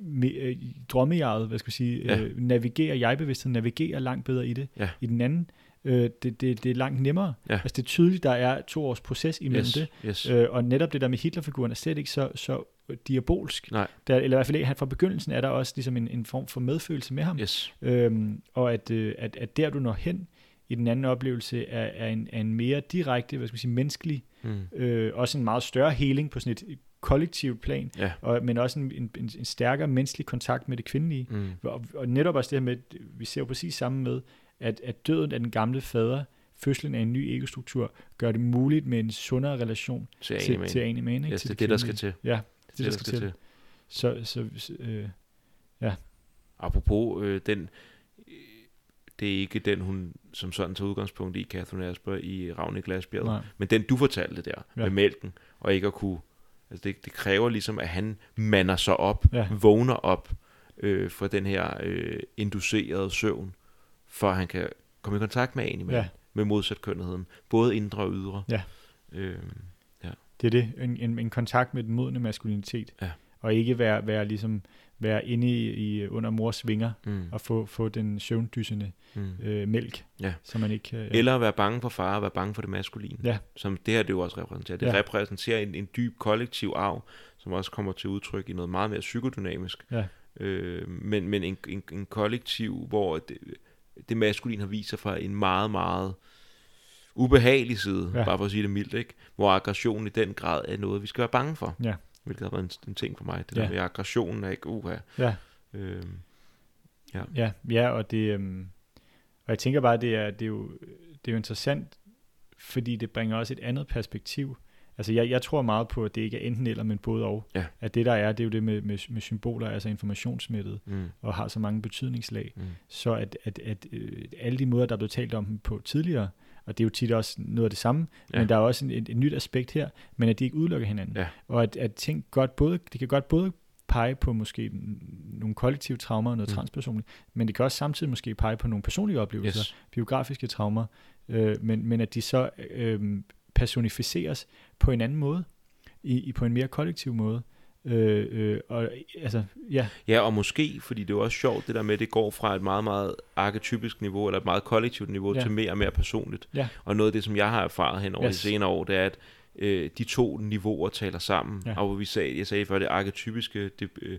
med, øh, i drømmejaget, hvad skal vi sige, Ja. øh, navigerer jeg-bevidstheden, navigerer langt bedre i det. Ja. I den anden, øh, det, det, det er langt nemmere. Ja. Altså det er tydeligt, der er to års proces imellem Yes, det. yes. Øh, og netop det der med Hitlerfiguren er slet ikke så, så diabolsk. Nej. Der, eller i hvert fald ikke, han fra begyndelsen er der også ligesom en, en form for medfølelse med ham. Yes. Øhm, og at, øh, at, at der du når hen i den anden oplevelse er, er, en, er en mere direkte, hvad skal man sige, menneskelig, Mm. øh, også en meget større healing på sådan et kollektivt plan, Ja. og, men også en, en, en, en stærkere menneskelig kontakt med det kvindelige. Mm. Og, og netop også det her med, vi ser jo præcis sammen med, at, at døden af den gamle fader, fødslen af en ny egostruktur, gør det muligt med en sundere relation Til til, anime. til animan. Ikke? Yes, til det er det, der skal til. Ja, Det er det, der skal til. Så, så, så øh, Apropos øh, den, det er ikke den, hun som sådan tager udgangspunkt i, Catherine Asper i Ravne i Glasbjerget, men den du fortalte der, Ja. ja. med mælken, og ikke at kunne, altså det, det kræver ligesom, at han mander sig op, Ja. vågner op øh, fra den her øh, inducerede søvn, for at han kan komme i kontakt med anime, Ja. ja. med modsatkønnetheden, både indre og ydre. Ja. Øh, det er det, en, en, en kontakt med den modne maskulinitet, Ja. og ikke være, være, ligesom, være inde i, i, under mors vinger, mm, og få, få den søvndysende mm. øh, mælk, Ja. så man ikke kan... Ja. Eller være bange for far og være bange for det maskuline. Ja. Som det her det jo også repræsenterer. Det Ja. repræsenterer en, en dyb kollektiv arv, som også kommer til udtryk i noget meget mere psykodynamisk. Ja. Øh, men men en, en, en kollektiv, hvor det, det maskuline har vist sig fra en meget, meget ubehagelig side, ja. bare for at sige det mildt, ikke? hvor aggression i den grad er noget, vi skal være bange for. Ja. Hvilket har været en, en ting for mig. Det Ja. der med aggressionen er ikke uha. Ja. Øh, Ja, ja, og det, øhm, og jeg tænker bare, det er, det er jo, det er jo interessant, fordi det bringer også et andet perspektiv. Altså jeg, jeg tror meget på, at det ikke er enten eller, men både og. Ja. At det der er, det er jo det med, med, med symboler, altså informationssmittet, Mm. og har så mange betydningslag. Mm. Så at, at, at øh, alle de måder, der er blevet talt om dem på tidligere, og det er jo tit også noget af det samme, Ja. men der er også en, et, et nyt aspekt her, men at de ikke udelukker hinanden. Ja. Og at, at ting godt både, det kan godt både pege på måske nogle kollektive traumer og noget mm. transpersonligt, men det kan også samtidig måske pege på nogle personlige oplevelser, Yes. biografiske traumer, øh, men, men at de så øh, personificeres på en anden måde, i, i på en mere kollektiv måde. Øh, øh, og altså, ja, Ja, og måske, fordi det er jo også sjovt, det der med, at det går fra et meget, meget arketypisk niveau, eller et meget kollektivt niveau, ja. Til mere og mere personligt. Ja. Og noget af det, som jeg har erfaret hen over. Yes. de senere år, det er, at øh, de to niveauer taler sammen. Ja. Og hvor vi sagde, jeg sagde før, det arketypiske, det øh,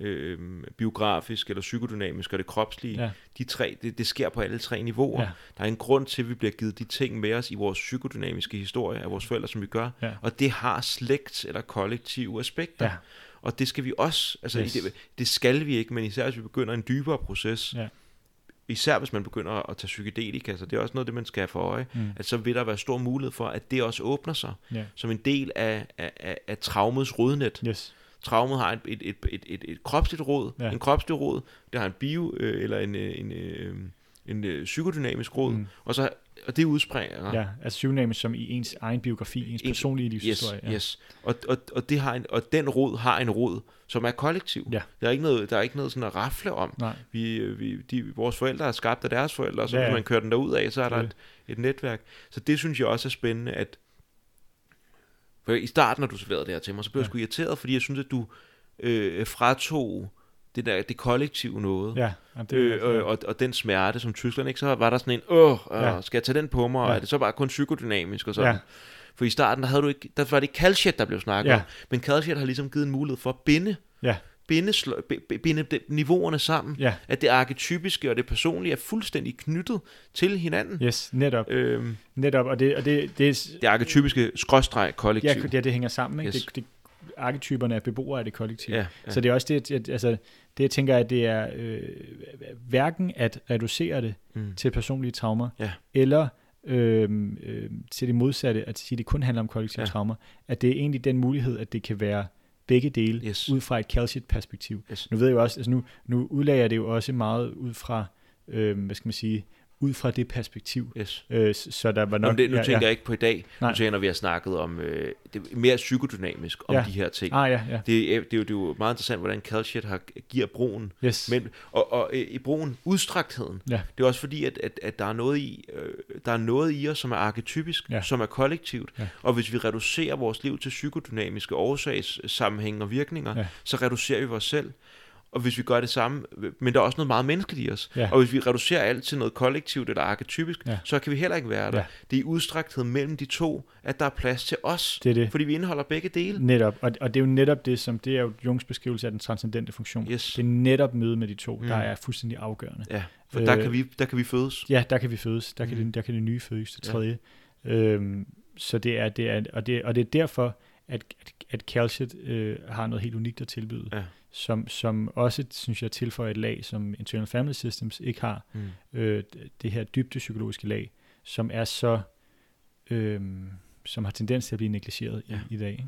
øh, biografiske, eller psykodynamiske og det kropslige, ja, de tre, det, det sker på alle tre niveauer. Ja. Der er en grund til, at vi bliver givet de ting med os i vores psykodynamiske historie af vores forældre, som vi gør. ja, Og det har slægt eller kollektive aspekter. ja, Og det skal vi også, altså Yes. det, det skal vi ikke, men især hvis vi begynder en dybere proces, Ja. især hvis man begynder at tage psykedelika, så det er også noget, det man skal have for øje, mm, at så vil der være stor mulighed for, at det også åbner sig ja, som en del af, af, af, af traumets rodnet. yes, Traumet har et, et, et, et, et, et kropsligt rod, Ja. en kropslig rod, det har en bio, øh, eller en, øh, en, øh, en, øh, psykodynamisk rod, mm, og, så, og det udspringer ja, altså psykodynamisk som i ens egen biografi, ens En- personlige Yes, livshistorie. ja. yes. Og, og, og, det har en, og den rod har en rod, som er kollektiv. Ja. Der, er ikke noget, der er ikke noget sådan at rafle om. Nej, Vi, vi, de, vores forældre er skabt af deres forældre, og så Ja, hvis man kører den derud af, så er der et, et netværk. Så det synes jeg også er spændende, at for i starten, når du serverede det her til mig, så blev jeg Ja. sgu irriteret, fordi jeg synes, at du øh, fratog det der det kollektive noget. ja, jamen, det, Øh, øh, og, og den smerte som Tyskland, ikke? så var der sådan en, åh, øh, Ja. skal jeg tage den på mig, og Ja. er det så bare kun psykodynamisk og sådan. Ja. For i starten, der, havde du ikke, der var det calchet, der blev snakket Ja. om, men calchet har ligesom givet en mulighed for at binde, Ja. Binde, binde de, niveauerne sammen, ja, at det arketypiske og det personlige er fuldstændig knyttet til hinanden. yes, netop, Øhm, netop, og det, og det, det er, det arketypiske skråstreg kollektiv. ja, det, det hænger sammen, ikke? Yes. Det, det, arketyperne er beboere af det kollektive. ja, ja. Så det er også det, at, altså, det jeg tænker, at det er øh, hverken at reducere det mm. til personlige traumer, Ja. eller øh, øh, til det modsatte, at sige, at det kun handler om kollektive Ja. ja. traumer, at det er egentlig den mulighed, at det kan være begge dele, Yes. ud fra et Calcit-perspektiv. Yes. Nu ved jeg jo også, altså nu, nu udlagde jeg det jo også meget ud fra, øh, hvad skal man sige, ud fra det perspektiv. Yes. Øh, så der var nok... men det, nu tænker jeg ikke på i dag. Nej. Nu tænker jeg, når vi har snakket om øh, det er mere psykodynamisk om Ja. de her ting. Ah, ja, ja. Det, er, det, er jo, det er jo meget interessant, hvordan Calchet har, giver broen Yes. Men, og, og øh, i brugen udstræktheden, Ja. det er også fordi, at, at, at der, er noget i, øh, der er noget i os, som er arketypisk, Ja. som er kollektivt. Ja. Og hvis vi reducerer vores liv til psykodynamiske årsagssammenhæng og virkninger, Ja. så reducerer vi os selv. Og hvis vi gør det samme, men der er også noget meget menneskeligt i os. Ja. Og hvis vi reducerer alt til noget kollektivt eller arketypisk, Ja. så kan vi heller ikke være der. Ja. Det er i udstrækthed mellem de to, at der er plads til os. Det er det. Fordi vi indeholder begge dele. Netop, og, og det er jo netop det, som det er jo Jungs beskrivelse af den transcendente funktion. Yes. Det er netop møde med de to, Mm. der er fuldstændig afgørende. Ja, for der, Øh, kan vi, der kan vi fødes. Ja, der kan vi fødes. Der kan, Mm. det, der kan det nye fødes Ja. tredje. Øhm, så det er, det er, og, det, og det er derfor, at, at, at Calcit øh, har noget helt unikt at tilbyde, Ja. Som, som også, synes jeg, tilføjer et lag, som Internal Family Systems ikke har. Mm. Øh, det her dybde psykologiske lag, som er så, øh, som har tendens til at blive negligeret Ja. i, i dag. Ikke?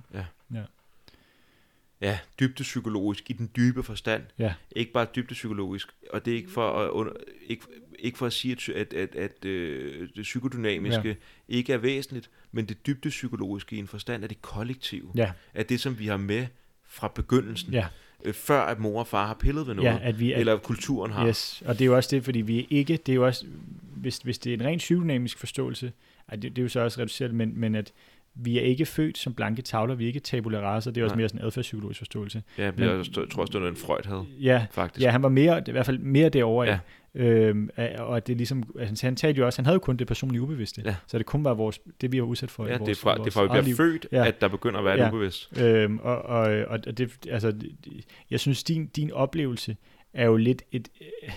Ja, dybde psykologisk i den dybe forstand. Ja. Ikke bare dybde psykologisk. Og det er ikke for at, under, ikke, ikke for at sige, at, at, at, at øh, det psykodynamiske ja. ikke er væsentligt, men det dybde psykologiske i en forstand er det kollektive. Ja, Er det, som vi har med fra begyndelsen, ja, øh, før at mor og far har pillet ved noget, ja, at vi er, eller kulturen har. Yes, og det er jo også det, fordi vi er ikke, det er jo også, hvis, hvis det er en ren psykodynamisk forståelse, ej, det, det er jo så også reduceret, men, men at vi er ikke født som blanke tavler, vi er ikke tabula rasa, det er også Nej. mere sådan en adfærdspsykologisk forståelse. Ja, Men- jeg tror også, det var noget, en Freud havde, Ja, faktisk. ja han var mere, i hvert fald mere derovre Ja. Øhm, af- og at det ligesom, altså, han talte jo også, han havde jo kun det personlige ubevidste, Ja. så det kun var vores, det vi var udsat for i Ja, det er vores, fra, i det er vores fra vi bliver liv. født, Ja. at der begynder at være et Ja. ubevidst. Øhm, og, og, og det, altså, det- jeg synes, din, din oplevelse er jo lidt et, øh,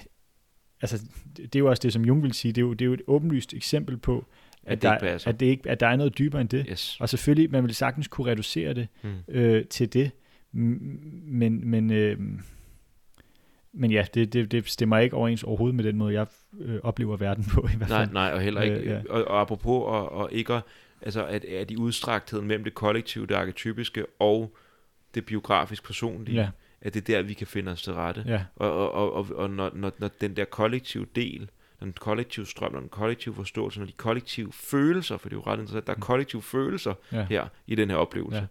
altså, det er jo også det, som Jung vil sige, det er jo, det er jo et åbenlyst eksempel på, At det der, ikke passer. at, det ikke, at der er noget dybere end det. Yes. Og selvfølgelig, man vil sagtens kunne reducere det Mm. øh, til det, men, men øh, men ja, det, det, det stemmer ikke overens overhovedet med den måde, jeg øh, oplever verden på i hvert Nej, fald. nej, og heller ikke, Øh, ja. og, og apropos, og, og ikke altså at, at i udstræktheden mellem det kollektive, det arketypiske, og det biografisk personlige, Ja, at det er der, vi kan finde os til rette. ja, Og, og, og, og, og når, når, når den der kollektive del, den kollektive strøm, den kollektive forståelse, når de kollektive følelser, for det er jo ret interessant, der er Mm. kollektive følelser ja, her i den her oplevelse. Ja.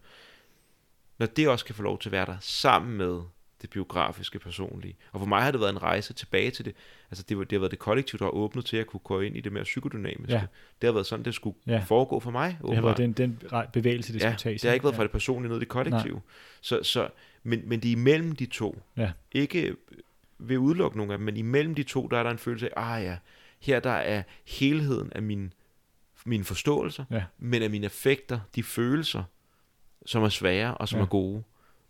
Når det også kan få lov til at være der sammen med det biografiske personlige. Og for mig har det været en rejse tilbage til det. Altså det, var, det har været det kollektive, der har åbnet til at kunne gå ind i det mere psykodynamiske. Ja. Det har været sådan, det skulle Ja. foregå for mig. det har åbenbart. været den, den bevægelse, det ja, skulle tages. det har ikke været fra ja. det personlige ned i det kollektive. Så, så, men, men det er imellem de to. Ja. Ikke ved at udelukke nogen af dem, men imellem de to, der er der en følelse af, ah ja, her der er helheden af min, mine forståelser, Ja. men af mine affekter, de følelser, som er svære og som Ja. er gode,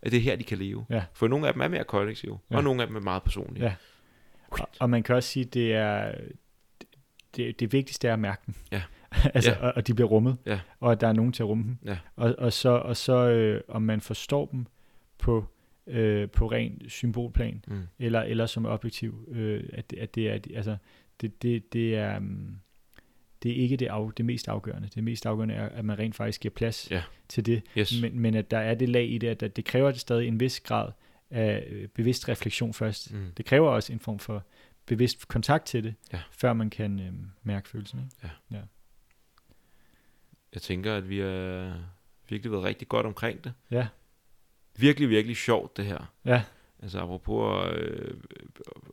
at det er her, de kan leve. Ja. For nogle af dem er mere kollektive, Ja. og nogle af dem er meget personlige. Ja. Og, og man kan også sige, det er det, det vigtigste er at mærke dem. Ja. altså, Ja. Og, og de bliver rummet, Ja. og at der er nogen til at rumme dem. Ja. Og, og så, og så øh, om man forstår dem på, øh, på ren symbolplan, Mm. eller, eller som objektiv, øh, at, det- at det er, altså, det, det, det er, um, det er ikke det, af, det mest afgørende. Det mest afgørende er, at man rent faktisk giver plads Ja. til det, Yes. men, men at der er det lag i det, at det, det kræver stadig en vis grad af øh, bevidst refleksion først. Mm. Det kræver også en form for bevidst kontakt til det, Ja. før man kan øh, mærke følelsen. Ikke? Jeg tænker, at vi har virkelig været rigtig godt omkring det. Ja, Virkelig, virkelig sjovt, det her. ja, Altså apropos øh,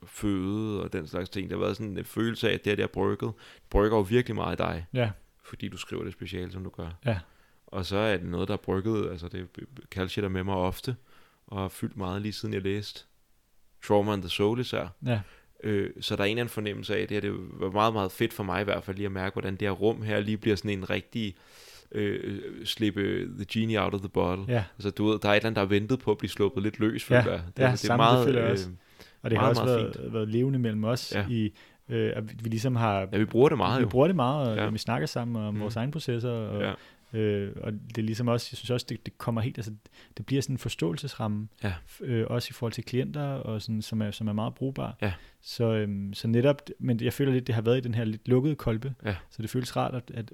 føde og den slags ting, der har været sådan en følelse af, at det her, det har brygget. Det brygger jo virkelig meget i dig, ja, fordi du skriver det speciale, som du gør. ja, Og så er det noget, der er brygget, altså det kalder der med mig ofte, og har fyldt meget lige siden jeg læste Trauma and the Soul især. ja, Øh, så der er en eller anden fornemmelse af, at det, her, det var meget, meget fedt for mig i hvert fald lige at mærke, hvordan det her rum her lige bliver sådan en rigtig øh, slippe the genie out of the bottle. ja. Altså du ved, der er et eller andet, der er ventet på at blive sluppet lidt løs, Ja, føler jeg. Det, ja, det samme, det føler jeg også. Og det har Meget, også meget været, været levende mellem os Ja. i, øh, at vi ligesom har... Ja, vi bruger det meget vi jo. bruger det meget, og Ja. ja. vi snakker sammen om Mm. vores egne processer, og, Ja. ja. øh, og det er ligesom også, jeg synes også, det, det kommer helt, altså, det bliver sådan en forståelsesramme, Ja. øh, også i forhold til klienter, og sådan, som, er, som er meget brugbar. Ja. Så, øhm, så netop, men jeg føler lidt, det har været i den her lidt lukkede kolbe, Ja. så det føles rart at, at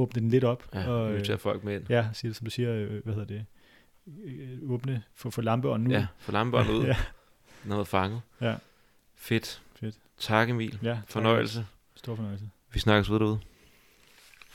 åbne den lidt op, Ja, og og, øh, invitere folk med ind. ja, sige det, som du siger, øh, hvad hedder det, øh, åbne, få, få lampeånden ud. Ja, få lampebåndet ud. ja, Noget fanget. ja, Fedt. Fedt. Tak Emil. ja. tak. Fornøjelse. Stor fornøjelse. Vi snakkes ved derude.